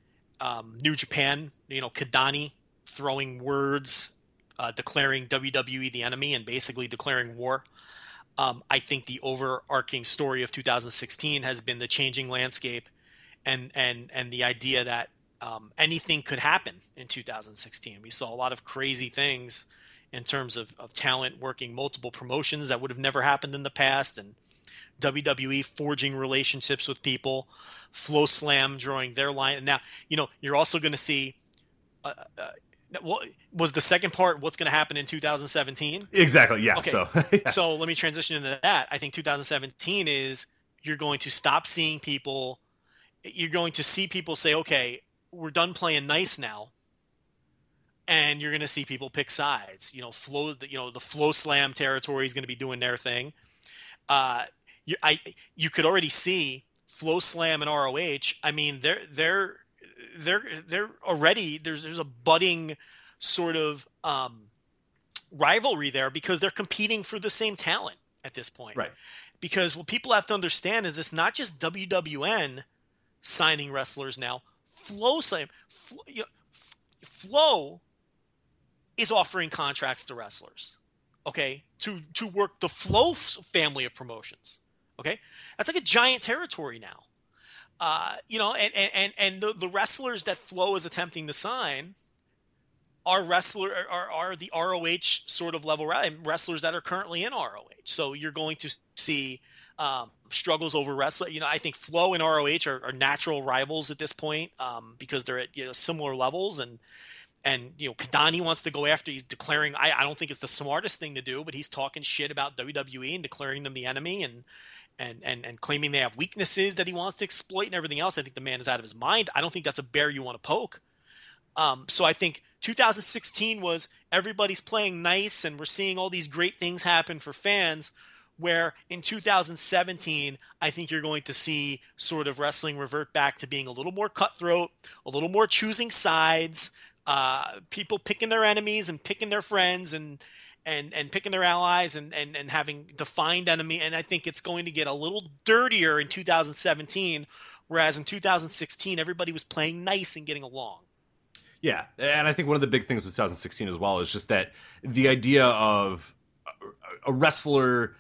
um, New Japan, you know, Kidani throwing words, uh, declaring WWE the enemy, and basically declaring war. Um, I think the overarching story of 2016 has been the changing landscape, and and and the idea that um, anything could happen in 2016. We saw a lot of crazy things in terms of, of talent working multiple promotions that would have never happened in the past, and WWE forging relationships with people, FloSlam drawing their line. Now, you know, you're also going to see. Uh, uh, what was the second part? What's going to happen in 2017? Exactly. Yeah. Okay. So, yeah. so let me transition into that. I think 2017 is you're going to stop seeing people. You're going to see people say, "Okay, we're done playing nice now," and you're going to see people pick sides. You know, flow. You know, the FloSlam territory is going to be doing their thing. Uh, you, I you could already see FloSlam and ROH. I mean, they're they're they're they're already there's there's a budding sort of um, rivalry there because they're competing for the same talent at this point. Right. Because what people have to understand is it's not just WWN signing wrestlers now. FloSlam, Flow, you know, Flow is offering contracts to wrestlers. Okay, to to work the Flow family of promotions. Okay, that's like a giant territory now. Uh, you know, and and and the, the wrestlers that Flow is attempting to sign are wrestler are, are the ROH sort of level wrestlers that are currently in ROH. So you're going to see um, struggles over wrestling. You know, I think Flow and ROH are, are natural rivals at this point um, because they're at you know similar levels and and you know Kidani wants to go after. He's declaring. I, I don't think it's the smartest thing to do, but he's talking shit about WWE and declaring them the enemy and and, and, and claiming they have weaknesses that he wants to exploit and everything else. I think the man is out of his mind. I don't think that's a bear you want to poke. Um, so I think 2016 was everybody's playing nice and we're seeing all these great things happen for fans. Where in 2017, I think you're going to see sort of wrestling revert back to being a little more cutthroat, a little more choosing sides, uh, people picking their enemies and picking their friends and and and picking their allies and, and and having defined enemy and i think it's going to get a little dirtier in 2017 whereas in 2016 everybody was playing nice and getting along. Yeah and i think one of the big things with 2016 as well is just that the idea of a wrestler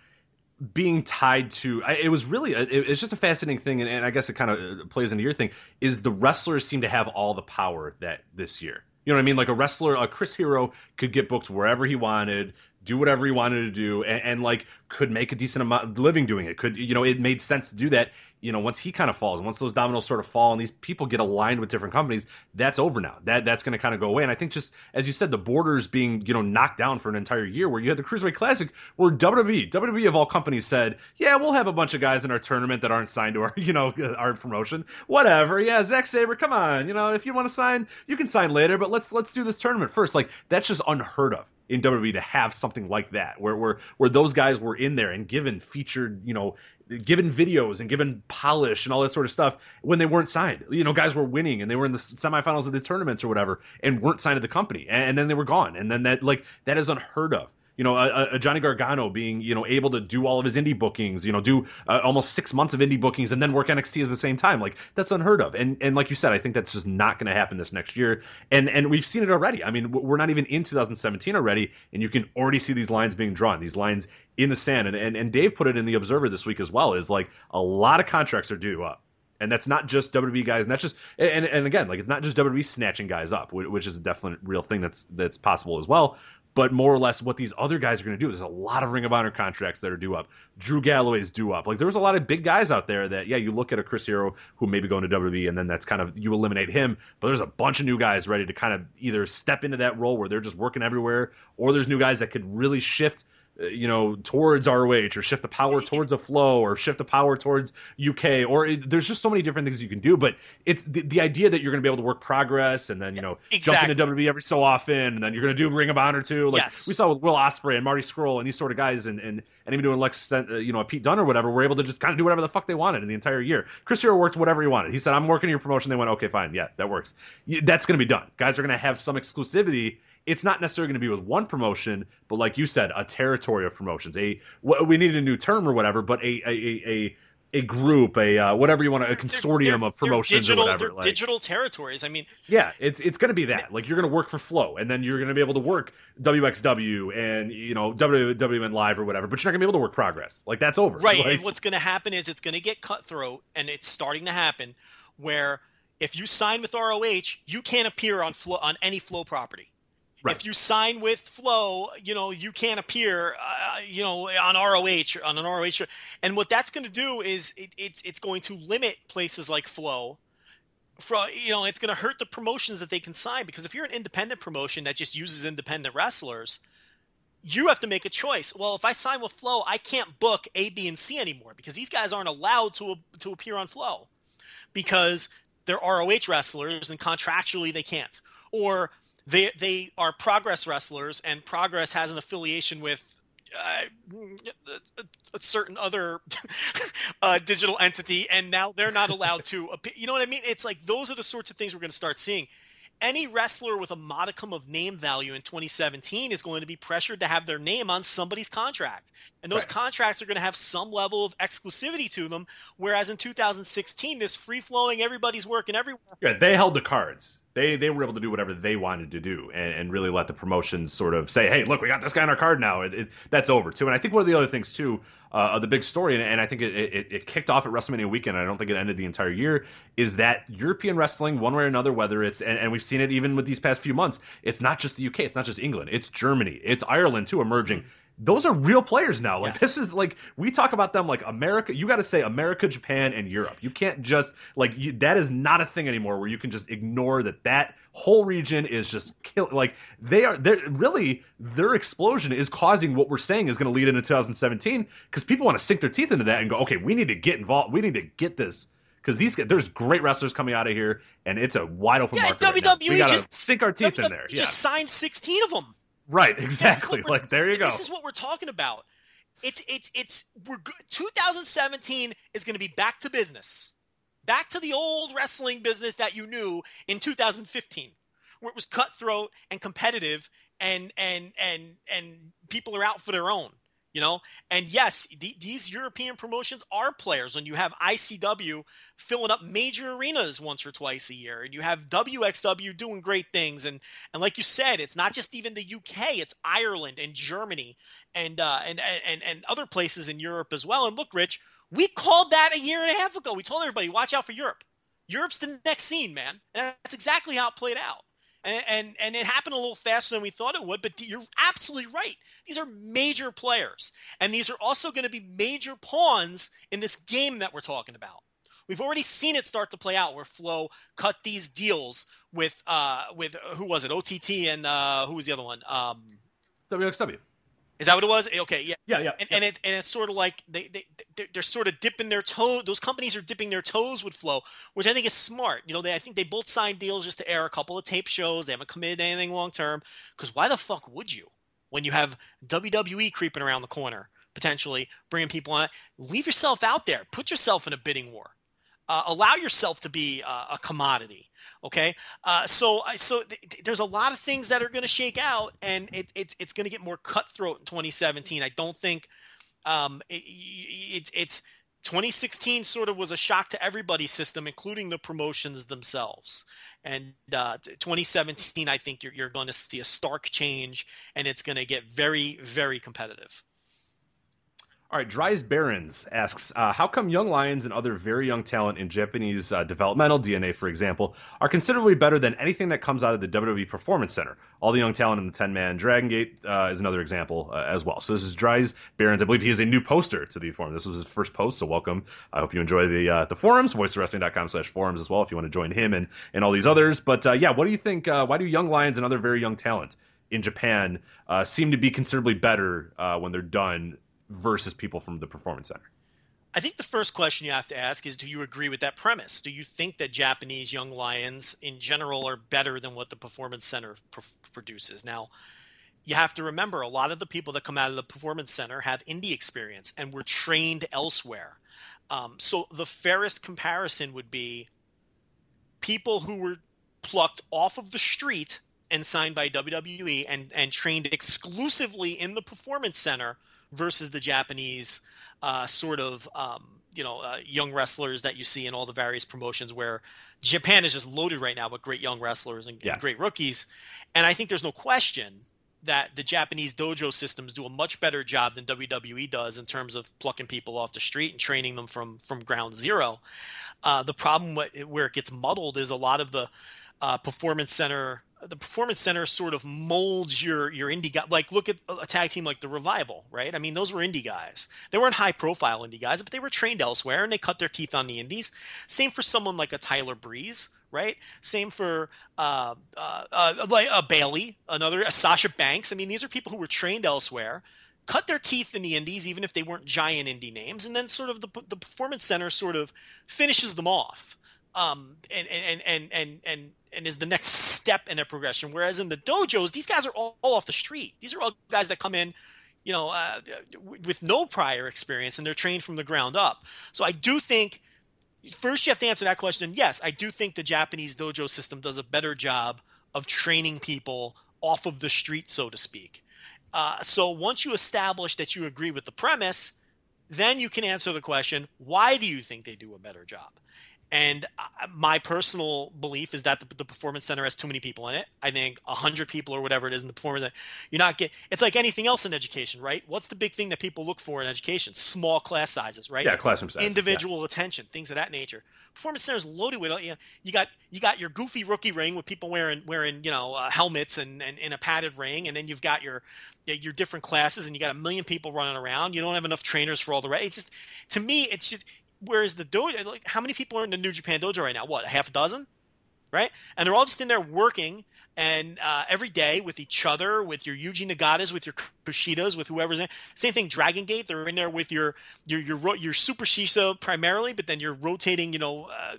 being tied to it was really it's just a fascinating thing and, i guess it kind of plays into your thing is the wrestlers seem to have all the power that this year you know what I mean? Like a wrestler, a Chris Hero could get booked wherever he wanted, do whatever he wanted to do, and, and like could make a decent amount of living doing it. Could you know it made sense to do that? You know, once he kind of falls, once those dominoes sort of fall, and these people get aligned with different companies, that's over now. That that's going to kind of go away. And I think just as you said, the borders being you know knocked down for an entire year, where you had the Cruiserweight Classic, where WWE, WWE of all companies said, yeah, we'll have a bunch of guys in our tournament that aren't signed to our you know our promotion, whatever. Yeah, Zack Sabre, come on, you know if you want to sign, you can sign later, but let's let's do this tournament first. Like that's just unheard of in WWE to have something like that, where where where those guys were in there and given featured, you know, given videos and given polish and all that sort of stuff when they weren't signed. You know, guys were winning and they were in the semifinals of the tournaments or whatever and weren't signed to the company, and, and then they were gone, and then that like that is unheard of you know, a, a, Johnny Gargano being, you know, able to do all of his indie bookings, you know, do uh, almost six months of indie bookings and then work NXT at the same time. Like that's unheard of. And and like you said, I think that's just not going to happen this next year. And and we've seen it already. I mean, we're not even in 2017 already, and you can already see these lines being drawn. These lines in the sand. And and, and Dave put it in the Observer this week as well. Is like a lot of contracts are due up and that's not just WWE guys, and that's just and and again, like it's not just WWE snatching guys up, which is a definite real thing that's that's possible as well. But more or less, what these other guys are going to do. There's a lot of Ring of Honor contracts that are due up. Drew Galloway's due up. Like there's a lot of big guys out there that yeah, you look at a Chris Hero who may be going to WWE, and then that's kind of you eliminate him. But there's a bunch of new guys ready to kind of either step into that role where they're just working everywhere, or there's new guys that could really shift you know, towards ROH or shift the power towards a flow or shift the power towards UK or it, there's just so many different things you can do. But it's the, the idea that you're going to be able to work progress and then, you know, exactly. jump into WWE every so often and then you're going to do Ring of Honor too. Like yes. we saw with Will Ospreay and Marty Scurll and these sort of guys and, and, and even doing Lex, uh, you know, a Pete Dunne or whatever, were able to just kind of do whatever the fuck they wanted in the entire year. Chris Hero worked whatever he wanted. He said, I'm working your promotion. They went, okay, fine. Yeah, that works. That's going to be done. Guys are going to have some exclusivity it's not necessarily going to be with one promotion, but like you said, a territory of promotions. A we needed a new term or whatever, but a a a a group, a uh, whatever you want, to, a consortium they're, they're, of promotions digital, or whatever. Like, digital territories. I mean, yeah, it's it's going to be that. Like you're going to work for Flow, and then you're going to be able to work WXW and you know WWN Live or whatever, but you're not going to be able to work Progress. Like that's over. Right. Like, and what's going to happen is it's going to get cutthroat, and it's starting to happen where if you sign with ROH, you can't appear on Flow on any Flow property. Right. If you sign with Flow, you know you can't appear, uh, you know, on ROH on an ROH, and what that's going to do is it, it's it's going to limit places like Flow. From you know, it's going to hurt the promotions that they can sign because if you're an independent promotion that just uses independent wrestlers, you have to make a choice. Well, if I sign with Flow, I can't book A, B, and C anymore because these guys aren't allowed to to appear on Flow because they're ROH wrestlers and contractually they can't. Or they they are progress wrestlers, and progress has an affiliation with uh, a, certain other uh, digital entity, and now they're not allowed to. You know what I mean? It's like those are the sorts of things we're going to start seeing. Any wrestler with a modicum of name value in 2017 is going to be pressured to have their name on somebody's contract. And those right. contracts are going to have some level of exclusivity to them. Whereas in 2016, this free flowing, everybody's working everywhere. Yeah, they held the cards they they were able to do whatever they wanted to do and, and really let the promotions sort of say, hey, look, we got this guy on our card now. It, it, that's over too. And I think one of the other things too, uh, the big story, and, and I think it, it, it, kicked off at WrestleMania weekend. I don't think it ended the entire year. Is that European wrestling, one way or another, whether it's and, and we've seen it even with these past few months. It's not just the UK. It's not just England. It's Germany. It's Ireland too emerging those are real players now. Like yes. this is like we talk about them like America. You got to say America, Japan, and Europe. You can't just like you, that is not a thing anymore where you can just ignore that that whole region is just kill. Like they are. They're really their explosion is causing what we're saying is going to lead into 2017 because people want to sink their teeth into that and go, okay, we need to get involved. We need to get this because these there's great wrestlers coming out of here and it's a wide open yeah, market. WWE right we just sink our teeth WWE in there. Yeah. Just signed 16 of them. Right, exactly. Like there you go. This is what we're talking about. It's it's it's we're 2017 is going to be back to business. Back to the old wrestling business that you knew in 2015 where it was cutthroat and competitive and and and and people are out for their own you know? And yes these european promotions are players. When you have icw filling up major arenas once or twice a year and you have wxw doing great things and and like you said it's not just even the uk it's ireland and germany and uh and and and other places in europe as well. And look rich we called that a year and a half ago. We told everybody watch out for europe. Europe's the next scene man. And that's exactly how it played out and, and, and it happened a little faster than we thought it would. But you're absolutely right; these are major players, and these are also going to be major pawns in this game that we're talking about. We've already seen it start to play out where Flow cut these deals with uh with who was it OTT and uh who was the other one um WXW. Is that what it was? Eh, okay, yeah, yeah, yeah. And, yeah. and, it, and it's sort of like they they they're, they're, sort of dipping their toe. Those companies are dipping their toes with Flow, which I think is smart. You know, they I think they both signed deals just to air a couple of tape shows. They haven't committed to anything long term. Because why the fuck would you when you have WWE creeping around the corner, potentially bringing people on? Leave yourself out there. Put yourself in a bidding war. Uh, allow yourself to be uh, a commodity. Okay, uh, so so th- there's a lot of things that are going to shake out, and it, it's it's going to get more cutthroat in 2017. I don't think um, it, it's it's 2016 sort of was a shock to everybody's system, including the promotions themselves. And uh, 2017, I think you're, you're going to see a stark change, and it's going to get very, very competitive. All right, Dries Barons asks, uh, how come young lions and other very young talent in Japanese uh, developmental DNA, for example, are considerably better than anything that comes out of the WWE Performance Center? All the young talent in the 10-man Dragon Gate uh, is another example uh, as well. So this is Dries Barons. I believe he is a new poster to the forum. This was his first post, so welcome. I hope you enjoy the uh, the forums, voicesofwrestling.com slash forums as well if you want to join him and, and all these others. But uh, yeah, what do you think? why do young lions and other very young talent in Japan seem to be considerably better when they're done versus people from the performance center? I think the first question you have to ask is do you agree with that premise? Do you think that Japanese young lions in general are better than what the performance center pr- produces? Now, you have to remember a lot of the people that come out of the performance center have indie experience and were trained elsewhere. Um, so the fairest comparison would be people who were plucked off of the street and signed by WWE and, and trained exclusively in the performance center versus the Japanese uh, sort of um, you know uh, young wrestlers that you see in all the various promotions where Japan is just loaded right now with great young wrestlers and, yeah. and great rookies, and I think there's no question that the Japanese dojo systems do a much better job than WWE does in terms of plucking people off the street and training them from from ground zero. Uh, the problem where it gets muddled is a lot of the uh, performance center the performance center sort of molds your your indie guy. Like look at a tag team like the Revival, right? I mean, those were indie guys. They weren't high profile indie guys, but they were trained elsewhere and they cut their teeth on the indies. Same for someone like a Tyler Breeze, right? Same for uh, uh, uh, like a Bayley, another a Sasha Banks. I mean, these are people who were trained elsewhere. Cut their teeth in the indies, even if they weren't giant indie names, and then sort of the, the performance center sort of finishes them off um, and, and, and, and, and, and is the next step in their progression. Whereas in the dojos, these guys are all, all off the street. These are all guys that come in, you know, uh, with no prior experience and they're trained from the ground up. So I do think first you have to answer that question. Yes, I do think the Japanese dojo system does a better job of training people off of the street, so to speak. Uh, so once you establish that you agree with the premise, then you can answer the question why do you think they do a better job? And my personal belief is that the, the, performance center has too many people in it. I think hundred people or whatever it is in the performance center, you're not get. It's like anything else in education, right? What's the big thing that people look for in education? Small class sizes, right? Yeah, classroom size. Individual yeah. attention, things of that nature. Performance center is loaded with you. Know, you got you got your goofy rookie ring with people wearing wearing you know uh, helmets and, and in a padded ring, and then you've got your your different classes, and you got a million people running around. You don't have enough trainers for all the rest. It's just to me, it's just whereas the dojo, like how many people are in the New Japan dojo right now? What, a half a dozen? Right? And they're all just in there working and uh, every day with each other, with your Yuji Nagatas, with your Kushidas, with whoever's in. Same thing, Dragon Gate. They're in there with your your your your Super Shisa primarily, but then you're rotating. You know, uh,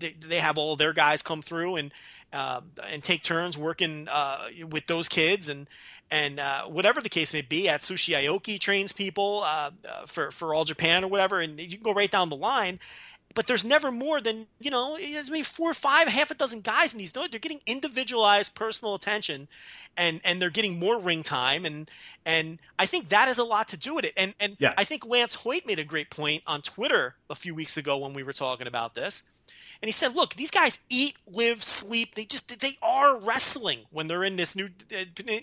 they, they, have all their guys come through and uh, and take turns working uh, with those kids and and uh, whatever the case may be. Atsushi Aoki trains people uh, uh, for for All Japan or whatever, and you can go right down the line. But there's never more than you know. There's maybe four or five, half a dozen guys in these. They're getting individualized personal attention, and and they're getting more ring time, and and I think that has a lot to do with it. And and yeah. I think Lance Hoyt made a great point on Twitter a few weeks ago when we were talking about this and he said, "Look, these guys eat, live, sleep. They just they are wrestling when they're in this new."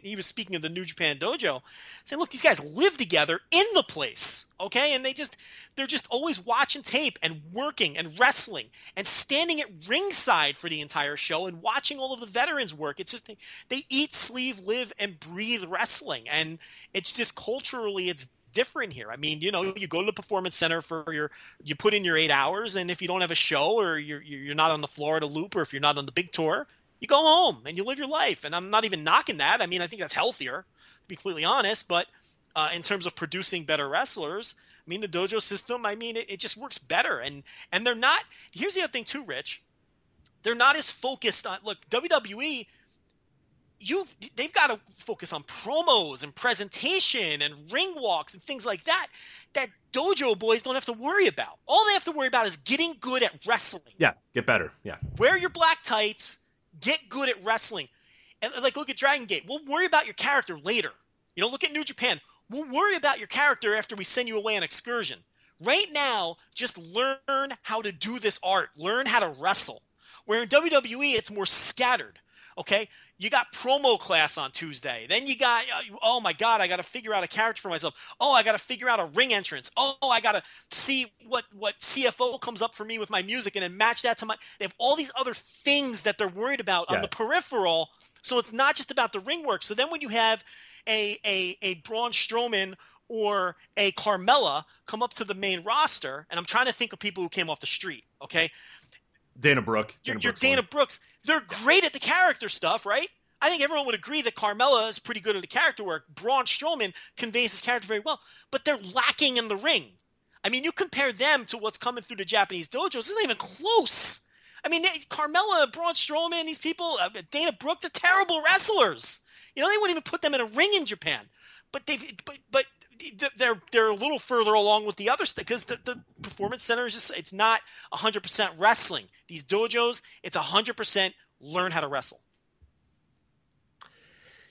He was speaking of the New Japan Dojo, saying, "Look, these guys live together in the place, okay? And they just they're just always watching tape and working and wrestling and standing at ringside for the entire show and watching all of the veterans work. It's just they, they eat, sleep, live, and breathe wrestling, and it's just culturally it's different here. I mean, you know, you go to the performance center for your, you put in your eight hours, and if you don't have a show or you're you're not on the Florida Loop or if you're not on the big tour, you go home and you live your life. And I'm not even knocking that. I mean, I think that's healthier, to be completely honest. But uh, in terms of producing better wrestlers, I mean, the dojo system, I mean, it, it just works better. And and they're not. Here's the other thing too, Rich. They're not as focused on. Look, WWE you they've got to focus on promos and presentation and ring walks and things like that that dojo boys don't have to worry about. All they have to worry about is getting good at wrestling. Yeah, get better. Yeah. Wear your black tights, get good at wrestling. And like look at Dragon Gate. We'll worry about your character later. You know, look at New Japan. We'll worry about your character after we send you away on excursion. Right now, just learn how to do this art. Learn how to wrestle. Where in WWE, it's more scattered. Okay, you got promo class on Tuesday. Then you got uh, oh my god, I got to figure out a character for myself. Oh, I got to figure out a ring entrance. Oh, I got to see what what CFO comes up for me with my music and then match that to my. They have all these other things that they're worried about yeah. on the peripheral. So it's not just about the ring work. So then when you have a a a Braun Strowman or a Carmella come up to the main roster, and I'm trying to think of people who came off the street. Okay, Dana Brooke. Dana you're, you're Dana Brooks. They're great at the character stuff, right? I think everyone would agree that Carmella is pretty good at the character work. Braun Strowman conveys his character very well, but they're lacking in the ring. I mean, you compare them to what's coming through the Japanese dojos, it's not even close. I mean, Carmella, Braun Strowman, these people, uh, Dana Brooke, they're terrible wrestlers. You know, they wouldn't even put them in a ring in Japan. But they, but, but they're they're a little further along with the other stuff because the, the performance center is just it's not 100% wrestling these dojos it's 100% learn how to wrestle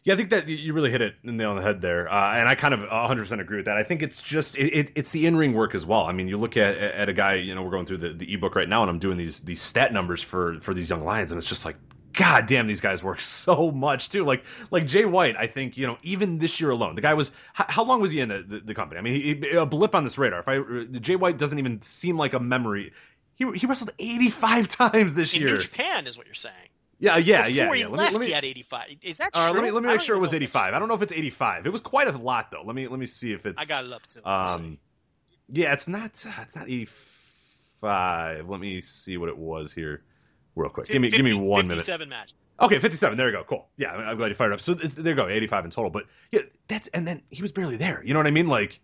yeah, I think that you really hit it nail on the head there, uh, and I kind of 100 percent agree with that. I think it's just it, it, it's the in ring work as well. I mean, you look at at a guy, you know, we're going through the, the ebook right now, and I'm doing these these stat numbers for for these young lions, and it's just like God damn, these guys work so much too. Like like Jay White, I think you know even this year alone, the guy was how, how long was he in the, the, the company? I mean, he, a blip on this radar. If I Jay White doesn't even seem like a memory. He he wrestled 85 times this in year. New Japan is what you're saying. Yeah, yeah, Before yeah. he yeah. left, me, me, he had 85. Is that true? Uh, let me let me make sure it was 85. I don't know if it's 85. It was quite a lot though. Let me let me see if it's. I got it up too. Um, yeah, it's not. It's not 85. Let me see what it was here, real quick. 50, give me give me one 57 minute. 57 matches. Okay, 57. There you go. Cool. Yeah, I'm glad you fired up. So there you go, 85 in total. But yeah, that's and then he was barely there. You know what I mean? Like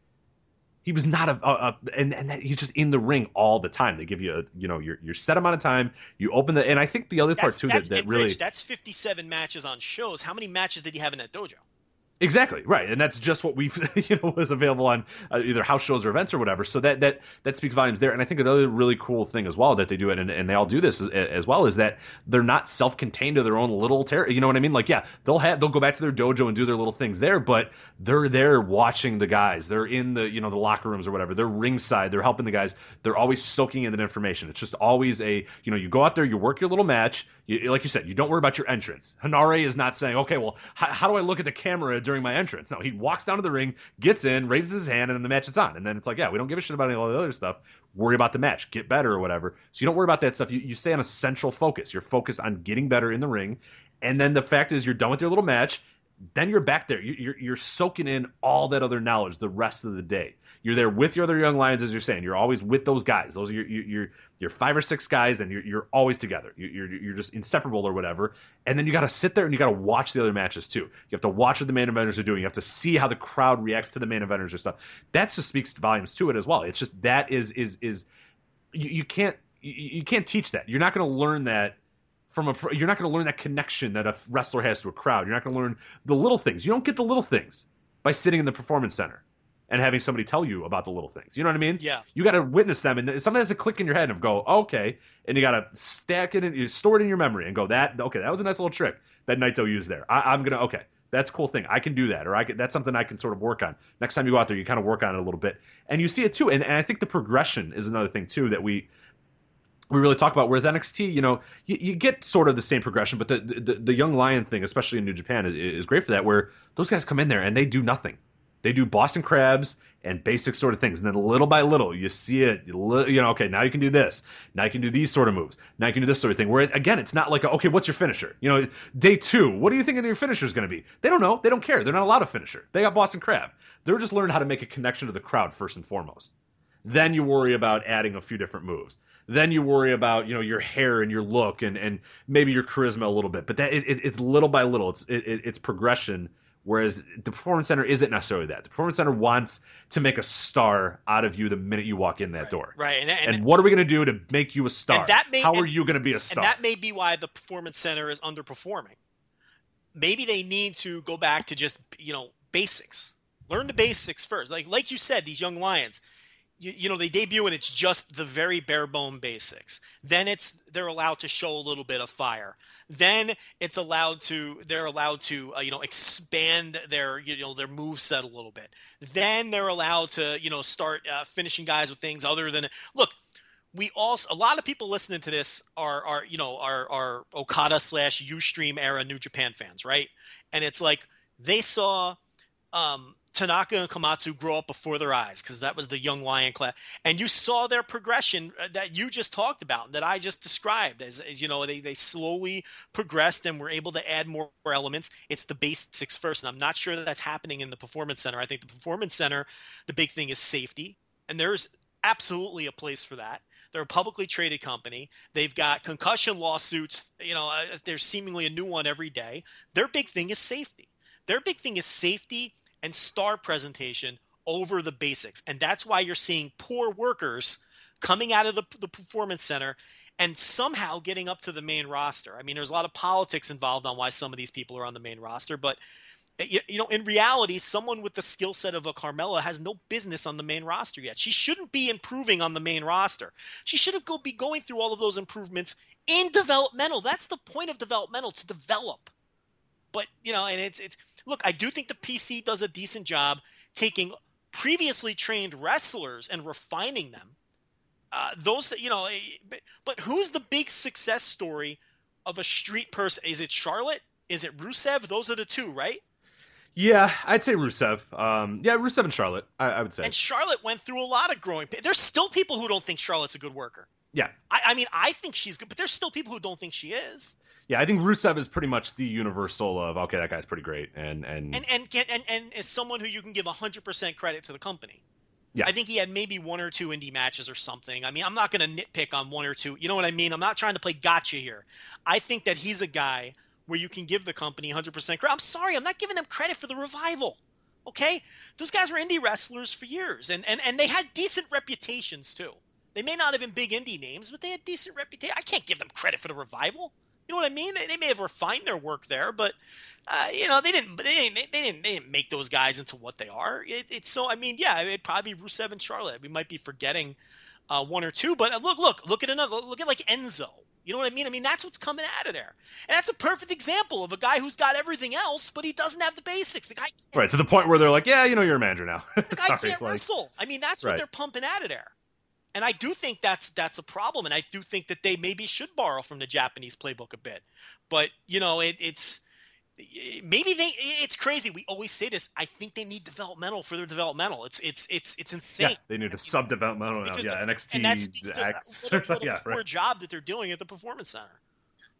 he was not a, a, a and and that, he's just in the ring all the time. They give you a you know your your set amount of time. You open the and I think the other part too that, that really Rich, that's 57 matches on shows. How many matches did he have in that dojo? Exactly right, and that's just what we you know was available on uh, either house shows or events or whatever. So that that that speaks volumes there. And I think another really cool thing as well that they do it, and, and they all do this as, as, well, is that they're not self-contained to their own little territory. You know what I mean? Like, yeah, they'll have they'll go back to their dojo and do their little things there, but they're there watching the guys. They're in the you know the locker rooms or whatever. They're ringside. They're helping the guys. They're always soaking in that information. It's just always a you know you go out there, you work your little match. You, like you said, you don't worry about your entrance. Henare is not saying, okay, well, how, how do I look at the camera during my entrance? No, he walks down to the ring, gets in, raises his hand, and then the match is on. And then it's like, yeah, we don't give a shit about any of the other stuff. Worry about the match, get better or whatever. So you don't worry about that stuff. You, you stay on a central focus. You're focused on getting better in the ring. And then the fact is, you're done with your little match. Then you're back there. You're, you're soaking in all that other knowledge the rest of the day. You're there with your other young lions, as you're saying. You're always with those guys. Those are your, your, your five or six guys, and you're, you're always together. You're, you're just inseparable or whatever. And then you got to sit there and you got to watch the other matches too. You have to watch what the main eventers are doing. You have to see how the crowd reacts to the main eventers or stuff. That just speaks volumes to it as well. It's just that is is is you, you can't you, you can't teach that. You're not going to learn that from a you're not going to learn that connection that a wrestler has to a crowd. You're not going to learn the little things. You don't get the little things by sitting in the performance center and having somebody tell you about the little things. You know what I mean? Yeah. You got to witness them, and something has to click in your head and go, okay, and you got to stack it and you store it in your memory and go, that okay, that was a nice little trick that Naito used there. I, am gonna okay. That's a cool thing. I can do that, or I can, that's something I can sort of work on. Next time you go out there, you kind of work on it a little bit, and you see it too. And, and I think the progression is another thing too that we we really talk about. With NXT, you know, you, you get sort of the same progression, but the, the, the young lion thing, especially in New Japan, is, is great for that. Where those guys come in there and they do nothing they do Boston crabs and basic sort of things. And then little by little, you see it, you know, okay, now you can do this. Now you can do these sort of moves. Now you can do this sort of thing. Where, again, it's not like, a, okay, what's your finisher? You know, day two, what do you think your finisher is going to be? They don't know. They don't care. They're not allowed a finisher. They got Boston crab. They're just learning how to make a connection to the crowd first and foremost. Then you worry about adding a few different moves. Then you worry about you know your hair and your look and and maybe your charisma a little bit. But that it, it, it's little by little. It's it, it's progression Whereas the Performance Center isn't necessarily that. The Performance Center wants to make a star out of you the minute you walk in that right, door. Right. And, and, and, what are we going to do to make you a star? That may, How are you going to be a star? And that may be why the Performance Center is underperforming. maybe they need to go back to just you know basics. Learn the basics first. Like like you said, these young lions you, you, know they debut and it's just the very bare bone basics. Then it's they're allowed to show a little bit of fire. Then it's allowed to they're allowed to uh, you know expand their you know their move set a little bit. Then they're allowed to you know start uh, finishing guys with things other than look we also a lot of people listening to this are are you know are are okada slash ustream era new japan fans right? And it's like they saw um Tanaka and Komatsu grow up before their eyes because that was the young lion class, and you saw their progression uh, that you just talked about, that I just described as, as you know they they slowly progressed and were able to add more elements. It's the basics first, and I'm not sure that that's happening in the performance center. I think the performance center, the big thing is safety, and there's absolutely a place for that. They're a publicly traded company. They've got concussion lawsuits. You know, uh, there's seemingly a new one every day. Their big thing is safety. Their big thing is safety and star presentation over the basics. And that's why you're seeing poor workers coming out of the, the performance center and somehow getting up to the main roster. I mean, there's a lot of politics involved on why some of these people are on the main roster, but eh, you, you know, in reality, someone with the skill set of a Carmella has no business on the main roster yet. She shouldn't be improving on the main roster. She should have go be going through all of those improvements in developmental. That's the point of developmental to develop. But you know, and it's it's look, I do think the PC does a decent job taking previously trained wrestlers and refining them. Uh, those, you know, eh, but, but who's the big success story of a street person? Is it Charlotte? Is it Rusev? Those are the two, right? Yeah, I'd say Rusev. Um, yeah, Rusev and Charlotte. I, I, would say. And Charlotte went through a lot of growing. There's still people who don't think Charlotte's a good worker. Yeah. I, I mean, I think she's good, but there's still people who don't think she is. Yeah, I think Rusev is pretty much the universal of okay, that guy's pretty great, and and and and and, and, and as someone who you can give hundred percent credit to the company. Yeah. I think he had maybe one or two indie matches or something. I mean, I'm not going to nitpick on one or two. You know what I mean? I'm not trying to play gotcha here. I think that he's a guy where you can give the company 100% credit. I'm sorry, I'm not giving them credit for the revival. Okay? Those guys were indie wrestlers for years, and, and, and they had decent reputations too. They may not have been big indie names, but they had decent reputation. I can't give them credit for the revival. You know what I mean? They, they may have refined their work there, but uh, you know they didn't. They didn't. They didn't. They didn't make those guys into what they are. It, it's so. I mean, yeah, it'd probably be Rusev and Charlotte. We might be forgetting uh, one or two, but uh, look, look, look at another. Look at like Enzo. You know what I mean? I mean that's what's coming out of there, and that's a perfect example of a guy who's got everything else, but he doesn't have the basics. The guy right to the point where they're like, yeah, you know, you're a manager now. the guy Sorry, can't like... wrestle. I mean, that's what right. they're pumping out of there and I do think that's that's a problem, and I do think that they maybe should borrow from the Japanese playbook a bit. But you know, it, it's maybe they it's crazy we always say this i think they need developmental for their developmental it's it's it's it's insane yeah, they need a sub developmental yeah nxt and that speaks to X. a yeah, poor right. job that they're doing at the performance center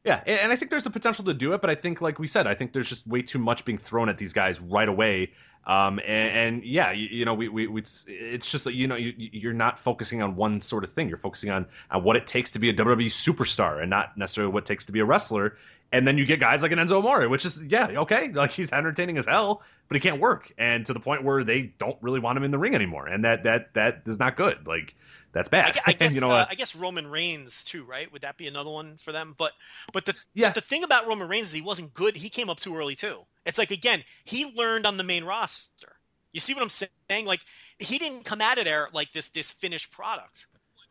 yeah, and I think there's the potential to do it, but I think, like we said, I think there's just way too much being thrown at these guys right away um, and, and, yeah, you, you know, we, we, we, it's just you know, you, you're not focusing on one sort of thing. You're focusing on, on what it takes to be a WWE superstar and not necessarily what it takes to be a wrestler. And then you get guys like an Enzo Amore, which is, yeah, okay, like he's entertaining as hell, but he can't work. And to the point where they don't really want him in the ring anymore. And that, that, that is not good. Like, that's bad. I, I guess, you know, uh, I guess Roman Reigns too, right? Would that be another one for them? But but the yeah. the thing about Roman Reigns is he wasn't good. He came up too early too. It's like again, he learned on the main roster. You see what I'm saying? Like he didn't come out of there like this this finished product.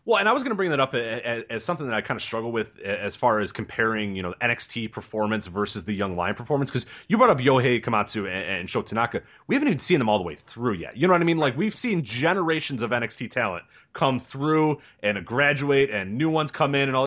Well, and I was going to bring that up as, as, something that I kind of struggle with as far as comparing, you know, NXT performance versus the Young Lion performance. Because you brought up Yohei Komatsu and, and Sho Tanaka. We haven't even seen them all the way through yet. You know what I mean? Like we've seen generations of NXT talent come through and graduate, and new ones come in, and all